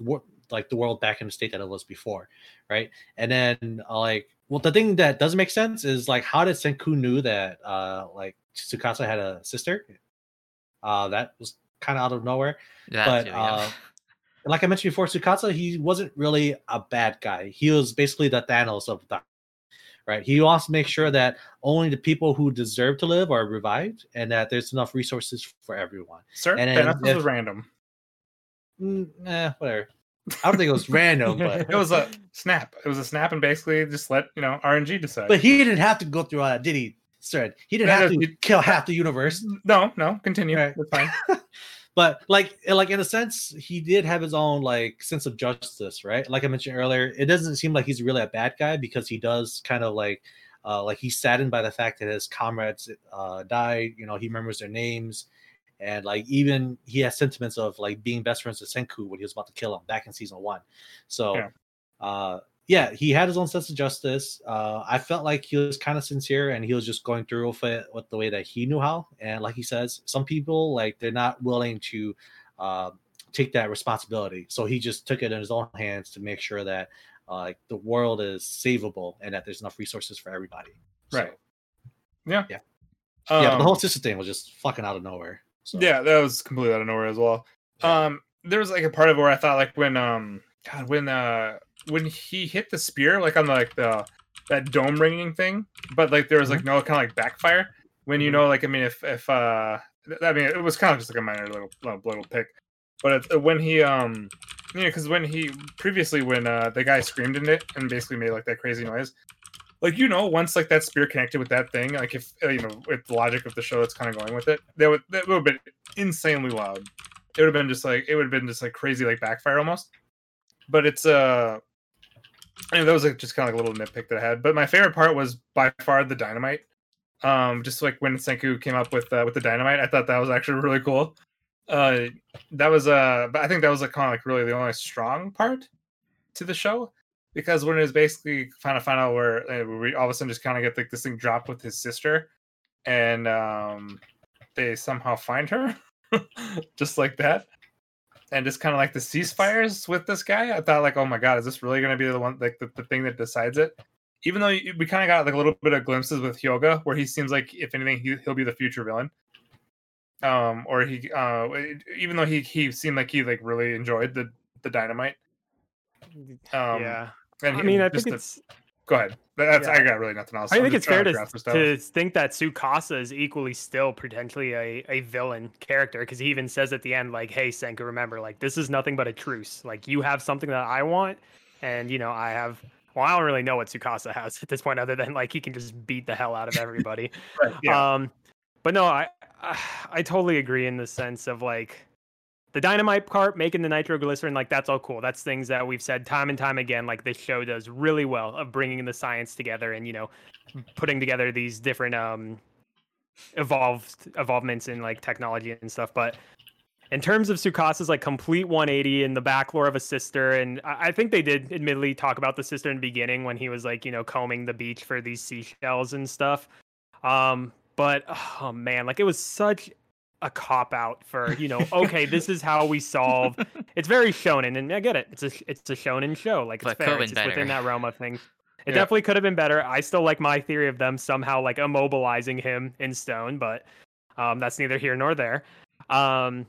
S3: like the world back in the state that it was before, right? And then uh, like well, the thing that doesn't make sense is like how did Senku knew that uh like Tsukasa had a sister? Uh, that was kind of out of nowhere.
S2: that
S3: But, uh, Like I mentioned before, Tsukasa he wasn't really a bad guy. He was basically the Thanos of the right. He wants to make sure that only the people who deserve to live are revived, and that there's enough resources for everyone.
S5: Sir,
S3: and
S5: this
S3: if-
S5: was random.
S3: Mm, eh, whatever. I don't think it was *laughs* random, but
S5: It was a snap. It was a snap, and basically just let you know RNG decide.
S3: but he didn't have to go through all that, did he? Sir, he didn't have to kill half the universe.
S5: no, no, continue.
S3: Right.
S5: That's fine. *laughs*
S3: but like like in a sense he did have his own like sense of justice right? Like i mentioned earlier it doesn't seem like he's really a bad guy because he does kind of like uh like he's saddened by the fact that his comrades uh died you know he remembers their names. And like even he has sentiments of like being best friends with senku when he was about to kill him back in season one. So
S5: Yeah.
S3: uh yeah he had his own sense of justice uh i felt like he was kind of sincere and he was just going through with it with the way that he knew how and like he says some people like they're not willing to uh, take that responsibility so he just took it in his own hands to make sure that uh, like the world is savable and that there's enough resources for everybody
S5: Right. Yeah.
S3: yeah yeah
S5: Um,
S3: the whole sister thing was just fucking out of nowhere so
S5: Yeah, that was completely out of nowhere as well.
S3: Yeah.
S5: Um, there was like a part of where I thought like when um God when uh when he hit the spear like on the, like the that dome ringing thing, but like there was like no kind of like backfire when you
S3: Mhm.
S5: know like I mean if if uh I mean it was kind of just like a minor little little, little pick, but it's, uh, when he um you know because when he previously when uh the guy screamed in it and basically made like that crazy noise. Like you know, once like that spear connected with that thing, like if uh, you know, with the logic of the show that's kind of going with it, that would that would have been insanely loud. It would have been just like it would have been just like crazy like backfire almost. But it's uh Mean that was like just kind of like a little nitpick that I had. But my favorite part was by far the dynamite. Um just like when Senku came up with uh, with the dynamite, I thought that was actually *laughs* really cool. Uh that was uh but I think that was like kind of like really the only strong part to the show because when it was basically kind of find out where uh, we all of a sudden just kind of get like this thing dropped with his sister and um they somehow find her *laughs* just like that and just kind of like the ceasefires with this guy i thought like oh my god is this really going to be the one like the, the thing that decides it even though we kind of got like a little bit of glimpses with hyoga where he seems like if anything he, he'll be the future villain um, or he uh, even though he he seemed like he like really enjoyed the the dynamite. Um,
S1: yeah.
S5: and
S1: I mean, I
S5: just
S1: think
S5: the-
S1: it's.
S5: go ahead. That's I got really nothing else.
S1: I
S5: I'm
S1: think it's fair to,
S5: grasp for stuff.
S1: to think that Tsukasa is equally still potentially a, a villain character because he even says at the end, like, "Hey, Senku, remember, like, this is nothing but a truce. Like, you have something that I want, and you know, I have." Well, I don't really know what Tsukasa has *laughs* at this point, other than like he can just beat the hell out of everybody. *laughs*
S5: Right, yeah.
S1: Um, but no, I, I I totally agree in the sense of like the dynamite part, making the nitroglycerin, like that's all cool. That's things that we've said time and time again. Like this show does really well of bringing the science together and you know putting together these different um evolved evolvements in like technology and stuff. But in terms of Tsukasa's like complete 180 and the back lore of a sister, and I, I think they did admittedly talk about the sister in the beginning when he was like you know combing the beach for these seashells and stuff. Um, but oh man, like it was such a cop out for you know okay this is how we solve *laughs* it's very shonen and i get it. It's a it's a shonen show. Like it's
S2: But
S1: fair. It's within that realm of things. *laughs* It
S5: Yeah.
S1: definitely could have been better. I still like my theory of them somehow like immobilizing him in stone but um that's neither here nor there. Um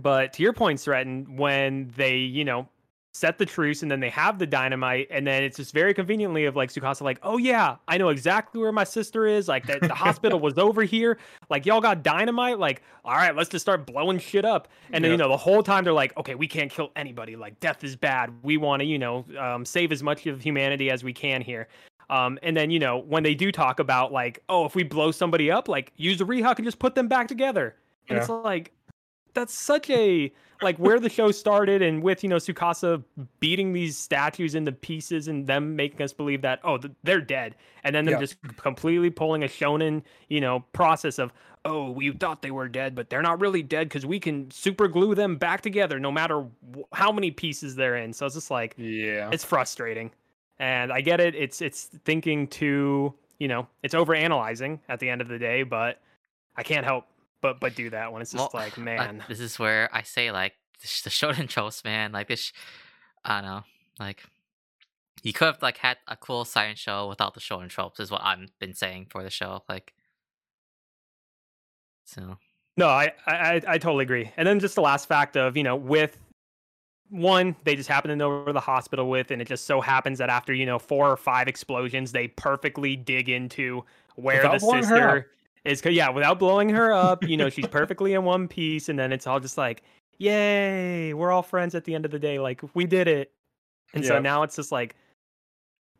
S1: but to your point Stratton, when they you know set the truce and then they have the dynamite and then it's just very conveniently of like Tsukasa like oh yeah I know exactly where my sister is like the, the hospital was over here like y'all got dynamite like all right let's just start blowing shit up. And then
S5: Yeah.
S1: you know the whole time they're like okay we can't kill anybody like death is bad we want to you know um, save as much of humanity as we can here. Um, and then you know when they do talk about like oh if we blow somebody up like use the rehawk and just put them back together. And it's like that's such a like where the show started and with you know Tsukasa beating these statues into pieces and them making us believe that oh they're dead and then them
S5: Yeah.
S1: just completely pulling a shonen you know process of oh we thought they were dead but they're not really dead because we can super glue them back together no matter how many pieces they're in so it's just like
S5: yeah.
S1: it's frustrating and i get it it's it's thinking too you know it's over analyzing at the end of the day but i can't help but but do that when it's just
S2: Well,
S1: like *sighs* man
S2: this is where I say like the, sh- the shonen tropes, man. Like this, I don't know. Like you could have like had a cool science show without the shonen tropes. Is what I've been saying for the show. Like, so
S1: No, I, I I- totally agree. And then just the last fact of you know with one they just happen to know where the hospital with, and it just so happens that after you know four or five explosions, they perfectly dig into where
S5: Without
S1: the sister 'cause- Yeah, without blowing her up, you know she's perfectly in one piece, and then it's all just like, yay, we're all friends at the end of the day. Like we did it. And so now it's just like.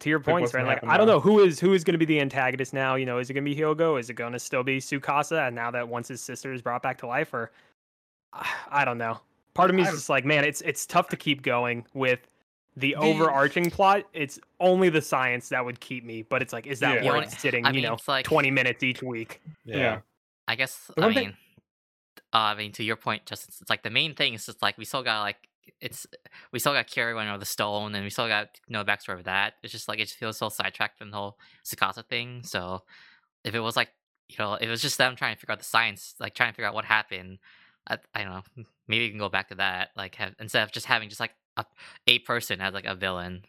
S1: To your
S5: Like,
S1: point,
S5: what's
S1: right? Like I don't
S5: now?
S1: know who is who is going to be the antagonist now. You know, is it going to be Hyoga? Is it going to still be Tsukasa? And now that once his sister is brought back to life, or *sighs* I don't know. Part of me is just like, man, it's it's tough to keep going with the,
S5: The-
S1: overarching plot. It's only the science that would keep me, but it's like, is that
S5: Yeah.
S1: worth
S2: Yeah,
S1: sitting?
S2: I
S1: you
S2: mean,
S1: know,
S2: it's like-
S1: twenty minutes each week.
S5: Yeah.
S2: I guess I
S5: one thing-
S2: mean, uh, I mean to your point, just it's like the main thing is just like we still got like it's we still got Kira going over the stone, and we still got you know backstory of that. It's just like it just feels so sidetracked from the whole Tsukasa thing. So if it was like you know if it was just them trying to figure out the science, like trying to figure out what happened, I, I don't know. Maybe you can go back to that, like have, instead of just having just like a, a person as like a villain.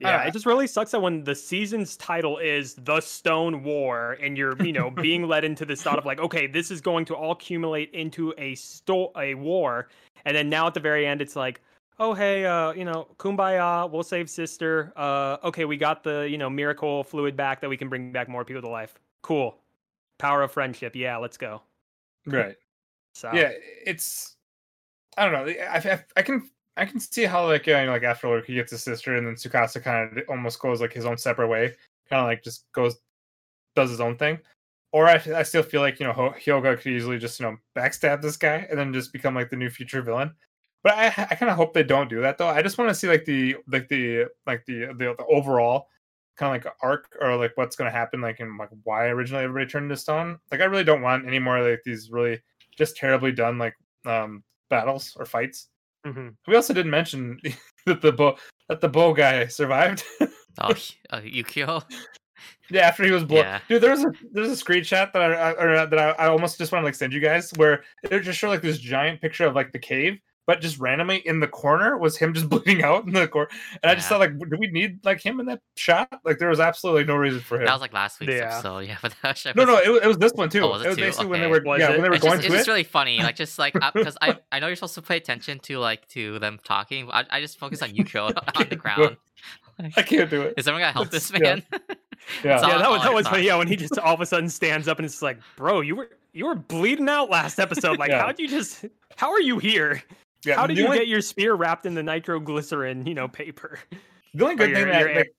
S1: Yeah,
S5: Uh,
S1: it just really sucks that when the season's title is The Stone War and you're, you know, *laughs* being led into this thought of like, okay, this is going to all accumulate into a sto- a war. And then now at the very end it's like, oh hey, uh, you know, kumbaya, we'll save sister. Uh okay, we got the, you know, miracle fluid back that we can bring back more people to life. Cool. Power of friendship. Yeah, let's go.
S5: Right.
S1: So
S5: yeah it's i don't know I, I, I can i can see how like you know, like after like he gets his sister and then tsukasa kind of almost goes like his own separate way kind of like just goes does his own thing. Or I, I still feel like you know hyoga could easily just you know backstab this guy and then just become like the new future villain. But i i kind of hope they don't do that though. I just want to see like the like the like the the, the overall kind of like arc or like what's going to happen like and like why originally everybody turned into stone. Like i really don't want any more like these really just terribly done like um battles or fights.
S1: Mhm.
S5: We also didn't mention *laughs* that the bow that the bow guy survived. *laughs*
S2: Oh, uh, Ukyo.
S5: yeah, after he was blown.
S2: Yeah.
S5: Dude, there was a there's a screenshot that I, that I, I almost just want to like send you guys where it just showed like this giant picture of like the cave, but just randomly in the corner was him just *laughs* bleeding out in the corner. And I just thought, like, do we need like him in that shot? Like, there was absolutely no reason for him.
S2: That was like last week's
S1: Yeah.
S2: episode. *laughs* Yeah, but that show
S5: no, no, it was, it was this one too.
S2: Oh, was it
S5: it was
S2: too?
S5: basically when they were,
S1: Was
S5: yeah,
S1: it?
S5: when they were
S2: it's
S5: going
S2: just,
S5: to
S2: it's just
S5: it.
S2: really funny. Like just like uh, *laughs* because I I know you're supposed to pay attention to like to them talking. But I, I just focus on Ukyo on the ground.
S5: I can't do it.
S2: Is someone gonna help
S5: It's-
S2: this man?
S5: Yeah.
S2: It's
S1: yeah, that was that was
S2: thought.
S1: funny. Yeah, when he just all of a sudden stands up and it's like, bro, you were you were bleeding out last episode. Like,
S5: Yeah.
S1: how'd you just? How are you here?
S5: Yeah,
S1: How did you
S5: only-
S1: get your spear wrapped in the nitroglycerin, you know, paper?
S5: The only good thing
S1: your-
S5: that,
S1: your
S5: like,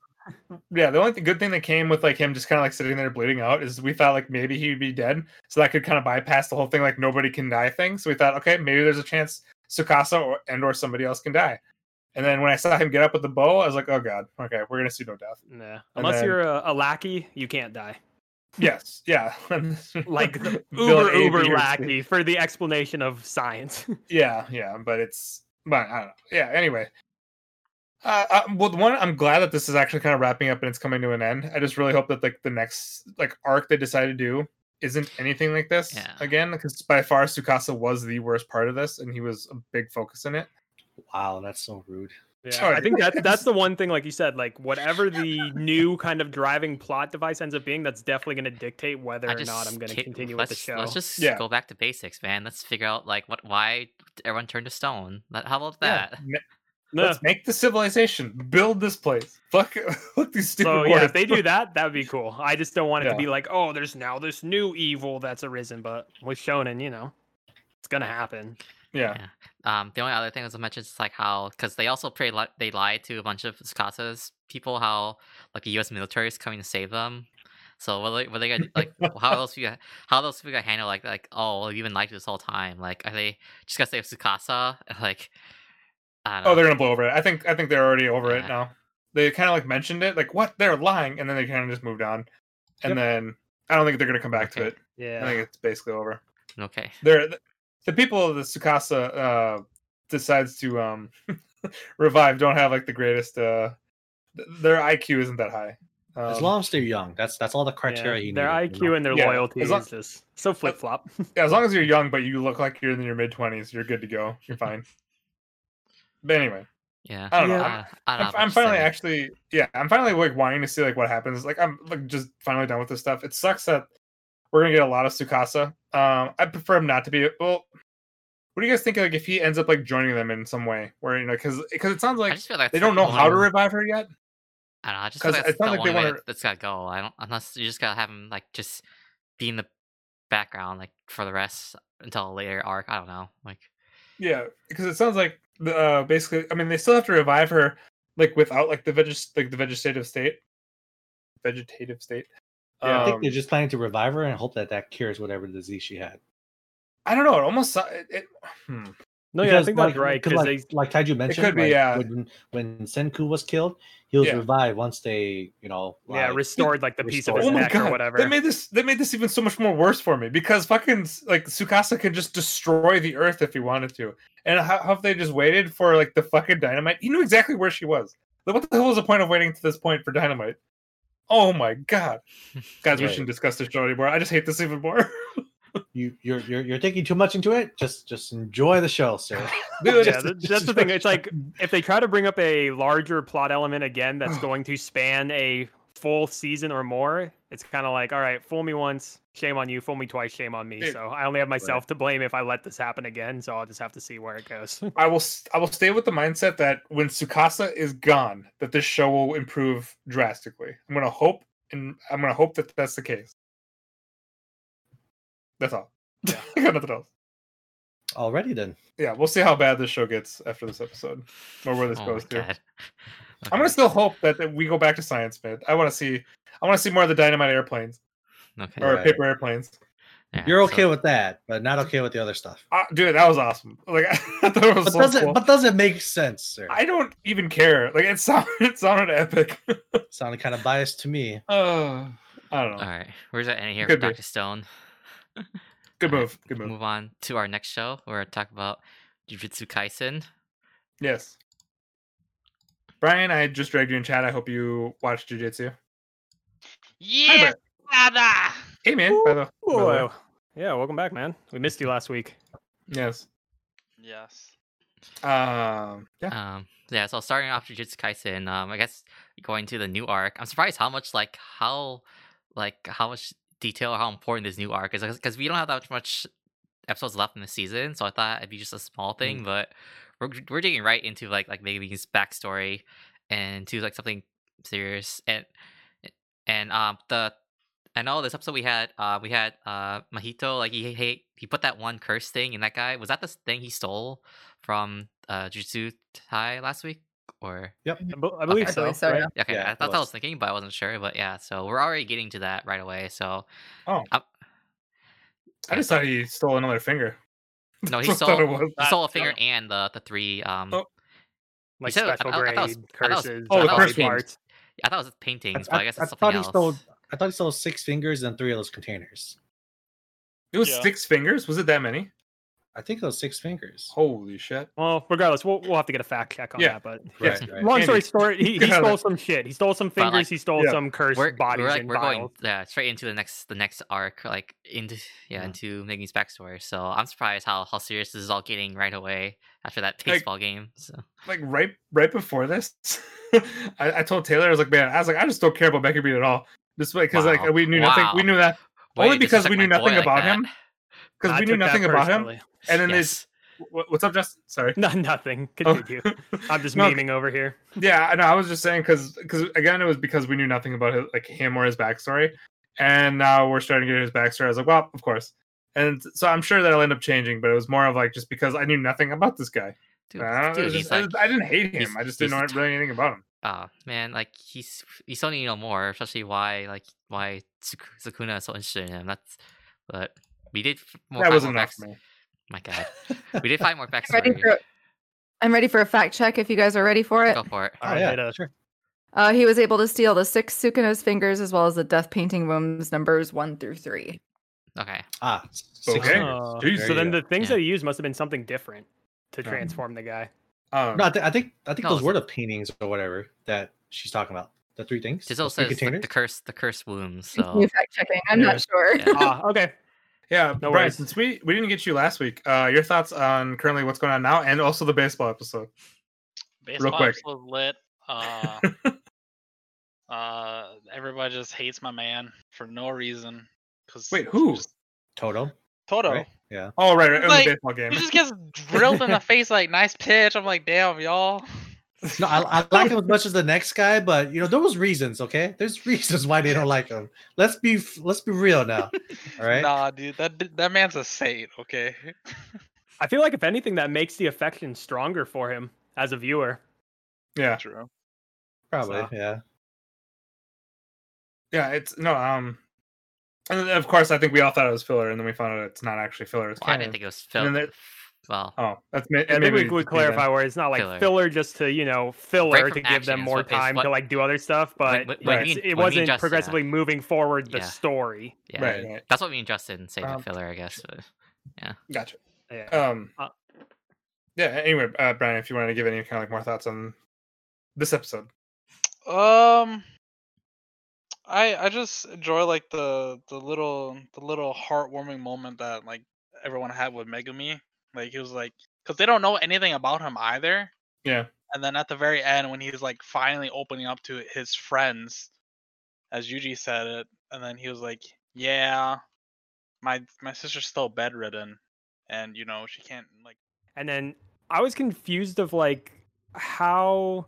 S5: yeah, the only th- good thing that came with like him just kind of like sitting there bleeding out is we thought like maybe he'd be dead, so that could kind of bypass the whole thing like nobody can die thing. So we thought, okay, maybe there's a chance Tsukasa or and or somebody else can die. And then when I saw him get up with the bow, I was like, oh god, okay, we're gonna see no death.
S1: Nah.
S5: And
S1: Unless
S5: then-
S1: you're a, a lackey, you can't die.
S5: Yes, yeah, *laughs*
S1: Like the
S5: Villain
S1: uber
S5: A,
S1: uber
S5: B,
S1: lackey for the explanation of science. *laughs*
S5: Yeah, yeah, but it's but I don't know. Yeah, anyway. Uh, uh, well, one, I'm glad that this is actually kind of wrapping up and it's coming to an end. I just really hope that like the next like arc they decide to do isn't anything like this
S2: Yeah.
S5: again, because by far Tsukasa was the worst part of this, and he was a big focus in it.
S3: Wow, that's so rude.
S1: Yeah,
S5: Sorry.
S1: I think that that's the one thing, like you said, like whatever the new kind of driving plot device ends up being, that's definitely going to dictate whether
S2: I
S1: or not I'm going to continue with
S2: let's,
S1: the show.
S2: Let's just
S5: Yeah.
S2: go back to basics, man. Let's figure out like what why everyone turned to stone. Let- How about that?
S5: ma- *laughs*
S1: Nah.
S5: Let's make the civilization, build this place. Fuck, *laughs* look these stupid.
S1: So yeah, if they do *laughs* that, that would be cool. I just don't want it
S5: Yeah.
S1: to be like, oh, there's now this new evil that's arisen. But with Shonen, you know, it's gonna happen.
S5: yeah,
S2: Um, the only other thing I was to mention is like how because they also pretty li- they lied to a bunch of Tsukasa's people how like the U.S. military is coming to save them. So what they, what they gonna like? *laughs* how else you how else we gonna handle like like oh you've been to this whole time? Like are they just gonna save Sukasa? *laughs* Like I don't know.
S5: Oh, they're gonna blow over it. I think I think they're already over it now. They kind of like mentioned it, like what they're lying, and then they kind of just moved on. And
S1: Yep.
S5: then I don't think they're gonna come back to it
S1: yeah I
S5: think it's basically over.
S2: okay.
S5: They're the, the people of the Tsukasa uh, decides to um *laughs* revive don't have like the greatest. uh th- Their IQ isn't that high.
S3: As
S5: Um,
S3: long as they're young, that's that's all the criteria.
S1: Yeah,
S3: you
S1: Their
S3: needed,
S1: IQ
S3: you know?
S1: and their
S5: Yeah,
S1: loyalty
S5: long-
S1: is just so flip flop. *laughs*
S5: yeah, as long as you're young, but you look like you're in your mid twenties, you're good to go. You're *laughs* fine. But anyway,
S2: Yeah.
S5: I don't know.
S1: Yeah.
S2: Uh, I
S5: I'm,
S2: don't know
S5: I'm finally
S2: say.
S5: actually, yeah, I'm finally like wanting to see like what happens. Like I'm like just finally done with this stuff. It sucks that we're gonna get a lot of Tsukasa. Um, I prefer him not to be. Well, what do you guys think? Like if he ends up like joining them in some way, where you know, because because it sounds like
S2: like
S5: they don't know how to revive her yet.
S2: I don't know. I just feel like that's the
S5: like they
S2: way
S5: wanna-
S2: that- that's gotta go. I don't unless you just gotta have him like just be in the background like for the rest until a later arc. I don't know. Like
S5: Yeah, because it sounds like the uh, basically. I mean, they still have to revive her like without like the veg like the vegetative state. Vegetative state.
S3: Yeah, I think
S5: Um,
S3: they're just planning to revive her and hope that that cures whatever disease she had.
S5: I don't know. It almost it. it hmm.
S1: No, yeah, I think
S3: like,
S1: that's right.
S3: Because
S1: Because
S3: like, like Taiju mentioned,
S5: could be,
S3: like,
S5: yeah.
S3: when when Senku was killed, he was
S5: Yeah.
S3: revived once they, you know,
S1: yeah, restored like the piece of his
S5: Oh my
S1: neck or whatever.
S5: They made this. They made this even so much more worse for me because fucking like Tsukasa can just destroy the earth if he wanted to. And how, how if they just waited for like the fucking dynamite? He knew exactly where she was. Like, what the hell was the point of waiting to this point for dynamite? Oh my god, guys, we shouldn't discuss this show anymore. I just hate this even more. *laughs*
S3: you you're, you're you're thinking too much into it. Just just enjoy the show, sir.
S5: Dude, *laughs* *laughs*
S1: yeah,
S5: just-
S1: that-
S5: just
S1: that's the thing. It's like if they try to bring up a larger plot element again that's *sighs* going to span a full season or more, it's kind of like, all right, fool me once, shame on you. Fool me twice, shame on me.
S5: Dude.
S1: So I only have myself to blame if I let this happen again. So I'll just have to see where it goes. *laughs*
S5: I will. s- I will stay with the mindset that when Tsukasa is gone, that this show will improve drastically. I'm gonna hope, and I'm gonna hope that that's the case. That's all.
S1: Yeah. *laughs*
S5: I got nothing else.
S3: Already then.
S5: Yeah, we'll see how bad this show gets after this episode, or where this
S2: oh
S5: goes to. *laughs*
S2: god.
S5: I'm gonna still hope that, that we go back to Science Mid. I want to see. I want to see more of the dynamite airplanes
S2: Okay.
S5: or
S3: Right.
S5: paper airplanes.
S2: yeah,
S3: You're
S2: so-
S3: okay with that, but not okay with the other stuff.
S5: Uh, dude, that was awesome. Like *laughs* I thought it was
S3: But
S5: so
S3: does it
S5: cool.
S3: but does it make sense, sir?
S5: I don't even care. Like it sounded. *laughs* It sounded epic. *laughs*
S3: Sounded kind of biased to me.
S5: uh, I don't know.
S2: All right, where's that ending here
S5: Could
S2: for
S5: be.
S2: Doctor Stone?
S5: Good
S2: Alright,
S5: move. Good move.
S2: Move on to our next show where I talk about Jujutsu Kaisen.
S5: Yes. Brian, I just dragged you in chat. I hope you watched Jujitsu. Hi,
S6: Yeah,
S5: Brett.
S6: brother.
S5: Hey, man. By the, by the way.
S1: Yeah, welcome back, man. We missed you last week.
S5: Yes.
S6: Yes.
S5: Um, yeah.
S2: Um, yeah, so starting off Jujutsu Kaisen, um, I guess going to the new arc. I'm surprised how much like how like how much detail or how important this new arc is because we don't have that much episodes left in the season. So I thought it'd be just a small thing, but we're we're digging right into like like Megumi's backstory and to like something serious and and um the and all this episode we had uh we had uh Mahito like he he he put that one curse thing in that guy was that the thing he stole from uh Jujutsu High last week or
S3: Yep.
S1: I, believe
S2: Okay.
S1: so.
S4: I believe so,
S1: right?
S4: yeah.
S2: okay
S3: Yeah,
S2: I thought I
S3: was.
S2: was thinking but I wasn't sure but yeah so we're already getting to that right away so
S5: Oh.
S2: Um,
S5: I just thought he stole another finger.
S2: No he
S5: That's what
S2: stole he stole a finger
S6: no.
S2: and the the three um
S5: Oh.
S1: Like
S2: said-
S1: special
S2: I- I
S1: grade
S2: thought it was- I was-
S1: curses.
S5: Oh, the
S1: and
S5: curse
S1: parts.
S2: I thought it was paintings but I, guess
S3: I,
S2: it's something
S3: thought he
S2: else
S3: stole. I thought he stole six fingers and three of those containers.
S5: It was
S6: Yeah.
S5: six fingers. Was it that many?
S3: I think it was six fingers.
S5: Holy shit!
S1: Well, regardless, we'll we'll have to get a fact check on
S5: Yeah.
S1: that. But
S5: Yes.
S3: Right, right.
S1: long story
S5: Andy,
S1: short, he, he
S5: get out of
S1: stole some shit. He stole some
S2: But, like,
S1: fingers. he stole
S5: yeah.
S1: some cursed
S2: we're,
S1: bodies
S2: we're like
S1: and
S2: we're going yeah uh, straight into the next the next arc like into yeah,
S3: Yeah.
S2: into Megumi's backstory. So I'm surprised how how serious this is all getting right away after that
S5: Like-
S2: baseball game. So
S5: Like right, right before this, *laughs* I, I told Taylor, I was like, man, I was like, I just don't care about Becky Beat at all. Just because like we knew nothing. We knew that Only because we knew
S2: my boy
S5: nothing
S2: like
S5: about
S2: that.
S5: Him. because we knew nothing about him. And then
S2: Yes.
S5: they, what's up, Justin? Sorry.
S1: No, nothing.
S5: Oh.
S1: Continue. I'm just *laughs*
S5: No,
S1: memeing over here.
S5: Yeah, I know. I was just saying because because again, it was because we knew nothing about his, like him or his backstory, and now we're starting to get his backstory. I was like, well, of course. And so I'm sure that'll end up changing, but it was more of like just because I knew nothing about this guy.
S2: Dude,
S5: I, don't know, it
S2: dude,
S5: just-
S2: like,
S5: I didn't hate him. I just didn't know
S2: the
S5: really anything about him.
S2: oh man, like he's you still need to know more, especially why like why Sak- Sukuna is so interested in him. That's but we did f- more.
S5: that was
S2: more
S5: enough for me.
S2: My God, *laughs* we did find more
S4: I'm ready for I'm ready for a fact check if you guys are ready for it.
S2: Go for it.
S3: Oh
S1: Alright,
S3: yeah,
S1: hit us.
S3: sure.
S4: Uh, he was able to steal the six Sukuna's fingers as well as the death painting wounds numbers one through three.
S2: Okay.
S3: Ah,
S5: Okay.
S3: fingers.
S1: Oh. So then
S3: you
S1: the things
S2: Yeah.
S1: that he used must have been something different to
S3: Yeah.
S1: transform the guy.
S5: Um,
S3: No, I, thi- I think I think
S2: No,
S3: those
S2: it's-
S3: were the paintings or whatever that she's talking about. The three things.
S2: Jizzle
S3: those three
S2: says the, the curse the curse wounds.
S4: Continue
S2: So
S4: fact checking. I'm
S5: Yeah.
S4: not sure.
S2: Yeah.
S1: ah, okay.
S5: Yeah,
S1: No
S5: Brian.
S1: worries.
S5: Since we we didn't get you last week, uh, your thoughts on currently what's going on now, and also the baseball episode.
S6: Baseball
S5: quick.
S6: episode lit. Uh, *laughs* uh, everybody just hates my man for no reason. Cause
S5: Wait, who?
S6: just-
S3: Todo.
S6: Todo.
S3: Right? Yeah.
S5: Oh, right, right, it was
S6: Like,
S5: a baseball game.
S6: He just gets drilled in the *laughs* face like nice pitch. I'm like, damn, y'all.
S3: No, I, *laughs* I like him as much as the next guy, but you know there was reasons. Okay, there's *laughs* reasons why they don't like him. Let's be let's be real now. All right.
S6: Nah, dude, that that man's a saint. Okay.
S1: I feel like if anything, that makes the affection stronger for him as a viewer.
S5: yeah,
S6: True.
S3: Probably.
S1: So-
S3: Yeah.
S5: yeah. It's no. Um, and of course, I think we all thought it was filler, and then we found out it's not actually filler. It's
S2: well, I didn't think it was
S5: and then
S2: filled.
S5: there-
S2: Well,
S5: Oh, that's
S1: I think
S5: maybe
S1: we would
S5: just me
S1: clarify where it's not like
S2: Filler.
S1: filler, just to you know filler
S2: from
S1: to give them more
S2: what- is
S1: time
S2: what-
S1: to like do other stuff, but
S2: when- when
S5: me
S2: and-
S1: it
S2: when me and
S1: wasn't
S2: Justin-
S1: progressively moving forward the
S2: Yeah.
S1: story.
S2: yeah,
S5: Right, right.
S2: that's what me and Justin say
S5: Um,
S2: filler, I guess. But
S5: Gotcha.
S1: Yeah.
S5: Um.
S1: Uh,
S5: yeah. Anyway, uh, Brian, if you want to give any kind of like more thoughts on this episode.
S6: Um, I I just enjoy like the the little the little heartwarming moment that like everyone had with Megumi. Like he was like, because they don't know anything about him either.
S5: Yeah.
S6: And then at the very end, when he's like finally opening up to his friends, as Yuji said it, and then he was like, "Yeah, my my sister's still bedridden, and you know she can't like."
S1: And then I was confused of like how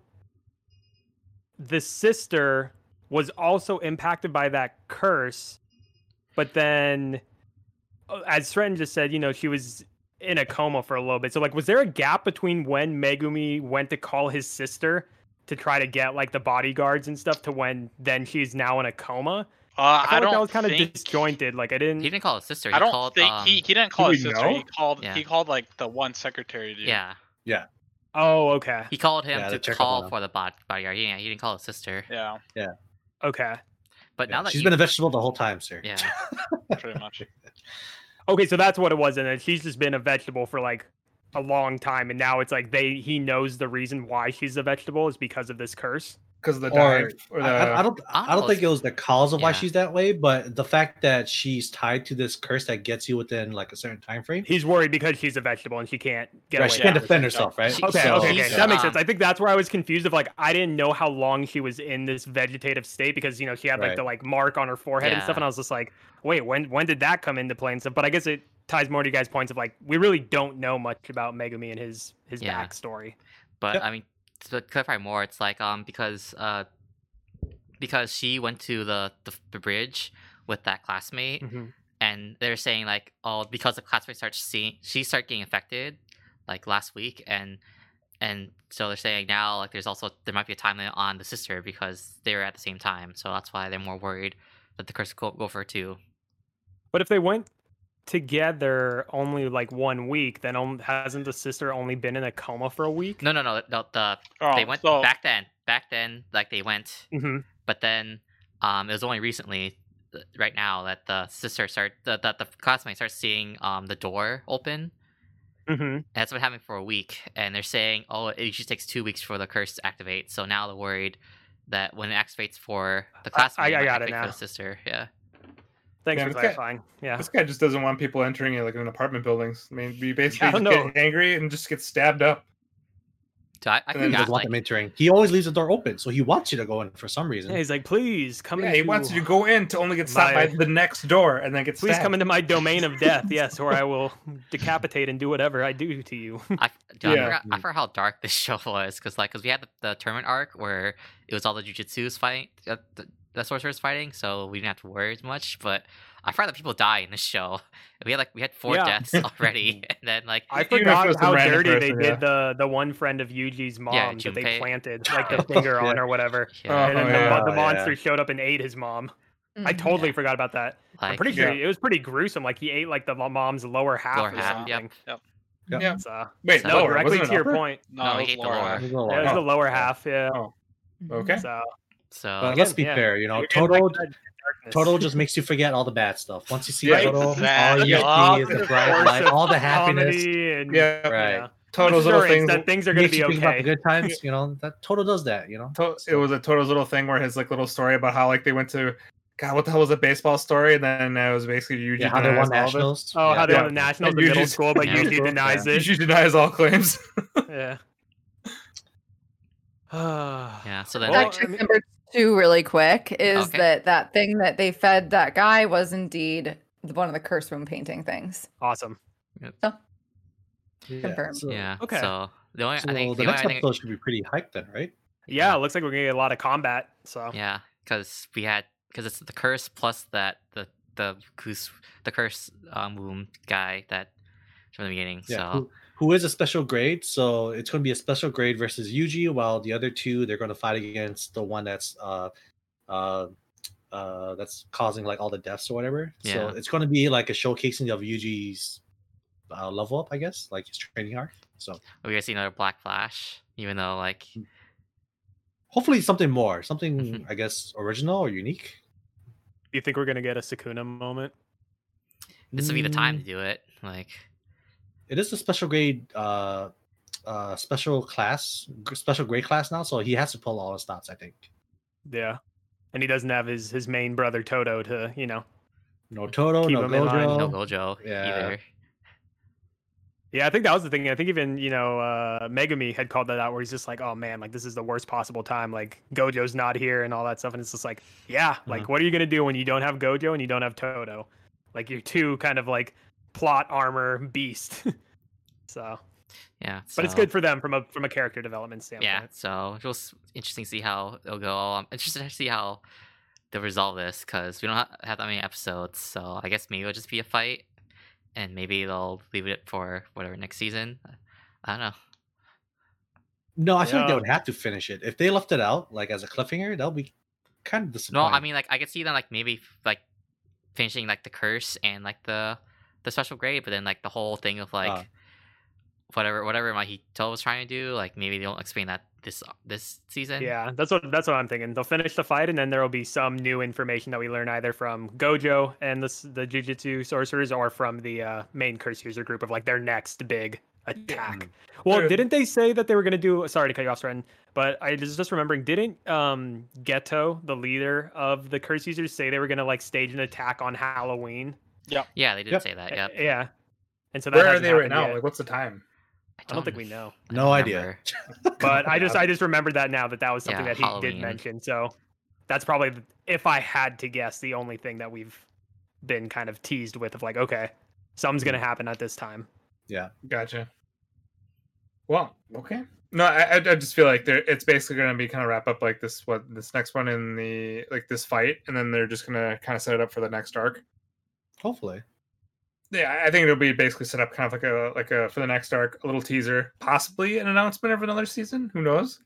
S1: the sister was also impacted by that curse, but then, uh, as Stratton just said, you know, she was in a coma for a little bit. So, like, was there a gap between when Megumi went to call his sister to try to get like the bodyguards and stuff to when then she's now in a coma?
S6: Uh,
S1: I,
S6: I, don't
S1: that was kind of disjointed. Like, I didn't.
S2: he didn't call his sister. He
S6: I don't
S2: called,
S6: think
S2: um,
S6: he, he didn't call
S5: Do
S6: his
S5: we
S6: sister. He called
S2: Yeah.
S6: he called like the one secretary dude.
S2: Yeah,
S1: Oh, okay,
S2: he called him
S3: Yeah,
S2: to
S3: to check up
S2: call for the bod- bodyguard. Yeah, he didn't call his sister.
S6: Yeah.
S1: Yeah, okay.
S2: But
S3: Yeah,
S2: now that
S3: she's
S2: you-
S3: been a vegetable the whole time, sir.
S2: yeah, *laughs*
S6: pretty much. *laughs*
S1: Okay, so that's what it was, and then she's just been a vegetable for like a long time, and now it's like they he knows the reason why she's a vegetable is because of this curse.
S5: Because of the
S3: Or,
S5: dive or the.
S3: I, I- I don't.
S2: I
S3: I
S2: don't
S3: don't think it was the cause of why
S2: yeah.
S3: she's that way, but the fact that she's tied to this curse that gets you within like a certain time frame.
S1: He's worried because she's a vegetable and she can't get
S3: Right,
S1: away.
S3: she can't defend herself, right?
S2: She-
S1: Okay,
S2: So-
S1: okay, okay. That makes sense. I think that's where I was confused of like I didn't know how long she was in this vegetative state because you know she had like
S3: Right.
S1: the like mark on her forehead and stuff, and I was just like, wait, when when did that come into play and stuff? But I guess it ties more to you guys' points of like we really don't know much about Megumi and his his
S2: Yeah.
S1: backstory.
S2: But
S3: Yep.
S2: I mean, to clarify more, it's like um because uh because she went to the the, the bridge with that classmate,
S1: Mhm.
S2: and they're saying like oh because the classmate starts seeing she started getting affected like last week and and so they're saying now like there's also there might be a time limit on the sister because they were at the same time so that's why they're more worried that the curse could go, go for her too
S1: But if they went together only like one week, then on, hasn't the sister only been in a coma for a week?
S2: no no no the, the
S6: Oh,
S2: they went
S6: so,
S2: back then back then like they went.
S1: Hmm
S2: but then um it was only recently right now that the sister start the, that the classmate starts seeing um the door open.
S1: Hmm
S2: and that's been happening for a week and they're saying oh it usually takes two weeks for the curse to activate. So now they're worried that when it activates for the classmate
S1: I
S2: might
S1: got it
S2: activate for
S1: now.
S2: the sister yeah
S1: Thanks
S5: Yeah,
S1: for
S5: this guy-
S1: clarifying. Yeah.
S5: This guy just doesn't want people entering it like in apartment buildings. I mean, we basically
S1: I
S5: just
S1: don't
S5: get angry and just get stabbed up.
S2: so i, I
S5: And then
S3: He
S2: forgot
S3: doesn't want
S2: like
S3: them entering. He always leaves the door open, so he wants you to go in for some reason.
S1: Yeah, he's like, please come in.
S5: Yeah,
S1: into
S5: he wants you to go in to only get stopped
S1: my-
S5: by the next door and then get stabbed.
S1: Please
S5: stabbed.
S1: come into my domain of death, *laughs* yes, or I will decapitate and do whatever I do to you. *laughs*
S2: I, dude, I,
S5: Yeah.
S2: forgot, I forgot how dark this *laughs* show was because like because we had the, the tournament arc where it was all the jujitsu's fighting uh, the, the sorcerers fighting so we didn't have to worry as much but I forgot that people die in this show *laughs* we had like we had four
S1: Yeah.
S2: deaths *laughs* already *laughs* and then like
S1: I
S5: Even if
S1: forgot how dirty
S5: person,
S1: they
S5: yeah.
S1: did the the one friend of Yuji's mom
S2: Yeah,
S1: that they planted like the finger on or whatever.
S2: yeah,
S1: and then
S5: Oh,
S1: the,
S5: yeah.
S1: mon- the
S3: Yeah.
S1: monster showed up and ate his mom. I
S4: Mhm.
S1: totally
S2: Yeah.
S1: forgot about that. I'm pretty sure
S5: Yeah.
S1: it was pretty gruesome. Like he ate like the mom's lower half
S2: Lower
S1: or
S2: half, yep.
S1: something.
S6: Yep.
S3: Yeah.
S1: So,
S5: Wait,
S2: So-
S1: no,
S5: lower,
S1: directly to your
S5: upper?
S1: point.
S6: No,
S2: No,
S6: it
S2: he
S6: was
S2: ate the
S6: lower
S2: lower.
S6: half.
S3: He's
S1: Yeah, it was the lower half. Yeah.
S5: Oh,
S4: Mhm.
S5: okay.
S1: So
S2: so
S3: But let's be
S1: yeah.
S3: fair, you know,
S1: you're getting back
S3: Todo
S1: to that darkness.
S3: Todo just makes you forget all the bad stuff. Once you see
S5: Yeah,
S3: Todo,
S6: exactly.
S3: all you
S6: Yeah.
S3: see is the bright light, all the happiness.
S1: and
S5: Yeah,
S3: Right.
S1: yeah.
S5: Todo's little
S1: Assurance
S5: thing.
S1: that things are going to be
S3: think about the
S1: okay.
S3: good times, you know. That Todo does that, you know.
S5: To- it was a Todo's little thing where his like little story about how like they went to God, what the hell was a baseball story? And then uh, it was basically Yuji
S3: Yeah, how they
S5: denies
S3: won
S5: all of it.
S3: nationals.
S1: Oh,
S3: yeah.
S1: how they
S5: Yeah.
S1: won the nationals
S5: And
S1: in middle
S5: Yuji's-
S1: school, but
S2: Yeah.
S1: Yuji denies it.
S5: Yuji denies all claims.
S1: Yeah. *sighs*
S2: yeah so then
S1: Well,
S2: like,
S1: I mean-
S4: number two, really quick, is
S2: Okay.
S4: that that thing that they fed that guy was indeed one of the curse womb painting things.
S1: awesome.
S3: Yeah,
S4: Confirmed.
S3: so-
S2: yeah
S1: Okay.
S2: so the only
S3: So
S2: I think
S3: the
S2: the
S3: next
S2: thing
S3: episode should be pretty hyped then, right?
S1: Yeah, it looks like we're gonna get a lot of combat. So
S2: Yeah, because we had because it's the curse plus that the the goose the curse um womb guy that from the beginning.
S3: Yeah.
S2: so
S3: Who, who is a special grade? So it's going to be a special grade versus Yuji, while the other two they're going to fight against the one that's uh uh uh that's causing like all the deaths or whatever.
S2: Yeah.
S3: So it's going to be like a showcasing of Yuji's uh, level up, I guess, like his training arc. So
S2: we're gonna see another Black Flash, even though like
S3: hopefully something more, something
S2: Mhm.
S3: I guess original or unique.
S1: do you think we're gonna get a Sukuna moment?
S2: this would be the time to
S3: Mm,
S2: do it. Like
S3: It is a special grade, uh, uh, special class, special grade class now. So he has to pull all his stats, I think.
S1: Yeah. And he doesn't have his his main brother Todo to, you know.
S3: No
S1: Todo,
S3: no
S1: him in line,
S3: Gojo.
S2: no Gojo
S3: yeah.
S2: either.
S1: Yeah, I think that was the thing. I think even, you know, uh Megumi had called that out where he's just like, Oh man, like this is the worst possible time. Like Gojo's not here and all that stuff. And it's just like, yeah, like
S3: Uh-huh.
S1: what are you gonna do when you don't have Gojo and you don't have Todo? Like you're two kind of like plot armor beast. *laughs* so
S2: Yeah,
S1: but it's good for them from a from a character development standpoint.
S2: Yeah, so it was interesting to see how it'll go. I'm interested to see how they'll resolve this because we don't have that many episodes. So I guess maybe it'll just be a fight, and maybe they'll leave it for whatever next season. I don't know.
S3: No, I think they
S1: Yeah.
S3: would have to finish it. If they left it out, like as a cliffhanger, that'll be kind of
S2: No,
S3: disappointing.
S2: I mean like I could see them like maybe like finishing like the curse and like the the special grade, but then like the whole thing of like
S3: Ah.
S2: whatever whatever Mahito was trying to do, like maybe they don't explain that this this season.
S1: Yeah, that's what that's what I'm thinking. They'll finish the fight, and then there will be some new information that we learn either from Gojo and the s- the Jujutsu sorcerers, or from the uh, main curse user group of like their next big attack. Well,
S5: They're-
S1: didn't they say that they were going to do? Sorry to cut you off, Stratton, but I was just remembering. Didn't um Geto, the leader of the curse users, say they were going to like stage an attack on Halloween?
S2: Yeah, Yeah, they did
S3: Yep.
S2: say that.
S1: Yeah.
S2: Yep.
S1: Eh, yeah. And so that
S5: Where are they right now?
S1: yet.
S5: Like, what's the time?
S1: I don't think we know.
S3: No idea. *laughs*
S1: But I just I just remembered that now that that was something
S2: Yeah,
S1: that he
S2: Halloween.
S1: did mention. So that's probably if I had to guess the only thing that we've been kind of teased with of like okay, something's going to hmm. happen at this time. Yeah.
S5: Gotcha. Well, okay. No, I, I I just feel like they're it's basically going to be kind of wrap up like this what this next one in the like this fight, and then they're just going to kind of set it up for the next arc.
S3: Hopefully.
S5: Yeah, I- I think it'll be basically set up kind of like a like a for the next arc, a little teaser, possibly an announcement of another season. Who knows?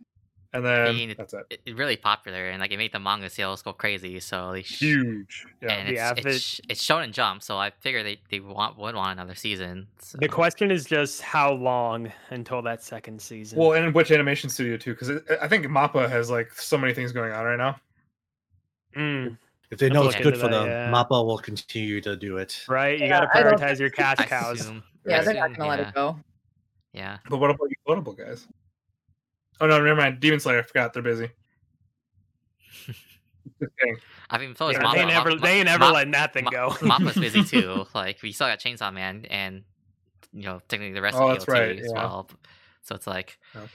S5: And then I
S2: mean, it-
S5: that's it.
S2: It, it really popular and like it made the manga sales go crazy. So they sh-
S5: Huge. Yeah.
S2: and it's
S1: Yeah, if
S2: it's, it's shown in Jump. So I figure they they want would want another season. So.
S1: The question is just how long until that second season.
S5: Well, and which animation studio too? Because I think Mappa has like so many things going on right now.
S1: Mm,
S3: If they
S1: Have
S3: know
S1: to
S3: it's good for
S1: that,
S3: them,
S1: yeah.
S3: Mappa will continue to do it.
S1: right, you
S4: Yeah,
S1: got to prioritize your cash *laughs* cows.
S2: assume-
S4: Yeah,
S2: I
S4: they're not gonna let it go.
S2: Yeah.
S5: But what about you quotable guys? Oh no, never mind. Demon Slayer, I forgot they're busy. *laughs*
S2: I mean, so is
S1: Yeah,
S2: Mappa.
S1: they never
S2: Mappa-
S1: they ain't never
S2: Mappa-
S1: letting that thing
S2: Ma-
S1: go.
S2: Mappa's busy *laughs* too. Like we still got Chainsaw Man and you know technically the rest
S5: Oh,
S2: of the
S5: right,
S2: as
S5: yeah.
S2: well. So it's like,
S5: Yeah.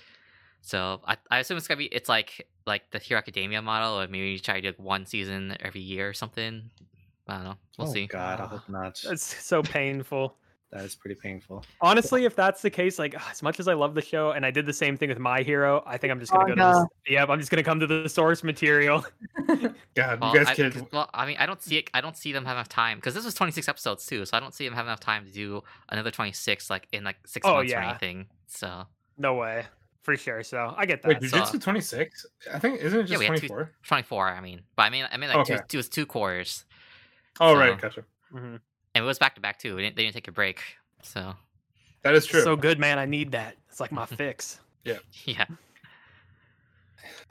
S2: so I, I assume it's gonna be it's like like the Hero Academia model, or maybe you try to do one season every year or something. I don't know. We'll
S3: oh
S2: see.
S3: God, I ah, hope not. *laughs*
S1: It's so painful.
S3: That is pretty painful.
S1: Honestly, if that's the case, like as much as I love the show, and I did the same thing with My Hero, I think I'm just gonna oh, go to this. Yep, I'm just gonna come to the source material. *laughs*
S5: God,
S2: Well,
S5: you guys
S2: I,
S5: kid.
S2: 'cause- well, I mean, I don't see it. I don't see them have enough time because this was 26 episodes too. So I don't see them have enough time to do another 26 like in like six
S1: Oh,
S2: months or anything. So
S1: No way, for sure. So I get that.
S5: Wait,
S2: so-
S5: Jujutsu 26? I think isn't it just
S2: we had two-
S5: 24?
S2: 24. I mean, but I mean, I mean like two,
S5: Okay.
S2: two, it was two quarters,
S5: Oh
S2: so-
S5: right, gotcha.
S1: Mhm.
S2: and it was back to back too. We didn't, they didn't take a break. So
S5: That is true.
S1: So good, man. I need that. It's like my *laughs* fix.
S2: yeah, Yeah.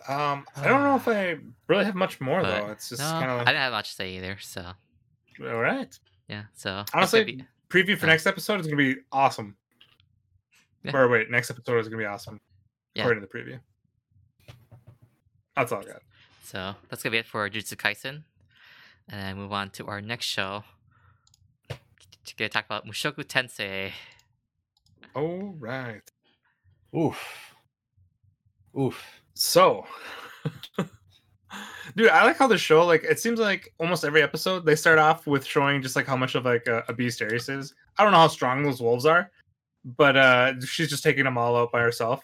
S5: um, I don't know if *sighs* I really have much more
S2: But,
S5: though. It's just
S2: no,
S5: kind of like...
S2: I
S5: of
S2: didn't have much to say either. So
S5: all right.
S2: yeah, so it's
S5: Honestly,
S2: be-
S5: preview for
S2: Yeah.
S5: next episode is gonna be awesome.
S2: Yeah.
S5: Or wait, next episode is gonna be awesome.
S2: Yeah.
S5: According to the preview. That's all I got.
S2: so that's gonna be it for Jujutsu Kaisen, and then move on to our next show. Gonna talk about Mushoku Tensei.
S5: All right.
S3: Oof. Oof.
S5: So, *laughs* dude, I like how the show like it seems like almost every episode they start off with showing just like how much of like a, a beast Eris is. I don't know how strong those wolves are, but uh she's just taking them all out by herself.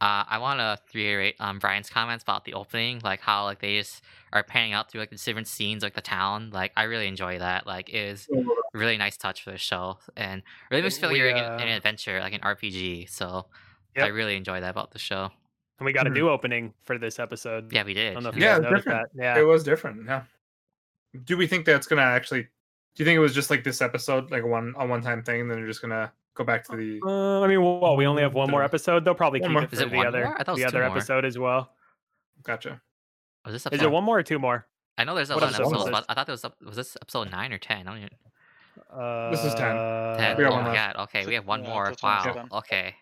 S2: Uh, I want to reiterate um, Brian's comments about the opening, like how like they just are panning out through like the different scenes, like the town. Like I really enjoy that. Like it is a really nice touch for the show, and really makes you feel like
S1: We,
S2: you're in, in
S1: uh,
S2: an adventure, like an RPG. So I really enjoy that about the show.
S1: And we got a
S5: Mhm.
S1: new opening for this episode.
S2: Yeah, we did.
S1: I
S2: did.
S1: don't know if you
S5: Yeah,
S1: guys noticed
S5: different.
S1: that. Yeah.
S5: It was different. Yeah. Do we think that's gonna actually? Do you think it was just like this episode, like a one a one time thing, and then you're just gonna go back to the?
S1: Uh, I mean, well, we only have one more episode. They'll probably
S5: One
S1: keep
S5: more.
S1: it
S2: Is
S1: for
S2: it
S1: the
S2: one
S1: other
S2: more? I thought it
S1: the
S2: was two
S1: other
S2: more.
S1: episode as well.
S5: Gotcha.
S2: Was this
S1: Is
S2: episode?
S1: it one more or two more?
S2: I know there's
S1: what
S2: 11
S1: episode
S2: episodes, but I thought there was ep- was this episode nine or ten? I don't even.
S1: Uh,
S5: This is 10.
S2: 10.
S5: we got
S2: oh
S5: one
S2: my god. Okay, we have one
S6: Yeah,
S2: more.
S6: that's one
S2: Wow. Okay.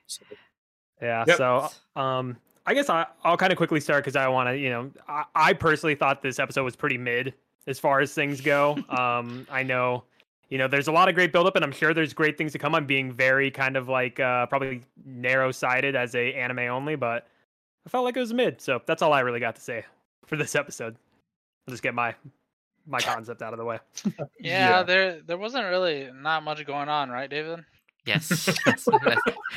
S1: Yeah.
S5: Yep.
S1: So, um, I guess I, I'll kind of quickly start because I want to, you know, I, I personally thought this episode was pretty mid as far as things go. *laughs* um, I know, you know, there's a lot of great buildup, and I'm sure there's great things to come. I'm being very kind of like uh, probably narrow sided as a anime only, but I felt like it was mid. So that's all I really got to say for this episode. I'll just get my my *laughs* concept out of the way.
S6: Yeah,
S5: Yeah.
S6: there there wasn't really not much going on, right, David?
S2: Yes. *laughs* *laughs* That's my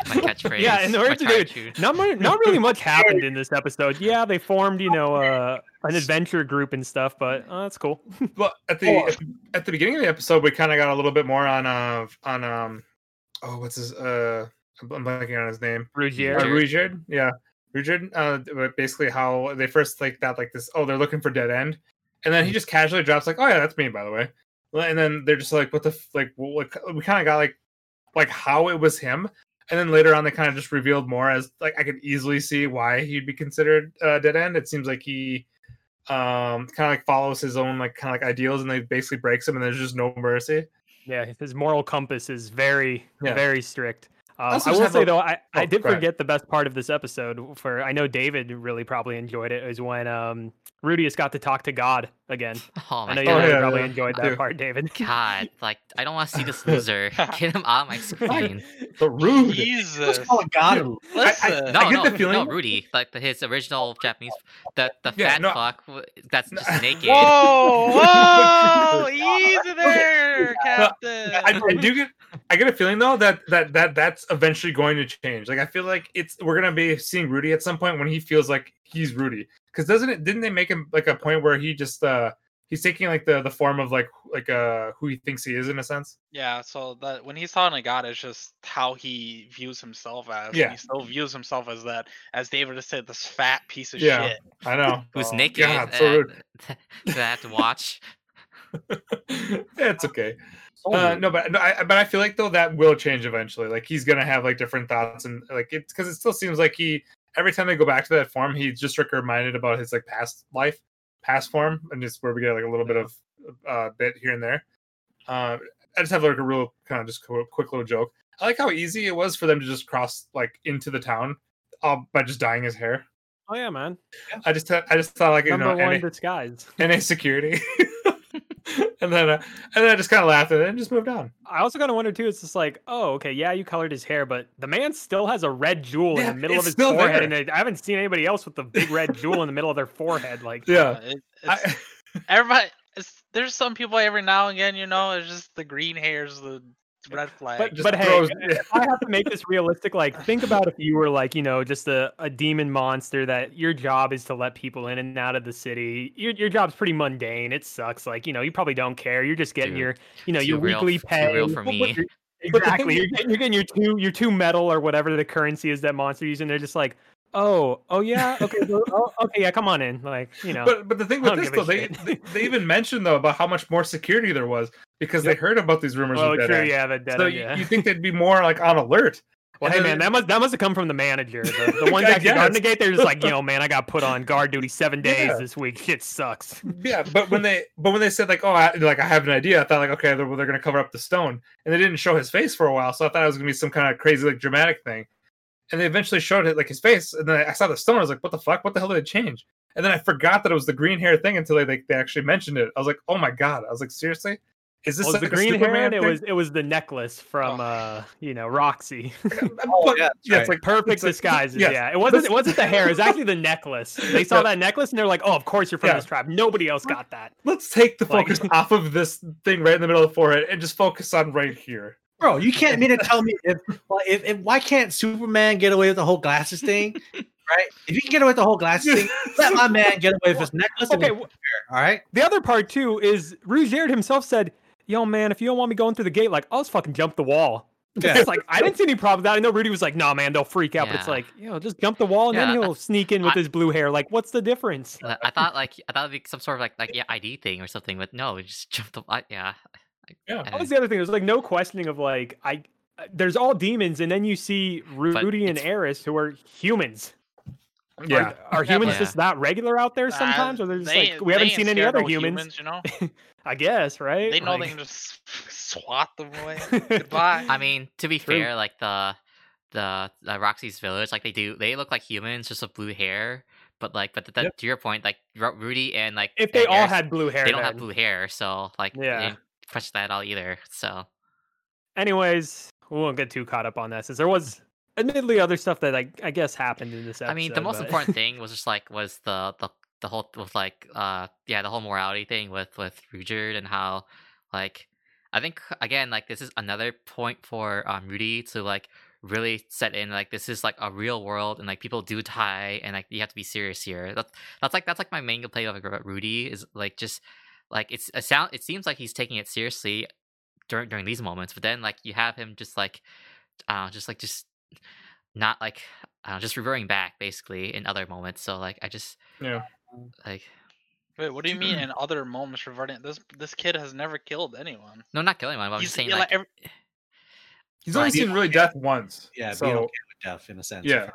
S2: catchphrase.
S1: Yeah, in order
S2: my
S1: to do it. Not mu- not really much happened in this episode. Yeah, they formed, you know, uh, an adventure group and stuff, but uh, that's cool. *laughs*
S5: Well, at the at, at the beginning of the episode, we kind of got a little bit more on uh on um oh what's his uh I'm I'm blanking on his name.
S1: Ruijerd.
S5: Uh, Ruijerd. Yeah, Ruijerd. Uh, but basically how they first like that like this. Oh, they're looking for dead end, and then he just casually drops like, oh yeah, that's me by the way. Well, And then they're just like, what the f-? like well, what, we kind of got like like how it was him, and then later on they kind of just revealed more as like I could easily see why he'd be considered uh, dead end. It seems like he um kind of like follows his own like kind of like ideals and they basically breaks him and there's just no mercy
S1: Yeah, his moral compass is very,
S5: Yeah.
S1: very strict. Um, I will say
S3: a-
S1: though, I, I
S5: Oh,
S1: did
S5: go ahead.
S1: forget the best part of this episode. For I know David really probably enjoyed it. Is when um, Rudeus got to talk to God again. *laughs*
S2: Oh
S1: I
S2: my
S1: know you
S5: Oh,
S1: really
S5: yeah,
S1: probably
S5: yeah.
S1: enjoyed that
S5: do.
S1: part, David. *laughs*
S2: God, like I don't want to see this loser. *laughs* Get him out of my screen.
S5: The rude.
S6: Jesus.
S3: Let's call it God.
S5: I-
S6: Listen.
S2: No,
S5: get
S2: no,
S5: the feeling-
S2: no, Rudy, like the, his original Japanese, the the
S5: Yeah,
S2: fat
S5: no.
S2: fuck that's just naked.
S6: Whoa, whoa, easy there, Captain.
S5: I, I do get I get a feeling though that that that that's eventually going to change. Like I feel like it's we're gonna be seeing Rudy at some point when he feels like he's Rudy. Because doesn't it didn't they make him like a point where he just uh he's taking like the the form of like like uh who he thinks he is in a sense.
S6: Yeah, so that when he's talking to God, it's just how he views himself as.
S5: Yeah.
S6: He still views himself as that, as David has said, this fat piece of
S5: Yeah.
S6: shit.
S5: I know. *laughs*
S2: Who's
S5: Oh,
S2: naked?
S5: God, so rude.
S2: that I have to watch. *laughs*
S5: it's okay. *laughs* Uh, no, but no, I, but I feel like though that will change eventually. Like he's gonna have like different thoughts and like it's because it still seems like he every time they go back to that form, he's just like reminded about his like past life, past form, and just where we get like a little bit of uh bit here and there. Uh, I just have like a real kind of just qu- quick little joke. I like how easy it was for them to just cross like into the town, uh, by just dyeing his hair.
S1: Oh yeah, man.
S5: I just I just thought like you
S1: Number
S5: know
S1: one
S5: NA,
S1: disguise.
S5: NA security, *laughs* *laughs* and then uh, and then I just kind of laughed at it and just moved on.
S1: I also kind of wonder too. It's just like, oh, okay, yeah, you colored his hair, but the man still has a red jewel in the middle of his forehead,
S5: there.
S1: and I haven't seen anybody else with the big red jewel in the middle of their forehead. Like,
S5: Yeah.
S6: Uh, it- it's,
S5: I, *laughs*
S6: everybody, it's, there's some people every now and again, you know, it's just the green hairs, the red flag.
S1: But
S5: just
S1: but hey,
S5: throws- *laughs*
S1: if I have to make this realistic, like think about if you were like you know just a, a demon monster that your job is to let people in and out of the city. Your your job's pretty mundane. It sucks. Like you know you probably don't care. You're just getting
S2: Dude,
S1: your you know your
S2: real
S1: weekly pay.
S2: real for me.
S1: but-
S5: But the thing
S1: Exactly. You're getting, you're getting your two your two metal or whatever the currency is that monster using. They're just like, oh oh yeah okay well, oh, okay yeah come on in like you know.
S5: but but the thing with this though, they, they they even mentioned though about how much more security there was because they heard about these rumors.
S1: oh true yeah the dead
S5: So
S1: end,
S5: you,
S1: yeah.
S5: you think they'd be more like on alert?
S1: Well, hey man, that must that must have come from the manager. The, the ones actually guarding the gate, they're just like, *laughs* yo, man, I got put on guard duty seven days
S5: Yeah.
S1: this week. *laughs* Shit sucks.
S5: Yeah, but when they but when they said like oh I, like I have an idea, I thought like okay they're, well, they're gonna cover up the stone, and they didn't show his face for a while, so I thought it was gonna be some kind of crazy like dramatic thing, and they eventually showed it like his face, and then I saw the stone, I was like what the fuck, what the hell did they change? And then I forgot that it was the green hair thing until they like, they actually mentioned it. I was like oh my god, I was like seriously, is this
S1: was
S5: like
S1: the
S5: a
S1: green hair?
S5: Superman
S1: It was it was the necklace from
S6: Oh.
S1: uh you know Roxy. *laughs* *laughs*
S3: Oh,
S5: But-
S3: yeah, that's
S5: yeah, it's like
S1: Perfect
S5: it's like-
S1: disguises.
S5: yes.
S1: Yeah, it wasn't it wasn't the hair. It was actually the necklace. *laughs* They saw
S5: Yeah.
S1: that necklace and they're like, oh, of course you're from
S5: Yeah.
S1: this tribe. Nobody else got that.
S5: let's take the
S1: Like-
S5: focus off of this thing right in the middle of the forehead and just focus on right here.
S3: Bro, you can't mean to *laughs* tell me if, if, if why can't Superman get away with the whole glasses thing? Right? If you can get away with the whole glasses thing, *laughs* let my man get away with his necklace and
S1: Okay,
S3: his hair, all right?
S1: the other part too is Ruijerd himself said, "Yo, man, if you don't want me going through the gate, like I'll just fucking jump the wall."
S3: Yeah.
S1: It's like I didn't see any problem with that. I know Rudy was like, "Nah, man, they'll freak out," but it's like, you know, just jump the wall and
S2: Yeah,
S1: then he'll sneak in with
S2: I-
S1: his blue hair. Like, what's the difference?
S2: I thought like I thought it'd be some sort of like like yeah ID thing or something, but no, it just jumped the I- yeah. I-
S5: Yeah.
S1: That was the other thing. There's like no questioning of like I. uh, There's all demons, and then you see Rudy and Eris, who are humans.
S5: Yeah.
S1: Are, are humans
S2: but-
S1: just that regular out there sometimes,
S6: Uh,
S1: or they're just
S6: they-
S1: like we
S6: they
S1: haven't seen any other
S6: no
S1: humans?
S6: you know. *laughs*
S1: I guess, right?
S6: They know
S1: Like-
S6: they can just swat them away. *laughs* Goodbye.
S2: I mean, to be
S1: True.
S2: fair, like the the, the Roxy's village, like they do, they look like humans, just with blue hair. But like, but th-
S3: Yep.
S2: to your point, like Rudy and like
S1: if they
S2: and
S1: all
S2: Eris,
S1: had blue hair,
S2: they don't have blue hair, so like
S1: Yeah.
S2: They that at all either. So
S1: Anyways, we won't get too caught up on that since there was admittedly other stuff that I, I guess happened in this episode.
S2: I mean, the most
S1: but-
S2: important *laughs* thing was just like was the the the whole with like uh yeah the whole morality thing with with Ruijerd and how like I think again like this is another point for um Rudy to like really set in like this is like a real world and like people do die and like you have to be serious here. That's that's like that's like my main complaint of like, Rudy is like just like it's a sound. It seems like he's taking it seriously during during these moments, but then like you have him just like uh just like just not like uh, just reverting back basically in other moments. So like I just
S5: Yeah.
S2: like
S6: Wait, what do you mean *clears throat* in other moments reverting? This this kid has never killed anyone.
S2: no, not killing anyone. But I'm
S6: He's
S2: just saying
S6: yeah,
S2: like,
S6: every-
S5: He's only
S2: Right.
S5: seen really death once.
S3: Yeah,
S5: So
S3: being okay with death in a sense.
S5: Yeah.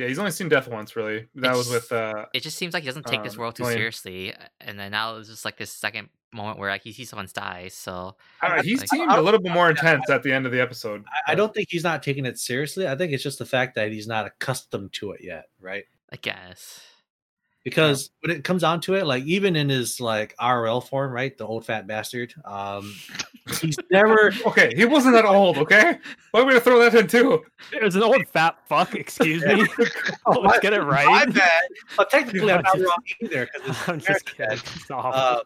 S3: If I realize.
S5: yeah, he's only seen death once really. That was with uh
S2: it just seems like he doesn't take this
S5: Um,
S2: world too
S5: Julian.
S2: seriously. And then now it's just like this second moment where like he sees someone die. So
S5: I don't know, he
S2: Like-
S5: seemed a little bit more intense at the end of the episode.
S3: I, I don't think he's not taking it seriously. I think it's just the fact that he's not accustomed to it yet, right?
S2: I guess.
S3: Because when it comes down to it, like even in his like RL form, right, the old fat bastard, um, he's *laughs* never.
S5: Okay, he wasn't that old. Okay, why are we gonna throw that in too?
S1: It's an old fat fuck. Excuse me. *laughs* *laughs*
S3: Oh,
S1: Let's get it right.
S3: My
S1: right.
S3: bad. But technically, I'm not
S1: Just-
S3: wrong either. 'cause it's
S1: I'm just kidding.
S3: America.
S1: It's awful.
S3: Uh,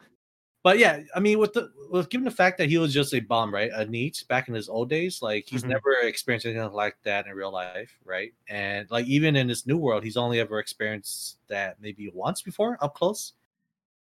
S3: but yeah, I mean, with the with given the fact that he was just a bomb, right, a neat back in his old days, like he's
S1: Mhm.
S3: never experienced anything like that in real life, right? And like even in this new world, he's only ever experienced that maybe once before up close.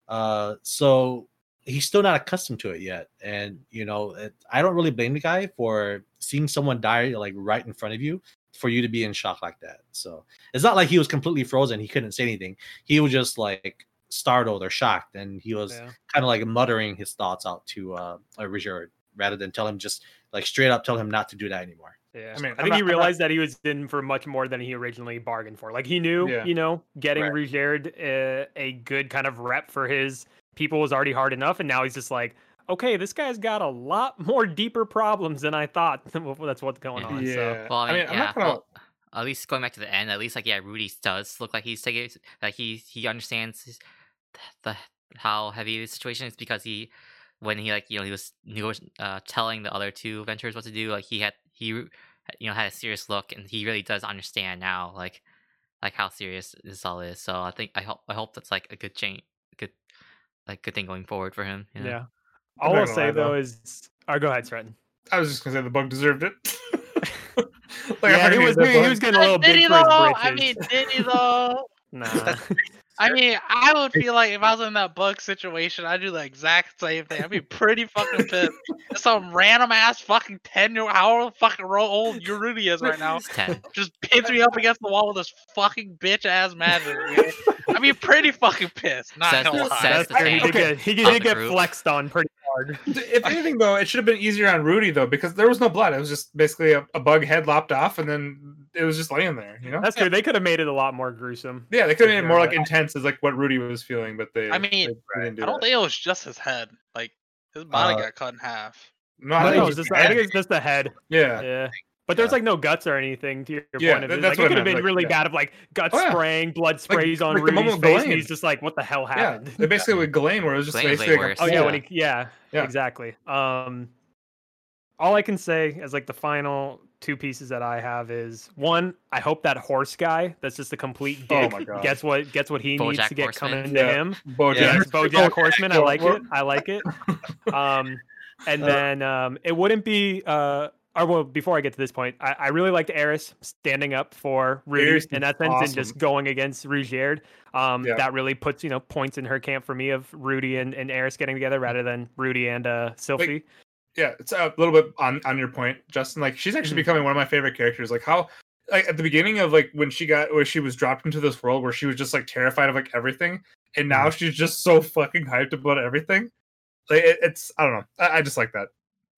S3: Uh, so he's still not accustomed to it yet, and you know, it, I don't really blame the guy for seeing someone die like right in front of you for you to be in shock like that. So it's not like he was completely frozen; he couldn't say anything. He was just like startled or shocked, and he was
S1: Yeah.
S3: kind of like muttering his thoughts out to uh Richard rather than tell him just like straight up tell him not to do that anymore.
S1: Yeah,
S5: I mean,
S1: I think
S5: not-
S1: he
S5: I'm not-
S1: realized that he was in for much more than he originally bargained for. Like he knew,
S5: Yeah.
S1: you know, getting
S3: Right.
S1: Ruijerd uh, a good kind of rep for his people was already hard enough, and now he's just like, okay, this guy's got a lot more deeper problems than I thought. *laughs* That's what's going on.
S5: Yeah,
S1: So.
S2: Well, I mean,
S5: I'm
S2: yeah.
S5: not gonna.
S2: well, at least going back to the end, at least like yeah, Rudy does look like he's taking like he he understands his, the how heavy the situation is because he when he like you know he was uh, telling the other two ventures what to do like he had he you know had a serious look and he really does understand now like like how serious this all is. So I think I hope I hope that's like a good change, good like good thing going forward for him. you know?
S1: Yeah. All I'll say
S5: lie,
S1: though
S5: though.
S1: is, or go ahead, Stratton.
S5: I was just gonna say the bug deserved it. *laughs* like,
S1: yeah, he was,
S5: that
S1: he, he was getting a little
S6: did
S1: big
S6: he
S1: for his
S6: though?
S1: britches.
S6: I mean, did he though?
S1: nah. *laughs*
S6: I mean, I would feel like if I was in that bug situation, I'd do the exact same thing. I'd be pretty fucking pissed. Some random ass fucking ten year how fucking old your Rudy is right now. Just pins me up against the wall with this fucking bitch ass magic. okay? I'd be pretty fucking pissed. Not
S2: Says-
S6: gonna lie.
S2: says
S1: That's
S2: the.
S1: He
S2: same.
S1: did get, he did get flexed on pretty hard.
S5: if anything, though, it should have been easier on Rudy though because there was no blood. It was just basically a, a bug head lopped off, and then it was just laying there. You know.
S1: That's true. They could have made it a lot more gruesome.
S5: yeah, they could have made it more like intense as like what Rudy was feeling, but they.
S6: I mean,
S5: they, they didn't do
S6: I don't
S5: that.
S6: think it was just his head. Like his body
S3: Uh,
S6: got cut in half.
S5: No, I
S1: I,
S5: think it was
S1: just, I think it's just the head.
S5: yeah.
S1: Yeah. But there's
S3: Yeah.
S1: like no guts or anything to your
S5: Yeah,
S1: point of
S5: that-
S1: it.
S5: that's
S1: Like
S5: what I
S1: it could have been
S5: like,
S1: really
S5: yeah.
S1: bad of like guts
S5: Oh, yeah.
S1: spraying, blood sprays on
S5: like the
S1: Rudy's face, and he's just like, "What the hell
S5: Yeah,
S1: happened?"
S5: they basically with Ghislaine, where it was just
S2: Ghislaine
S5: basically like
S1: Oh yeah,
S5: pole.
S1: when he yeah,
S5: Yeah.
S1: exactly. Um all I can say is like the final two pieces that I have is one, I hope that horse guy that's just a complete
S5: Oh
S1: dick
S5: my God.
S1: gets what gets what he needs to get
S2: Horseman.
S1: coming to him.
S5: Bojack.
S1: Yes, Bojack Horseman. I like it. I like it. Um, and
S3: Uh,
S1: then um, it wouldn't be. Uh, or well, before I get to this point, I, I really liked Eris standing up for Rudy in that sense and just going against Ruijerd. Um,
S5: Yeah.
S1: That really puts you know points in her camp for me of Rudy and, and Eris getting together rather than Rudy and uh, Sylphie.
S5: yeah, it's a little bit on on your point, Justin. Like she's actually
S1: Mhm.
S5: becoming one of my favorite characters. Like how, like at the beginning of like when she got where she was dropped into this world where she was just like terrified of like everything, and now she's just so fucking hyped about everything. Like it, it's I don't know. I, I just like that.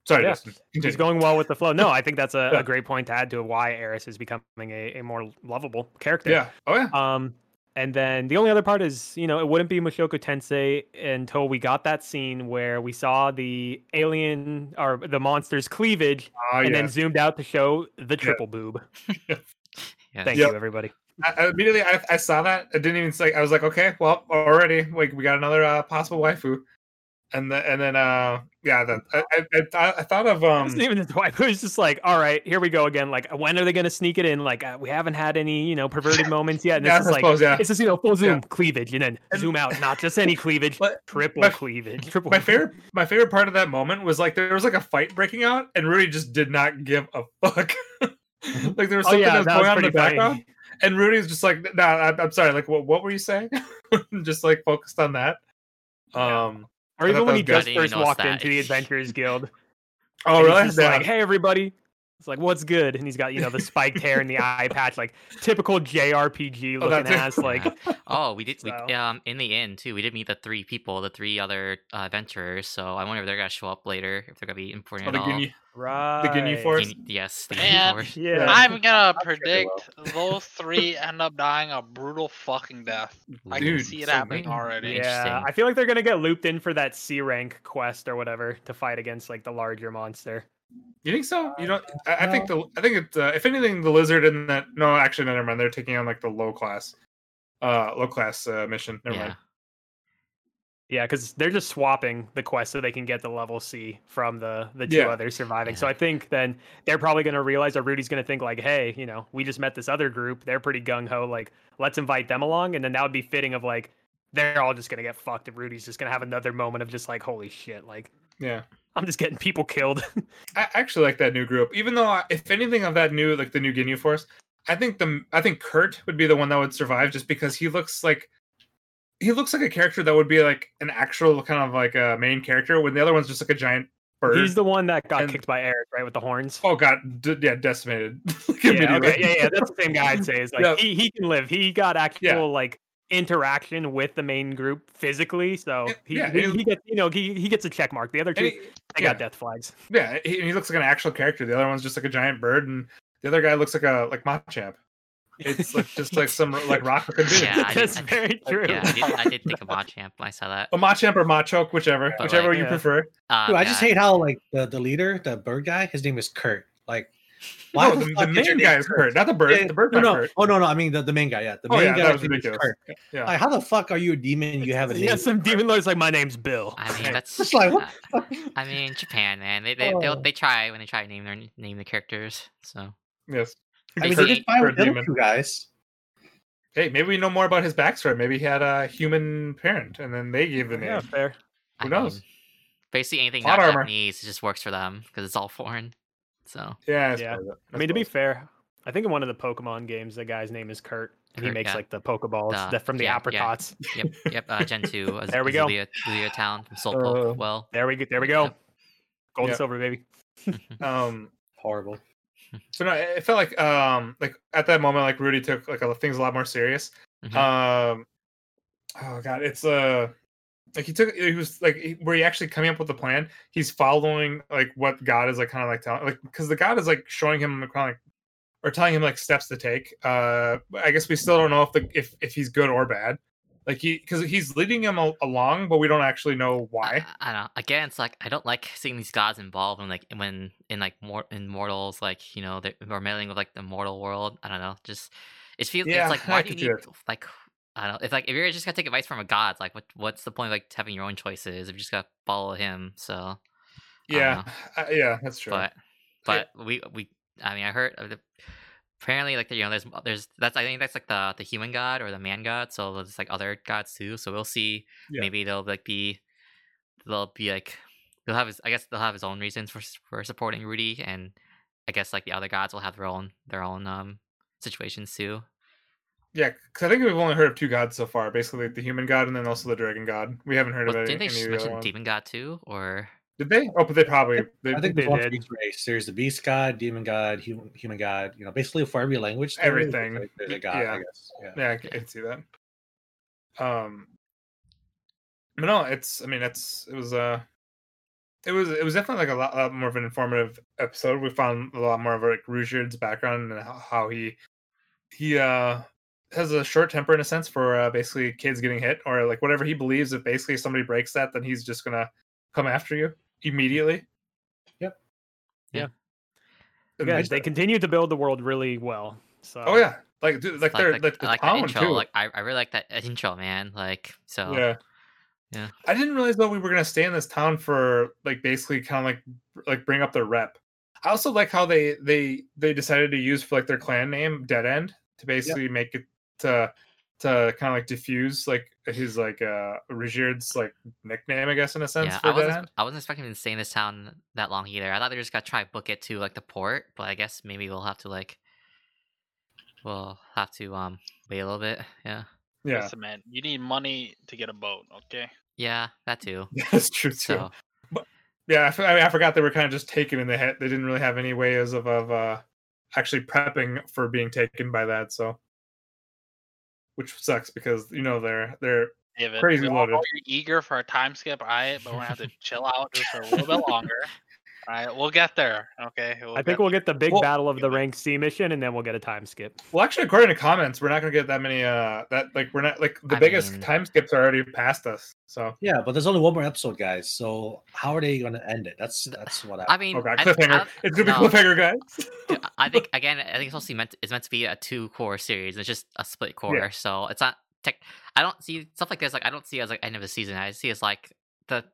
S5: Sorry,
S1: Yeah,
S5: Justin.
S1: He's going well with the flow. No, I think that's a, *laughs*
S5: Yeah.
S1: a great point to add to why Eris is becoming a, a more lovable character.
S5: Yeah. Oh yeah.
S1: Um, and then the only other part is, you know, it wouldn't be Mushoku Tensei until we got that scene where we saw the alien or the monster's cleavage
S5: Oh
S1: and
S5: yeah.
S1: then zoomed out to show the triple boob. *laughs*
S2: Yeah.
S1: Thank
S5: Yep.
S1: you, everybody.
S5: I, I immediately I, I saw that. I didn't even say. I was like, okay, well, already like we got another uh, possible waifu, and then and then uh yeah, then I I, I, thought- of um
S1: even his wife. *laughs* Was just like, all right, here we go again. Like, when are they going to sneak it in? Like, uh, we haven't had any, you know, perverted *laughs* moments yet. And
S5: yeah,
S1: it's
S5: I
S1: just like,
S5: suppose yeah.
S1: it's just, you know, full zoom
S5: Yeah.
S1: cleavage and then
S5: And-
S1: zoom out. Not just any cleavage, *laughs*
S5: But
S1: triple
S5: my-
S1: cleavage. Triple
S5: my favorite my favorite part of that moment was like there was like a fight breaking out and Rudy just did not give a fuck. like there was
S1: Oh,
S5: something
S1: yeah,
S5: that was going
S1: was
S5: on in the
S1: funny.
S5: background, and Rudy's just like, "Nah, I'm, I'm sorry. Like, what? What were you saying?" just like focused on that. Um.
S1: Or even when he
S5: was good. I
S1: just first walked
S2: that.
S1: into the Adventurers Guild.
S5: Oh,
S1: and he's
S5: really?
S1: just
S5: Yeah.
S1: like, *laughs* hey, everybody, It's like, what's good? And he's got, you know, the spiked hair and the eye patch, like typical JRPG
S5: Oh,
S1: looking
S5: that's it.
S1: ass. Like, *laughs*
S2: Oh, we did. We, um, in the end too, we did meet the three people, the three other uh, adventurers. So I wonder if they're gonna show up later, if they're gonna be important
S5: Oh,
S2: at
S5: the
S2: all.
S5: Ginyu,
S1: right.
S5: the Ginyu Force.
S2: Guinea- yes, the
S6: Man,
S2: Ginyu Force.
S1: Yeah.
S6: I'm gonna predict *laughs* those three end up dying a brutal fucking death. I can see it
S5: so
S6: happening
S2: good.
S6: already.
S2: Yeah.
S1: Yeah, I feel like they're gonna get looped in for that C rank quest or whatever to fight against like the larger monster.
S5: You think so? You don't? I, I think the I think it's Uh, if anything, the lizard in that. No, actually, no, never mind. They're taking on like the low class, uh, low class uh, mission. Never
S2: Yeah.
S5: mind.
S1: Yeah, because they're just swapping the quest so they can get the level C from the the two
S5: Yeah.
S1: others surviving. So I think then they're probably gonna realize or Rudy's gonna think like, hey, you know, we just met this other group. They're pretty gung ho. Like, let's invite them along, and then that would be fitting of like they're all just gonna get fucked, and Rudy's just gonna have another moment of just like, holy shit, like
S5: Yeah,
S1: I'm just getting people killed. *laughs*
S5: I actually like that new group. Even though, I, if anything of that new, like the new Ginyu Force, I think the I think Kurt would be the one that would survive, just because he looks like he looks like a character that would be like an actual kind of like a main character, when the other one's just like a giant bird.
S1: He's the one that got
S5: And-
S1: kicked by Eris, right, with the horns.
S5: oh god, d- yeah, decimated. *laughs* like,
S1: yeah, okay, yeah, yeah, that's the same guy I'd say. Is like *laughs*
S5: Yeah.
S1: he, he can live. He got actual
S5: Yeah.
S1: like interaction with the main group physically, so he,
S5: yeah,
S1: he,
S5: and-
S1: he gets you know he, he gets a check mark. The other two
S5: he-
S1: they
S5: yeah.
S1: got death flags.
S5: Yeah, he, he looks like an actual character. The other one's just like a giant bird, and the other guy looks like a like Machamp. It's like *laughs* just like some like rock looking dude.
S2: Yeah, I
S1: that's
S2: I did-
S1: very true.
S2: Yeah, I did, I did think of *laughs* Machamp when I saw that.
S5: A Machamp or Machoke, whichever,
S2: But,
S5: whichever
S2: like,
S5: you
S1: yeah.
S5: prefer.
S2: Um,
S3: Dude, I
S2: yeah,
S3: just hate how like the, the leader, the bird guy, his name is Kurt. Like,
S5: Why
S3: why
S5: no,
S3: the,
S5: the, the main
S3: name
S5: guy is Kurt, not the bird.
S3: Yeah,
S5: the bird
S3: no,
S5: not
S3: no.
S5: Kurt.
S3: Oh no, no. I mean the, the main guy. Yeah, the
S5: Oh,
S3: main
S5: yeah,
S3: guy.
S5: was
S3: is
S5: ridiculous.
S3: Kurt.
S5: Yeah.
S3: Like, how the fuck are you a demon? You have a name.
S1: yeah, some demon lord's like my name's Bill.
S2: I mean, *laughs* that's
S3: It's like, what
S2: uh. I mean, Japan, man. They they
S3: Oh.
S2: they'll, they try when they try to name their name the characters. So
S5: Yes.
S3: I mean,
S2: They
S3: they
S2: say
S3: just fine with the two guys.
S5: Hey, maybe we know more about his backstory. Maybe he had a human parent, and then they gave the name.
S1: Yeah, fair.
S2: I
S5: Who knows?
S2: mean, basically, anything
S5: Plot
S2: not
S5: armor.
S2: Japanese it just works for them because it's all foreign. So
S5: Yeah,
S1: Yeah.
S5: suppose.
S1: I mean, to be fair, I think in one of the Pokemon games, the guy's name is Kurt, and he makes
S2: yeah.
S1: like the Pokeballs
S2: The-
S1: that from the
S2: yeah, yeah.
S1: apricots.
S2: yep, yep. Uh, Gen two. *laughs* uh,
S1: There we go.
S2: Azalea, Azalea Town from Slowpoke.
S5: Uh,
S2: well,
S1: There we go. There we go.
S2: Yep.
S1: Gold
S5: Yeah.
S1: and silver, baby. *laughs* *laughs*
S5: um,
S3: Horrible.
S5: so no, it felt like um, like at that moment, like Rudy took like a, things a lot more serious.
S2: mhm.
S5: Um, oh god, it's uh like he took he was like he- where he actually coming up with the plan. He's following like what God is like kind of like telling like because the God is like showing him kind of like or telling him like steps to take. Uh, I guess we still don't know if the if if he's good or bad. Like he because he's leading him al- along, but we don't actually know why.
S2: I, I don't know. Again, it's like I don't like seeing these gods involved in like when in like more in mortals like you know they are mailing with like the mortal world. I don't know. Just it feels
S5: Yeah,
S2: it's like
S5: I
S2: why do you need like I don't know. If like if you're just gonna take advice from a god, it's like what what's the point of like having your own choices if you just gotta follow him? So
S5: Yeah, *laughs* uh, yeah, that's true.
S2: but but we we I mean I heard apparently like you know there's there's that's I think that's like the the human god or the man god so there's like other gods too so we'll see
S5: Yeah.
S2: maybe they'll like be they'll be like they'll have his I guess they'll have his own reasons for for supporting Rudy and I guess like the other gods will have their own their own um situations too
S5: yeah, because I think we've only heard of two gods so far. Basically, the human god and then also the dragon god. We haven't heard
S2: well,
S5: of any,
S2: didn't they
S5: any
S2: just
S5: of the
S2: mention
S5: ones.
S2: demon god too or
S5: Did they? Oh, but they probably. They,
S3: I think
S1: they
S3: there's one
S1: did.
S3: race. There's the beast god, demon god, human, human god. You know, basically for every language, there is,
S5: Everything.
S3: There's, there's a
S5: Y-
S3: god.
S5: yeah.
S3: I guess. Yeah.
S5: Yeah, I c- I can see that. Um, but no, it's. I mean, it's. It was. Uh, it was. It was definitely like a lot, lot more of an informative episode. We found a lot more of like Ruijerd's background and how, how he he uh has a short temper in a sense for uh, basically kids getting hit or like whatever he believes. If basically somebody breaks that, then he's just gonna come after you immediately.
S3: Yep.
S2: Yeah.
S5: And
S1: Again,
S5: just-
S1: they continue to build the world really well. So
S5: Oh yeah, like dude, like, they're like, the
S2: I like
S5: town
S2: intro
S5: too.
S2: like I, I really like that intro man like so
S5: yeah
S2: yeah.
S5: i didn't realize that we were gonna stay in this town for like basically kind of like like bring up their rep i also like how they they they decided to use for like their clan name dead end to basically make it to to kind of like diffuse like his like uh Ruijerd's like nickname i guess in a sense
S2: Yeah,
S5: for
S2: I wasn't.
S5: end
S2: I wasn't expecting to stay in this town that long either. I thought they were just gonna try book it to like the port, but I guess maybe we'll have to like, we'll have to um wait a little bit. Yeah,
S5: yeah
S6: Listen, man, you need money to get a boat, okay?
S2: yeah, that too. *laughs*
S5: that's true too
S2: So
S5: yeah, I, f- I, mean, I forgot they were kind of just taken in the head. They didn't really have any ways of of uh, actually prepping for being taken by that. So, which sucks because you know they're they're
S6: David,
S5: Crazy loaded.
S6: you're eager for a time skip, all right? But we're gonna have to *laughs* chill out just for a little bit longer. All right, we'll get there. Okay. We'll
S1: I think we'll get the big
S5: Well-
S1: battle of the rank C mission, and then we'll get a time skip.
S5: well, actually, according to comments, we're not gonna get that many. Uh, that like we're not like the
S2: I
S5: biggest
S2: mean-
S5: time skips are already past us. So
S3: Yeah, but there's only one more episode, guys. So how are they going to end it? That's that's what I.
S2: I mean,
S5: oh god,
S2: I-
S5: cliffhanger!
S2: I-
S5: it's gonna be cliffhanger, guys.
S2: I think again, I think it's also meant it's meant to be a two core series. It's just a split core, so it's not tech. I don't see stuff like this. Like I don't see it as like end of the season. I see it as like the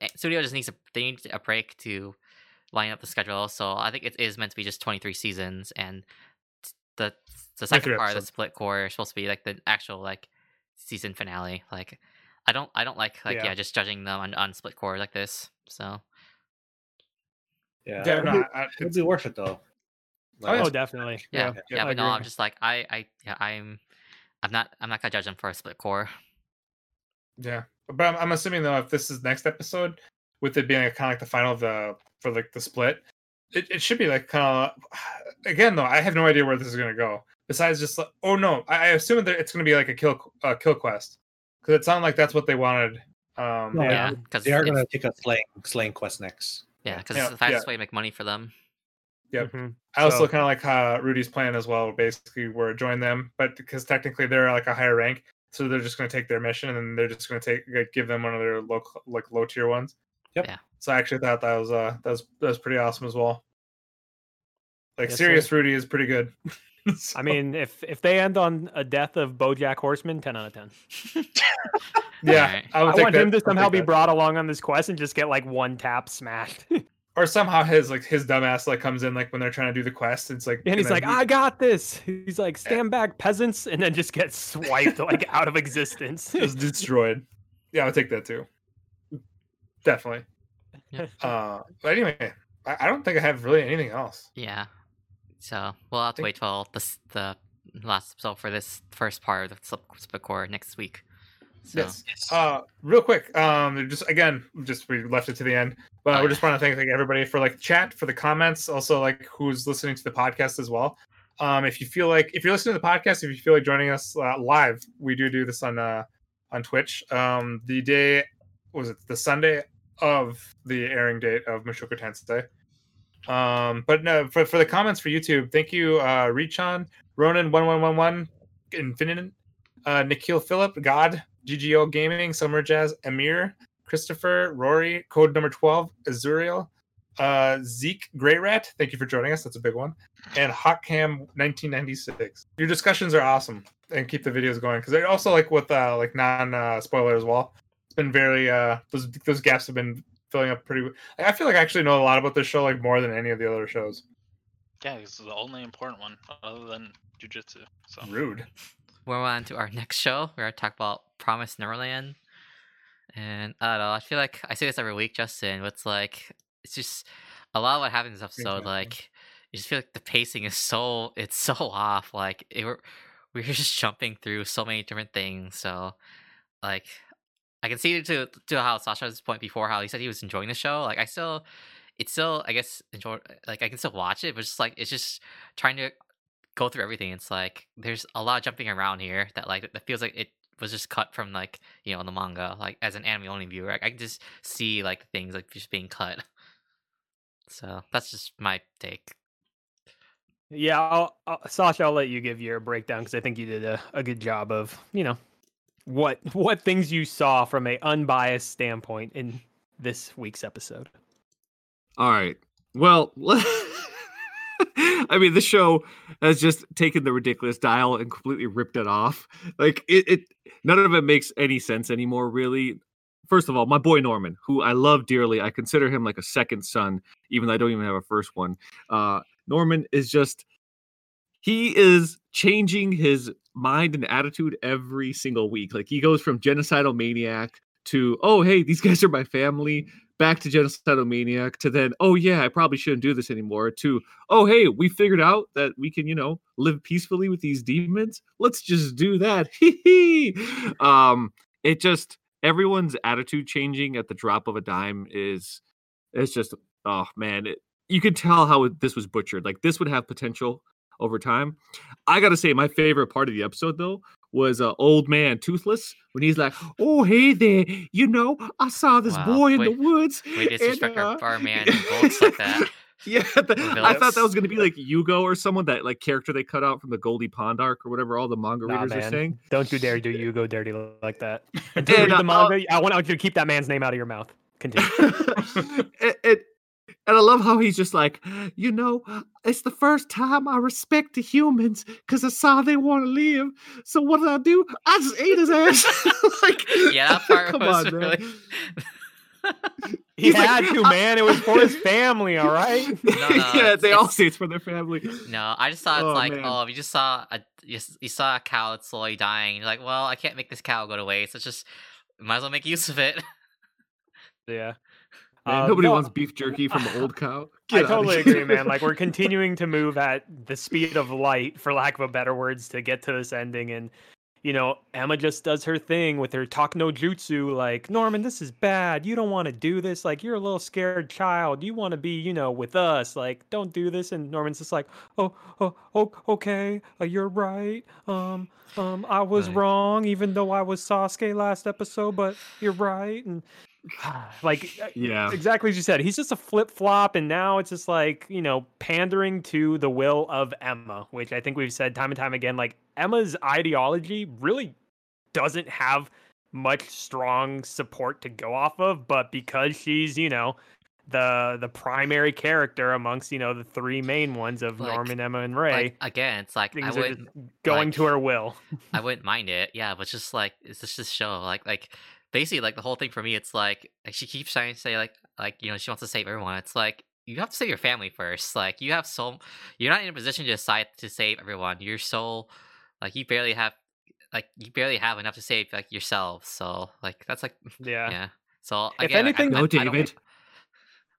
S2: Eh, studio just needs a they need a break to line up the schedule. So I think it is meant to be just twenty three seasons, and the the second
S5: 23
S2: part of the split core is supposed to be like the actual like season finale. Like I don't I don't like like
S1: Yeah.
S2: yeah, just judging them on, on split core like this. So
S3: yeah,
S5: Yeah,
S3: it'll,
S5: no,
S3: be,
S5: I,
S3: it'll
S5: it's,
S3: be worth it though.
S5: Oh.
S1: Oh, definitely.
S2: yeah,
S3: yeah,
S2: yeah,
S1: I
S2: but no. I'm just like I, I, yeah, I'm, I'm not, I'm not gonna judge them for a split core.
S5: yeah. But I'm, I'm assuming though, if this is next episode, with it being like, kind of like the final of the for like the split, it, it should be like kind of *sighs* again though. I have no idea where this is gonna go. Besides just like, oh no, I, I assume that it's gonna be like a kill uh, kill quest because it sounded like that's what they wanted. Um,
S3: No,
S1: Yeah.
S2: Yeah, because
S3: They are going to take a slaying slaying quest next.
S2: yeah, because
S5: Yeah,
S2: it's the fastest
S5: yeah.
S2: way to make money for them.
S5: Yep.
S1: Mhm.
S5: I also
S1: So-
S5: kind of like uh, Rudy's plan as well. Basically, where join them, but because technically they're like a higher rank, so they're just going to take their mission and they're just going to take like, give them one of their low like low tier ones.
S3: Yep.
S2: Yeah.
S5: So I actually thought that was uh that was that was pretty awesome as well. Like
S1: Yes,
S5: serious
S1: sir.
S5: Rudy is pretty good. *laughs*
S1: I mean, if if they end on a death of BoJack Horseman, ten out of ten. *laughs*
S5: yeah,
S2: Alright.
S5: I
S1: I
S5: would take
S1: want
S5: that.
S1: him to somehow be
S5: that.
S1: brought along on this quest and just get like one tap smashed. *laughs* and
S5: or somehow his like his dumbass like comes in like when they're trying to do the quest. It's like and
S1: he's
S5: then
S1: like,
S5: he-
S1: "I got this." He's like, "Stand back, peasants," and then just gets swiped like *laughs* out of existence.
S5: is destroyed. Yeah, I'll take that too. Definitely. *laughs* Uh, but anyway, I, I don't think I have really anything else.
S2: Yeah. So we'll have to
S5: Think-
S2: wait till the the last episode for this first part of the split- split core next week. So
S5: Yes. Uh, real quick, um, just again, just we left it to the end, but
S2: Oh,
S5: we
S2: yeah.
S5: just want to thank like everybody for like chat, for the comments, also like who's listening to the podcast as well. Um, if you feel like if you're listening to the podcast, if you feel like joining us uh, live, we do do this on uh on Twitch. Um, the day was it the Sunday of the airing date of Mushoku Tensei. Um, but no, for for the comments for YouTube, thank you, uh, Richon, Ronan one one one one, Infinite, uh, Nikhil Phillip, God, GGO Gaming, Summer Jazz, Amir, Christopher, Rory, code number 12, Azuriel, uh, Zeke Grey Rat, thank you for joining us. That's a big one. And Hotcam 1996. Your discussions are awesome and keep the videos going because they're also like with uh, like non uh, spoiler as well. It's been very uh those those gaps have been filling up pretty. I feel like I actually know a lot about this show like more than any of the other shows.
S6: Yeah, this is the only important one other than jujitsu. So
S5: Rude.
S2: We're on to our next show. We're gonna talk about Promise Neverland. And I don't know, I feel like I say this every week, Justin, but it's like it's just a lot of what happened in this episode,
S5: Exactly.
S2: like you just feel like the pacing is so it's so *laughs* off. Like it, we're we're *laughs* just jumping through so many different things. So like I can see to to how Sasha's point before how he said he was enjoying the show. Like I still it's still I guess enjoy like I can still watch it, but just like it's just trying to go through everything. It's like there's a lot of jumping around here that like that feels like it was just cut from like you know the manga. Like as an anime only viewer, I, I can just see like things like just being cut. *laughs* So that's just my take.
S1: Yeah, I'll, I'll, Sasha, I'll let you give your breakdown because I think you did a, a good job of you know what *laughs* what things you saw from a unbiased standpoint in this week's episode.
S7: All right. Well, *laughs* *laughs* I mean, the show has just taken the ridiculous dial and completely ripped it off. Like it, it none of it makes any sense anymore, really. First of all, my boy Norman, who I love dearly, I consider him like a second son, even though I don't even have a first one. Uh, Norman is just he is changing his mind and attitude every single week. Like he goes from genocidal maniac to oh hey these guys are my family back to genocidal maniac to then oh yeah i probably shouldn't do this anymore to oh hey we figured out that we can you know live peacefully with these demons let's just do that *laughs* um it just everyone's attitude changing at the drop of a dime is It's just oh man, it, you could tell how this was butchered. Like this would have potential over time. I gotta say, my favorite part of the episode though was uh, old man Toothless when he's like, "Oh hey there, you know, I saw this
S2: Wow,
S7: boy in
S2: wait-
S7: the woods."
S2: We disrespect
S7: and,
S2: our,
S7: uh,
S2: our *laughs* man in bolts like that. *laughs*
S7: Yeah, the- I thought that was gonna be like Yugo or someone that like character they cut out from the Goldie Pond arc or whatever all the manga
S1: Nah,
S7: readers are saying.
S1: Don't you dare do Yugo dirty like that. *laughs* And to
S7: And,
S1: read the
S7: uh,
S1: manga, I want you to keep that man's name out of your mouth. Continue.
S7: and, and, and I love how he's just like, you know, it's the first time I respect the humans because I saw they want to live. So what did I do? I just ate his ass. *laughs* like,
S2: Yeah, that part *laughs*
S7: come
S2: was
S7: on,
S2: really. *laughs*
S7: man.
S1: He
S7: He's like,
S1: had to,
S7: "I-
S1: man. It was for his family, all right?
S2: no, no,
S7: yeah,
S2: it's-
S7: they all
S2: it's-
S7: say it's for their family.
S2: No, I just thought it's
S7: Oh,
S2: like,
S7: man.
S2: oh, if you just saw a you, you saw a cow that's slowly dying. You're like, well, I can't make this cow go to waste. It's just might as well make use of it.
S1: Yeah.
S7: Man,
S1: Uh,
S7: nobody
S1: no,
S7: wants beef jerky from an old *laughs* cow.
S1: I
S7: Get outta
S1: totally agree, man. Like we're *laughs* continuing to move at the speed of light, for lack of a better words, to get to this ending. And you know, Emma just does her thing with her talk no jutsu. Like Norman, this is bad. You don't want to do this. Like you're a little scared child. You want to be, you know, with us. Like don't do this. And Norman's just like, oh, oh, oh okay, uh, you're right. Um, um, I was
S2: Right.
S1: wrong, even though I was Sasuke last episode. But you're right. And *sighs* like uh,
S7: yeah.
S1: exactly as you said. He's just a flip flop, and now it's just like you know pandering to the will of Emma, which I think we've said time and time again. Like Emma's ideology really doesn't have much strong support to go off of, but because she's you know the the primary character amongst you know the three main ones of
S2: Like-
S1: Norman, Emma, and Ray,
S2: Like again, it's like I
S1: things are just going to her will.
S2: I wouldn't mind it. Yeah, but just like it's just this show. Like like basically like the whole thing for me. It's like, like she keeps trying to say like like you know she wants to save everyone. It's like you have to save your family first. Like you have so you're not in a position to decide to save everyone. You're so like you barely have like you barely have enough to save like yourselves. So like that's like
S1: Yeah. *laughs*
S2: yeah. So
S1: If
S2: again, I-
S1: anything-
S2: I,
S7: No,
S2: I don't-
S7: David.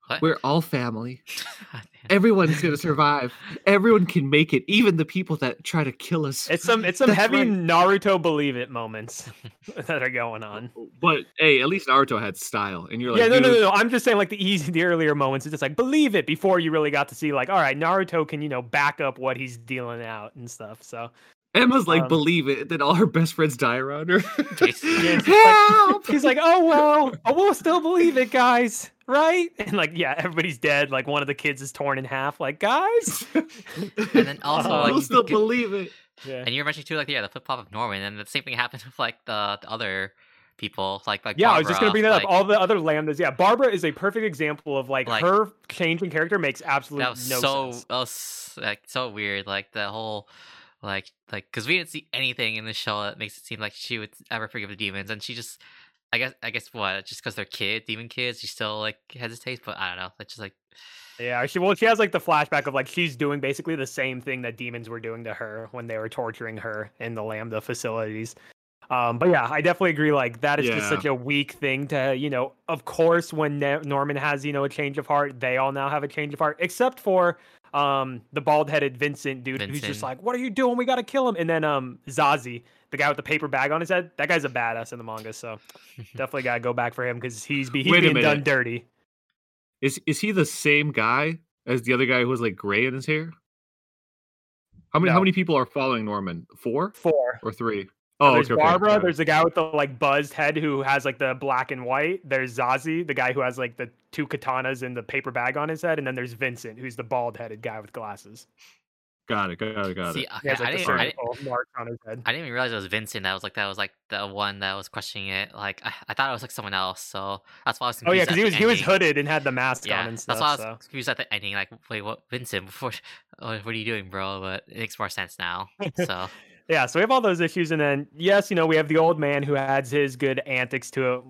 S2: What?
S7: We're all family. *laughs*
S2: God.
S7: Everyone's gonna survive. Everyone can make it, even the people that try to kill us.
S1: It's some it's some
S7: That's
S1: heavy
S7: right.
S1: Naruto believe it moments *laughs* that are going on.
S7: But hey, at least Naruto had style, and you're like,
S1: yeah, no, no, no, no. I'm just saying, like the easy, the earlier moments. It's just like believe it before you really got to see, like, all right, Naruto can you know back up what he's dealing out and stuff. So
S7: Emma's like,
S1: Um,
S7: believe it. Then all her best friends die around her.
S2: Jason- *laughs*
S1: Yeah, it's like- he's like, oh well, I will still believe it, guys, right? And like, yeah, everybody's dead. Like one of the kids is torn in half. Like, guys. *laughs*
S2: And then also,
S1: Uh,
S2: like,
S7: I'll
S2: you
S7: still
S2: could-
S7: believe it.
S1: yeah.
S2: And you're mentioning too, like yeah, the flip flop of Norman, and the same thing happened with like the, the other people, like like
S1: Yeah, I was just gonna bring that
S2: like,
S1: up. All the other lambdas. Yeah, Barbara is a perfect example of like,
S2: Like-
S1: her change in character makes absolutely
S2: that was
S1: no
S2: so
S1: sense.
S2: that was like so weird. Like the whole like like because we didn't see anything in the show that makes it seem like she would ever forgive the demons, and she just. I guess I guess what just because they're kids, demon kids, she still like hesitates. But I don't know. It's just like
S1: Yeah, she well, she has like the flashback of like she's doing basically the same thing that demons were doing to her when they were torturing her in the Lambda facilities. Um, but yeah, I definitely agree. Like that is just such a weak thing to, you know. Of course, when Ne- Norman has you know a change of heart, they all now have a change of heart, except for um the bald-headed Vincent dude who's just like, "What are you doing? We got to kill him." And then um Zazie, the guy with the paper bag on his head, that guy's a badass in the manga. So *laughs* definitely gotta go back for him because he's be he's
S7: Wait a
S1: being done dirty.
S7: Is is he the same guy as the other guy who was like gray in his hair? How many how many people are following Norman? Four
S1: Four.
S7: or three?
S1: So
S7: Oh,
S1: there's
S7: okay, okay,
S1: Barbara.
S7: got it.
S1: There's the guy with the like buzzed head who has like the black and white. There's Zazie, the guy who has like the two katanas and the paper bag on his head, and then there's Vincent, who's the bald-headed guy with glasses.
S7: Got it, got it, got
S2: see,
S7: it.
S1: He
S2: okay,
S1: has
S2: I
S1: like the
S2: didn't, I,
S1: circle mark on his head.
S2: I didn't even realize it was Vincent. That was like that was like the one that was questioning it. Like I, I thought it was like someone else. So that's why I was
S1: Oh yeah, because he was
S2: the
S1: he was hooded and had the mask
S2: Yeah,
S1: on and stuff.
S2: that's why I was
S1: so.
S2: confused at the ending. Like, wait, what, Vincent? Before, *laughs* what are you doing, bro? But it makes more sense now. So
S1: Yeah, so we have all those issues, and then yes, you know, we have the old man who adds his good antics to it,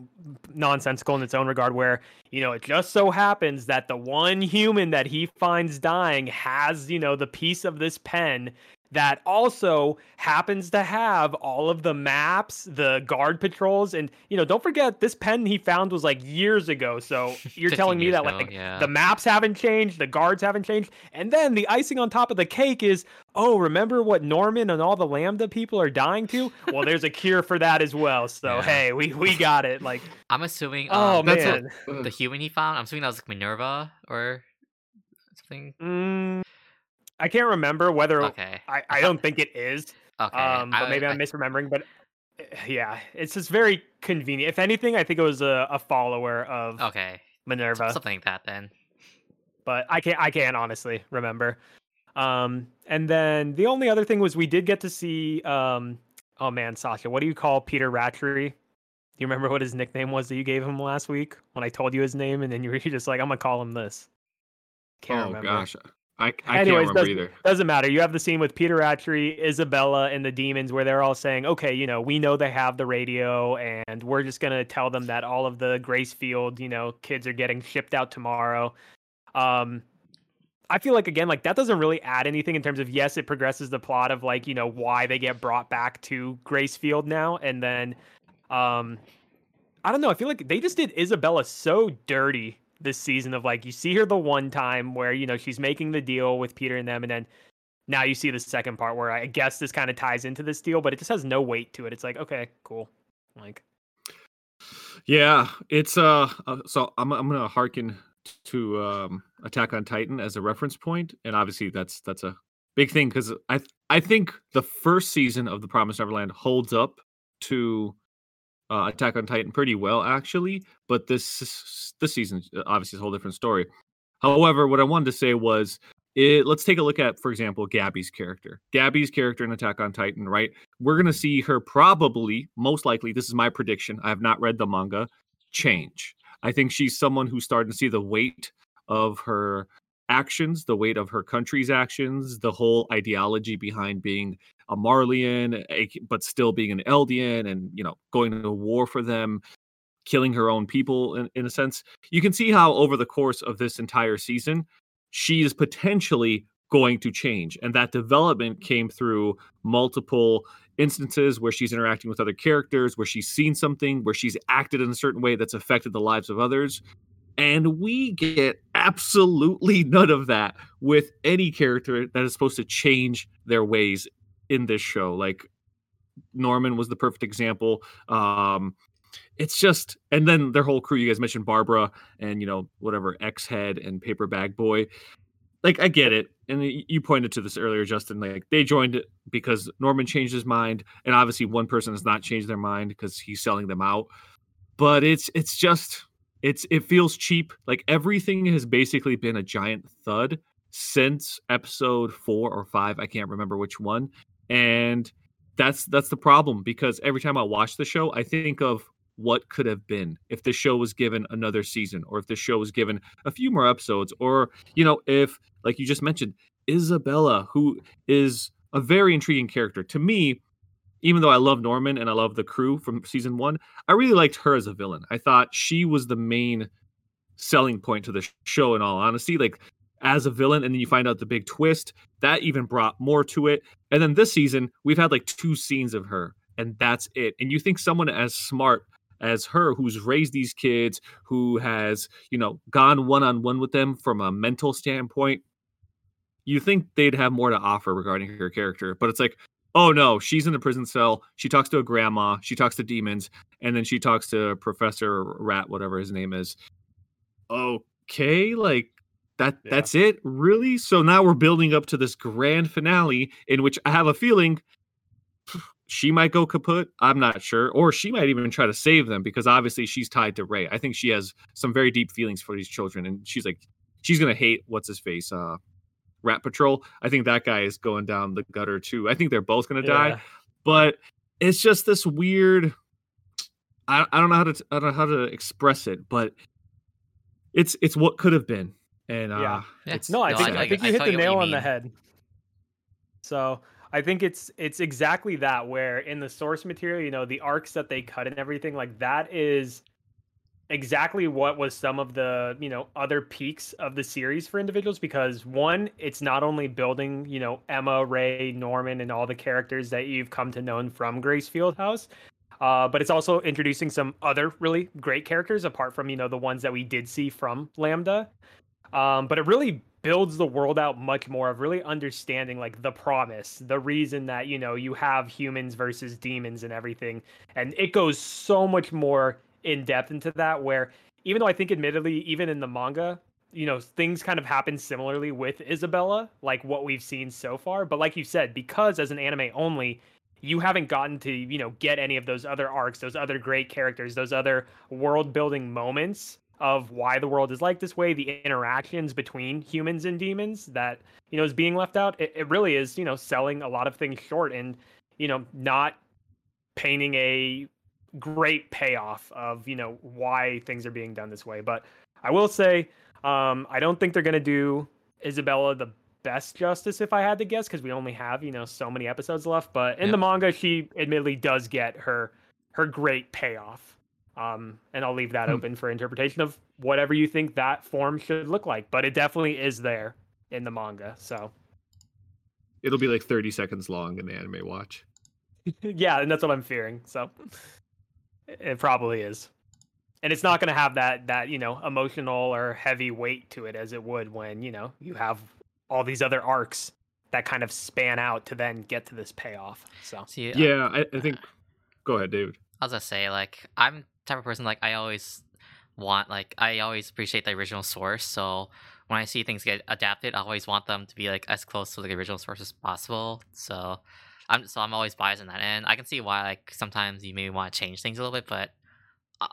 S1: nonsensical in its own regard. Where you know, it just so happens that the one human that he finds dying has you know the piece of this pen that also happens to have all of the maps, the guard patrols, and you know, don't forget this pen he found was like years ago. So *laughs* you're telling me that
S2: ago,
S1: like
S2: yeah.
S1: the maps haven't changed, the guards haven't changed, and then the icing on top of the cake is, oh, remember what Norman and all the Lambda people are dying to? Well, there's a cure for that as well. So
S2: Yeah.
S1: hey, we we got it. Like, *laughs*
S2: I'm assuming.
S1: oh
S2: um,
S7: that's
S1: man.
S7: what-
S2: the human he found. I'm assuming that was like Minerva or something.
S1: Mm, I can't remember whether
S2: Okay.
S1: I, *laughs* I don't think it is.
S2: Okay.
S1: Um, but
S2: I-
S1: maybe
S2: I-
S1: I'm misremembering. But uh, yeah, it's just very convenient. If anything, I think it was a, a follower of
S2: Okay.
S1: Minerva.
S2: Something like that then.
S1: but I can't I can't honestly remember. Um, and then the only other thing was we did get to see um, oh man, Sasha, what do you call Peter Ratchery? Do you remember what his nickname was that you gave him last week when I told you his name and then you were *laughs* just like, I'm gonna call him this. Can't
S7: oh
S1: remember.
S7: gosh, I, I
S1: Anyways,
S7: can't remember
S1: doesn't-
S7: either.
S1: Doesn't matter. You have the scene with Peter Ratchery, Isabella, and the demons where they're all saying, okay, you know, we know they have the radio, and we're just going to tell them that all of the Gracefield, you know, kids are getting shipped out tomorrow. Um, I feel like, again, like that doesn't really add anything in terms of, yes, it progresses the plot of like, you know, why they get brought back to Gracefield now. And then, um, I don't know. I feel like they just did Isabella so dirty this season of like you see her the one time where you know she's making the deal with Peter and them, and then now you see the second part where I guess this kind of ties into this deal, but it just has no weight to it. It's like okay, cool, like
S7: Yeah, it's uh, uh so I'm I'm gonna harken to um Attack on Titan as a reference point, and obviously that's that's a big thing because I I think the first season of The Promised Neverland holds up to uh, Attack on Titan pretty well actually, but this this season uh, obviously is a whole different story. However, what I wanted to say was it, let's take a look at, for example, Gabi's character. Gabi's character in Attack on Titan, right? We're going to see her probably, most likely, this is my prediction. I have not read the manga, change. I think she's someone who's starting to see the weight of her actions, the weight of her country's actions, the whole ideology behind being a Marleyan, a- but still being an Eldian and, you know, going to war for them, killing her own people in, in a sense. You can see how over the course of this entire season, she is potentially going to change. And that development came through multiple instances where she's interacting with other characters, where she's seen something, where she's acted in a certain way that's affected the lives of others. And we get absolutely *laughs* none of that with any character that is supposed to change their ways in this show. Like Norman was the perfect example. Um, it's just, and then their whole crew. You guys mentioned Barbara and you know whatever X Head and Paper Bag Boy. Like I get it, and you pointed to this earlier, Justin. Like they joined because Norman changed his mind, and obviously one person has not changed their mind because he's selling them out. But it's it's just it's it feels cheap. Like everything has basically been a giant thud since episode four or five. I can't remember which one, and that's that's the problem because every time I watch the show, I think of what could have been if the show was given another season or if the show was given a few more episodes or you know if like you just mentioned isabella who is a very intriguing character. To me even though i love norman and i love the crew from season one i really liked her as a villain. I thought she was the main selling point to the show in all honesty. Like as a villain and then you find out the big twist that even brought more to it. And then this season we've had like two scenes of her and that's it. And you think someone as smart as her who's raised these kids who has you know gone one on one with them from a mental standpoint you think they'd have more to offer regarding her character. But it's like oh no she's in a prison cell. She talks to a grandma. She talks to demons. And then she talks to professor rat whatever his name is. Okay like that
S1: Yeah.
S7: that's it really so now we're building up to this grand finale in which i have a feeling she might go kaput. I'm not sure. Or she might even try to save them because obviously she's tied to Ray. I think she has some very deep feelings for these children. And she's like, she's going to hate what's his face, uh, Rat Patrol. I think that guy is going down the gutter too. I think they're both going to die. But it's just this weird. I, I don't know how to I don't know how to express it, but it's it's what could have been, and uh,
S1: Yeah.
S2: Yeah.
S7: it's
S1: No, I
S7: it's
S1: think
S7: sad.
S1: I think
S2: I
S1: you hit the
S2: you
S1: nail
S2: you
S1: on the head. So I think it's it's exactly that where in the source material, you know, the arcs that they cut and everything, like that is exactly what was some of the you know other peaks of the series for individuals because one it's not only building you know emma ray norman and all the characters that you've come to know from grace fieldhouse uh, but it's also introducing some other really great characters apart from you know the ones that we did see from lambda um, but it really builds the world out much more of really understanding like the promise the reason that you know you have humans versus demons and everything. And it goes so much more in depth into that where even though i think admittedly even in the manga you know things kind of happen similarly with isabella like what we've seen so far. But like you said because as an anime only you haven't gotten to you know get any of those other arcs those other great characters those other world building moments of why the world is like this way the interactions between humans and demons that you know is being left out it, it really is you know selling a lot of things short and you know not painting a great payoff of you know why things are being done this way. But i will say um i don't think they're going to do isabella the best justice if i had to guess because we only have you know so many episodes left. But in
S2: Yeah.
S1: the manga she admittedly does get her her great payoff um and i'll leave that
S7: Hmm.
S1: open for interpretation of whatever you think that form should look like but it definitely is there in the manga so
S7: It'll be like 30 seconds long in the anime watch. *laughs*
S1: yeah, and that's what I'm fearing. So it probably is. And it's not going to have that that, you know, emotional or heavy weight to it as it would when, you know, you have all these other arcs that kind of span out to then get to this payoff. So
S2: See, uh,
S7: Yeah, I, I think. Go ahead, David.
S2: As I say, like, I'm the type of person like I always want, like, I always appreciate the original source. So when I see things get adapted, I always want them to be like as close to the original source as possible. So I'm so I'm always biased in that end. I can see why like sometimes you maybe want to change things a little bit, but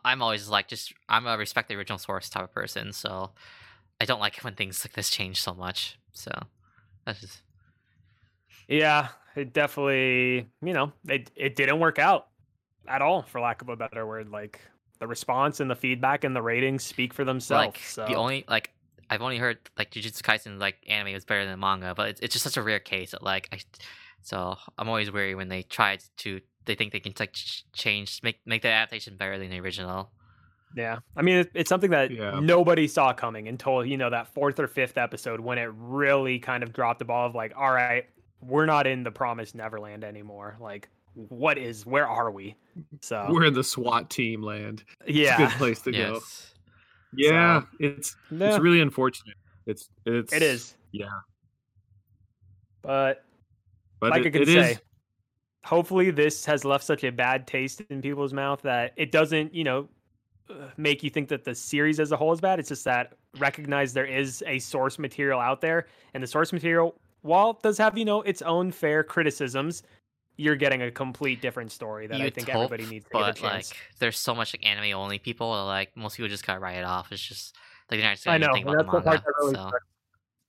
S2: I'm always like just I'm a respect the original source type of person. So I don't like when things like this change so much. So that's just
S1: yeah, it definitely, you know, it it didn't work out at all for lack of a better word like the response and the feedback and the ratings speak for themselves.
S2: like
S1: so
S2: the only like I've only heard like Jujutsu Kaisen like anime was better than manga, but it's, it's just such a rare case that like I, so I'm always wary when they try to they think they can like change make make the adaptation better than the original.
S1: Yeah, I mean it, it's something that
S7: Yeah.
S1: nobody saw coming until you know that fourth or fifth episode when it really kind of dropped the ball of like, all right, we're not in the promised Neverland anymore. Like, what is? Where are we? So *laughs*
S7: We're in the SWAT team land. It's a
S1: yeah,
S7: good place to go.
S2: Yes.
S7: Yeah, it's
S1: yeah,
S7: it's really unfortunate. It's it's
S1: it is.
S7: Yeah,
S1: But
S7: but
S1: like
S7: it,
S1: I can
S7: it
S1: say,
S7: is
S1: hopefully this has left such a bad taste in people's mouth that it doesn't, you know, uh, make you think that the series as a whole is bad. It's just that recognize there is a source material out there, and the source material, while it does have you know its own fair criticisms, you're getting a complete different story that I
S2: You'd
S1: think
S2: hope,
S1: everybody needs to give a
S2: but
S1: chance.
S2: like there's so much like anime only people that, like most people just gotta write it off. It's just like they're not
S1: I
S2: saying
S1: know
S2: anything about
S1: that's
S2: the
S1: the part
S2: manga.
S1: that really
S2: so.
S1: sucks.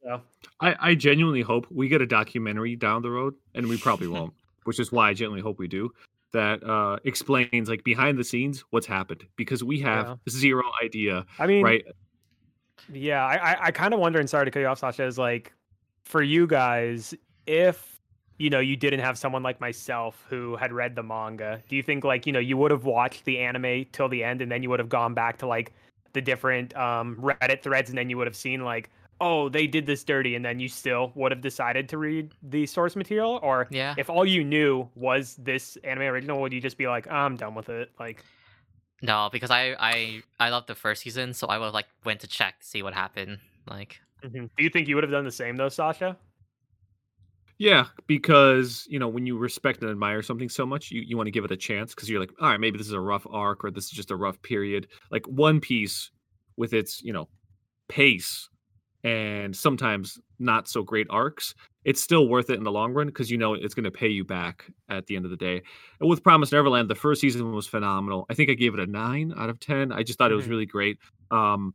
S1: So,
S7: I, I genuinely hope we get a documentary down the road, and we probably won't, *laughs* which is why I genuinely hope we do. That uh, explains like behind the scenes what's happened because we have
S1: Yeah.
S7: zero idea,
S1: I mean,
S7: right?
S1: Yeah, I I, I kind of wonder, and sorry to cut you off, Sasha, is like for you guys, if you know you didn't have someone like myself who had read the manga, do you think like you know you would have watched the anime till the end, and then you would have gone back to like the different um Reddit threads, and then you would have seen like, oh, they did this dirty, and then you still would have decided to read the source material, or
S2: Yeah.
S1: if all you knew was this anime original, would you just be like, I'm done with it? Like,
S2: No, because I I I loved the first season, so I would like went to check to see what happened. Like
S1: mhm. do you think you would have done the same though, Sasha?
S7: Yeah, because you know when you respect and admire something so much, you, you want to give it a chance because you're like, all right, maybe this is a rough arc or this is just a rough period. Like One Piece, with its you know pace and sometimes not so great arcs, it's still worth it in the long run because you know it's going to pay you back at the end of the day. And with Promise Neverland, the first season was phenomenal. I think I gave it a nine out of ten. I just thought it was really great. Um,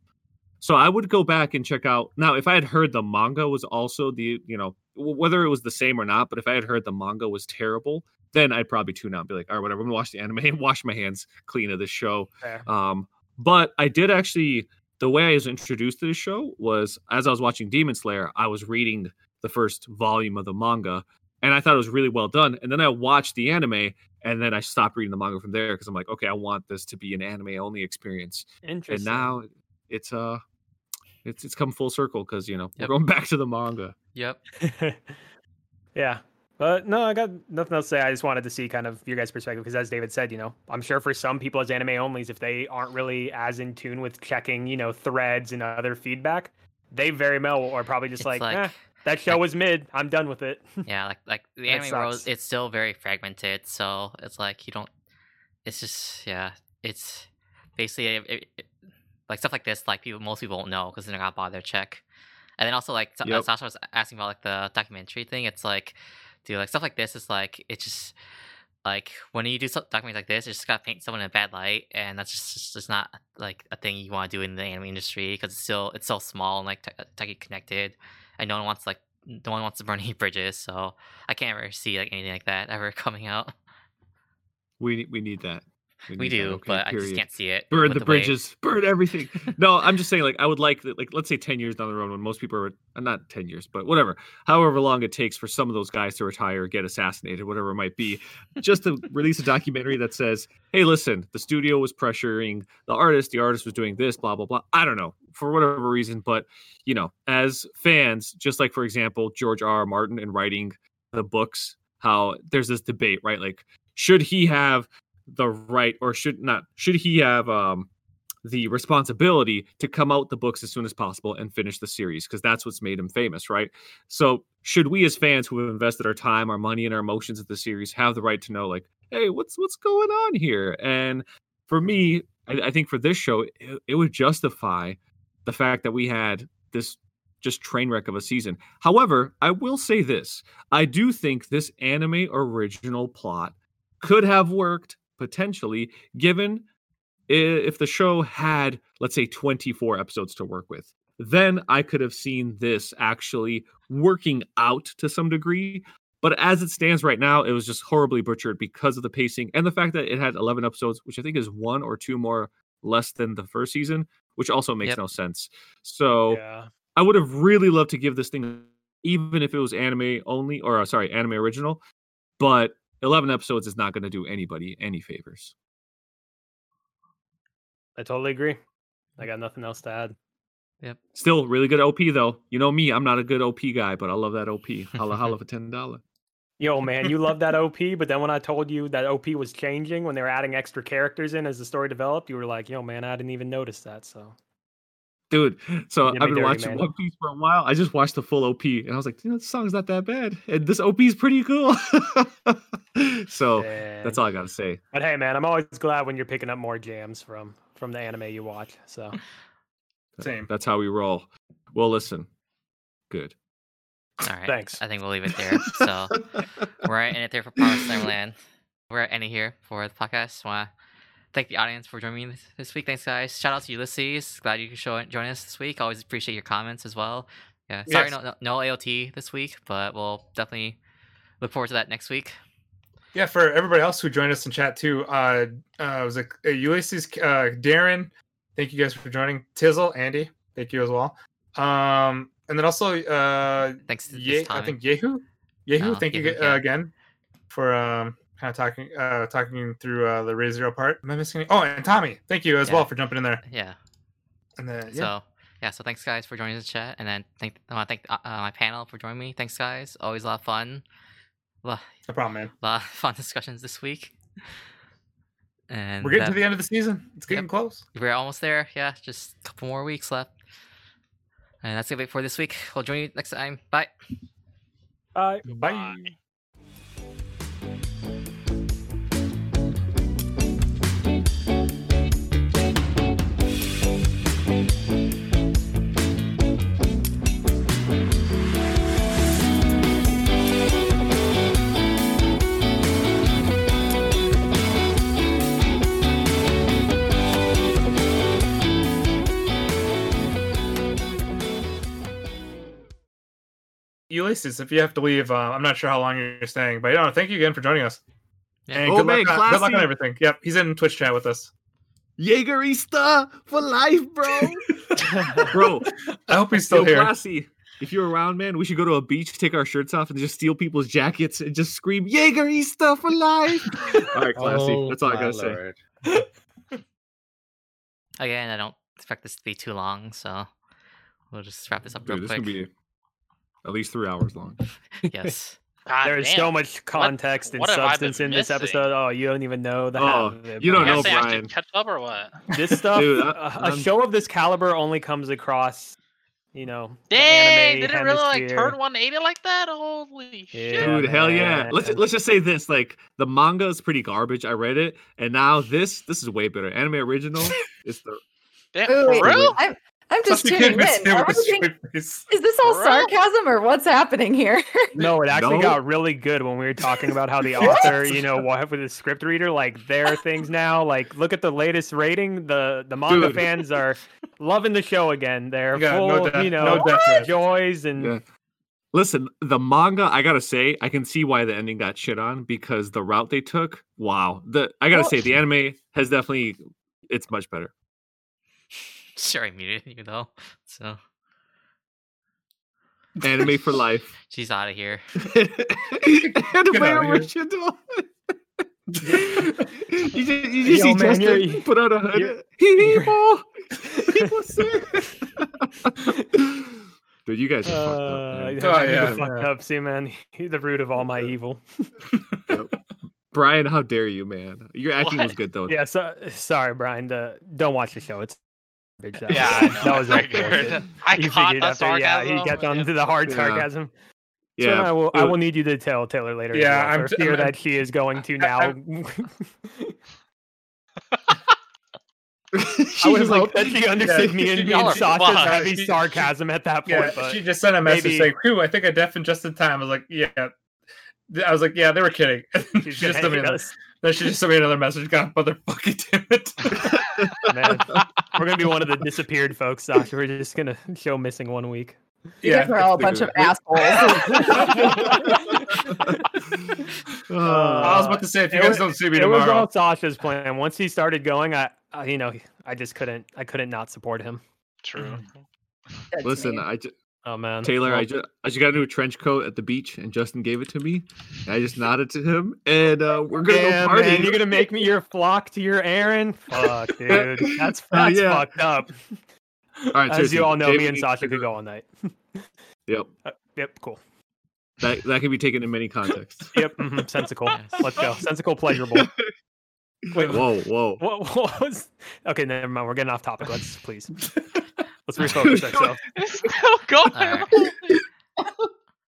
S7: so I would go back and check out now if I had heard the manga was also the you know whether it was the same or not, but if I had heard the manga was terrible, then I'd probably tune out and be like, all right, whatever, I'm gonna watch the anime and wash my hands clean of this show.
S1: Fair.
S7: Um, but I did actually the way I was introduced to the show was as I was watching Demon Slayer, I was reading the first volume of the manga, and I thought it was really well done. And then I watched the anime, and then I stopped reading the manga from there because I'm like, okay, I want this to be an anime only experience.
S1: Interesting.
S7: And now it's uh it's it's come full circle because you know
S2: Yep.
S7: we're going *laughs* back to the manga.
S2: Yep. *laughs*
S1: yeah. But no, I got nothing else to say. I just wanted to see kind of your guys' perspective because, as David said, you know, I'm sure for some people as anime onlys, if they aren't really as in tune with checking, you know, threads and other feedback, they very well are probably just
S2: It's
S1: like,
S2: like-
S1: eh, that show was mid. I'm done with it. *laughs*
S2: Yeah, like like the anime world, it's still very fragmented. So it's like you don't. It's just yeah. It's basically it, it, like stuff like this. Like people, most people won't know because they're not bother to check. And then also like uh,
S7: Yep.
S2: Sasha was asking about like the documentary thing. It's like, dude, like stuff like this is like it's just like when you do stuff documentary like this, you just gotta paint someone in a bad light, and that's just just, just not like a thing you want to do in the anime industry because it's still it's so small and like te- technically connected, and no one wants like no one wants to burn any *laughs* bridges. So I can't ever see like anything like that ever *laughs* coming out.
S7: We we need that.
S2: We
S7: need that,
S2: do,
S7: okay,
S2: but I just can't see it.
S7: burn the
S2: way-
S7: bridges, burn everything. *laughs* no, I'm just saying, like, I would like, that, like, let's say 10 years down the road when most people are uh, not 10 years, but whatever, however long it takes for some of those guys to retire, get assassinated, whatever it might be, just to release a documentary that says, hey, listen, the studio was pressuring the artist, the artist was doing this, blah, blah, blah. I don't know for whatever reason, but, you know, as fans, just like, for example, George R. R. Martin in writing the books, how there's this debate, right? Like, should he have the right or should not should he have um the responsibility to come out the books as soon as possible and finish the series because that's what's made him famous right? So should we as fans who have invested our time our money and our emotions in the series have the right to know like hey what's what's going on here? And for me i, I think for this show it, it would justify the fact that we had this just train wreck of a season. However i will say this. I do think this anime original plot could have worked potentially given if the show had let's say 24 episodes to work with then i could have seen this actually working out to some degree but as it stands right now it was just horribly butchered because of the pacing and the fact that it had 11 episodes which i think is one or two more less than the first season which also makes
S2: Yep.
S7: no sense so
S1: yeah.
S7: I would have really loved to give this thing, even if it was anime only, or uh, sorry, anime original. But eleven episodes is not going to do anybody any favors.
S1: I totally agree. I mm. got nothing else to add. Yep.
S7: Still, really good OP though. You know me, I'm not a good OP guy, but I love that OP. *laughs* Holla holla for ten dollar.
S1: Yo, man, you love that *laughs* OP, but then when I told you that OP was changing when they were adding extra characters in as the story developed, you were like, "Yo, man, I didn't even notice that." So
S7: Dude, so I've been
S1: dirty,
S7: watching
S1: man.
S7: One Piece for a while. I just watched the full OP, and I was like, you know, this song's not that bad, and this OP is pretty cool. *laughs* so that's all I got to say.
S1: But hey, man, I'm always glad when you're picking up more jams from from the anime you watch. So
S5: Same.
S7: That's how we roll. Well, listen, good.
S2: All right.
S1: Thanks.
S2: I think we'll leave it there. So we're *laughs* in it there for Promised Neverland. We're at any here for the podcast. Want to thank the audience for joining me this, week. Thanks, guys. Shout out to Ulysses. Glad you could show, join us this week. Always appreciate your comments as well. Yeah. Sorry,
S5: Yes.
S2: no, no, no AOT this week, but we'll definitely look forward to that next week.
S5: Yeah, for everybody else who joined us in chat too, uh, uh was it uh, Ulysses, uh, Darren? Thank you guys for joining. Tizzle, Andy, thank you as well. Um, and then also, uh,
S2: Thanks to
S5: Ye- I think Yehu, Yehu,
S2: Oh,
S5: thank you
S2: Yehu,
S5: uh,
S2: yeah.
S5: again for um kind of talking uh talking through uh the Ray Zero part. Am I missing? Any? Oh, and Tommy, thank you as
S2: Yeah.
S5: well for jumping in there.
S2: yeah.
S5: And then yeah,
S2: So yeah, so thanks guys for joining the chat, and then thank I want to thank uh, uh, my panel for joining me. Thanks guys, always a lot of fun. Lot,
S5: no problem, man.
S2: lot of fun *laughs* discussions this week. And
S5: We're getting
S2: that-
S5: to the end of the season. It's getting
S2: Yep.
S5: close.
S2: We're almost there. Yeah, just a couple more weeks left. And that's gonna be it for this week. We'll join you next time. Bye.
S1: bye.
S5: Bye. Ulysses, if you have to leave, uh, I'm not sure how long you're staying, but no, thank you again for joining us.
S2: Yeah.
S5: And
S7: Oh,
S5: good,
S7: man,
S5: luck on, good luck on everything. Yep, he's in Twitch chat with us.
S7: Jaegerista for life, bro. *laughs* bro,
S5: I hope he's still
S7: yo,
S5: here.
S7: classy. if you're around, man, we should go to a beach, take our shirts off, and just steal people's jackets and just scream "Jaegerista for life." *laughs* all right, classy.
S3: Oh,
S7: That's all I gotta say.
S3: lord.
S2: Again, I don't expect this to be too long, so we'll just wrap this up
S7: Dude,
S2: real
S7: this
S2: quick.
S7: Can be at least three hours long. *laughs*
S2: yes.
S6: God
S1: There's
S6: damn.
S1: so much context
S6: what
S1: and
S6: have I been
S1: substance in this
S6: missing?
S1: episode. Oh, you don't even know the
S7: Oh,
S1: it.
S7: you don't
S6: I
S1: bro.
S7: know,
S6: I
S7: Brian.
S6: should catch up or what?
S1: This stuff,
S7: Dude, I-
S1: a- a,
S7: I'm-
S1: show of this caliber only comes across, you know, the
S6: Dang,
S1: anime
S6: did it really like
S1: hemisphere.
S6: turn 180 like that? Holy shit!
S7: Dude, hell yeah! Let's let's just say this: like the manga is pretty garbage. I read it, and now this this is way better. Anime original *laughs* is the
S6: Damn,
S4: Wait,
S6: for
S4: wait,
S6: real?
S4: I'm I'm just
S5: Plus, you
S4: tuning in.
S5: it
S4: Are
S5: with
S4: we
S5: a
S4: being-
S5: straight face.
S4: is this all sarcasm or what's happening here? *laughs*
S1: No, it actually
S7: No?
S1: got really good when we were talking about how the *laughs* author, you know, what with the script reader, like there are *laughs* things now. Like, look at the latest rating. The the manga
S7: Dude.
S1: fans are loving the show again. They're
S5: Yeah,
S1: full,
S5: no
S1: of,
S5: doubt-
S1: you
S5: no
S1: know,
S5: doubt.
S1: joys and
S7: Yeah. Listen, the manga, I gotta say, I can see why the ending got shit on because the route they took. Wow, the I gotta
S4: Well-
S7: say, the anime has definitely it's much better.
S2: Sure, I muted you though. So
S7: Anime for life. *laughs*
S2: she's out of here.
S7: anime
S5: outta here. *laughs*
S7: original. *laughs* you just, you just
S1: Yo,
S7: see
S1: man,
S7: Justin put out a hood.
S1: you're-
S7: Hee-hee-bo. Dude, you guys are
S1: Uh,
S7: fucked up. man.
S1: yeah,
S5: Oh, yeah.
S1: fucked up. See, man, you're the root of all my evil.
S7: Brian, how dare you, man? Your acting was good though.
S1: Yeah, so, sorry, Brian. The, don't watch the show. It's garbage. *laughs* That,
S6: Yeah,
S1: was- *laughs* that was
S6: I
S1: all
S6: I
S1: You
S6: caught
S1: figured
S6: the
S1: after, yeah, he
S6: sarcasm,
S1: gets on
S6: yeah.
S1: to the hard
S7: Yeah.
S1: sarcasm. So
S7: Yeah,
S1: I will, I will need you to tell Taylor later.
S5: Yeah,
S1: well,
S5: I'm
S1: for
S5: t-
S1: fear
S5: I'm-
S1: that she is going to
S5: I-
S1: now. *laughs*
S7: She
S1: I
S7: was
S1: hope
S7: like,
S1: that she understood me and, me
S6: Y'all
S1: and Sasha's heavy
S5: She-
S1: sarcasm at that point.
S5: Yeah,
S1: but
S5: she just sent a message
S1: maybe-
S5: saying, "Crew, I think I deafened just in time." I was like, "Yeah." I was like, "Yeah, they were kidding." she
S1: she's
S5: just
S1: gonna
S5: sent me
S1: hate
S5: another,
S1: us.
S5: Then should just send me another message. God, motherfucking damn it! *laughs*
S1: Man, we're gonna be one of the disappeared folks, Sasha. We're just gonna show missing one week.
S4: You guys are all a bunch of assholes. *laughs*
S7: Uh,
S5: I was about to say, if you guys
S1: was-
S5: don't see me
S1: It was
S5: tomorrow,
S1: all Sasha's plan. Once he started going, I, I, you know, I just couldn't, I couldn't not support him.
S6: True.
S4: That's
S7: Listen. I just
S1: Oh man,
S7: Taylor,
S1: Well,
S7: I just I just got a new trench coat at the beach, and Justin gave it to me. I just nodded to him, and uh, we're gonna
S1: Damn,
S7: go party.
S1: man, you're gonna make me your flock to your Aaron? Fuck, *laughs* dude, that's
S7: Oh,
S1: that's
S7: yeah.
S1: fucked up.
S7: All right,
S1: As
S7: seriously,
S1: you all know,
S7: Jamie
S1: me and Sasha could
S7: go-
S1: go all night. *laughs*
S7: Yep,
S1: Uh, yep, cool.
S7: that that can be taken in many contexts. *laughs*
S1: Yep, mm sensical.
S2: Yes.
S1: Let's go. Sensical, pleasurable. Wait,
S7: Whoa, whoa.
S1: what, what was? Okay, never mind. We're getting off topic. Let's please let's refocus ourselves. *laughs*
S6: It's still going.
S2: Alright. *laughs*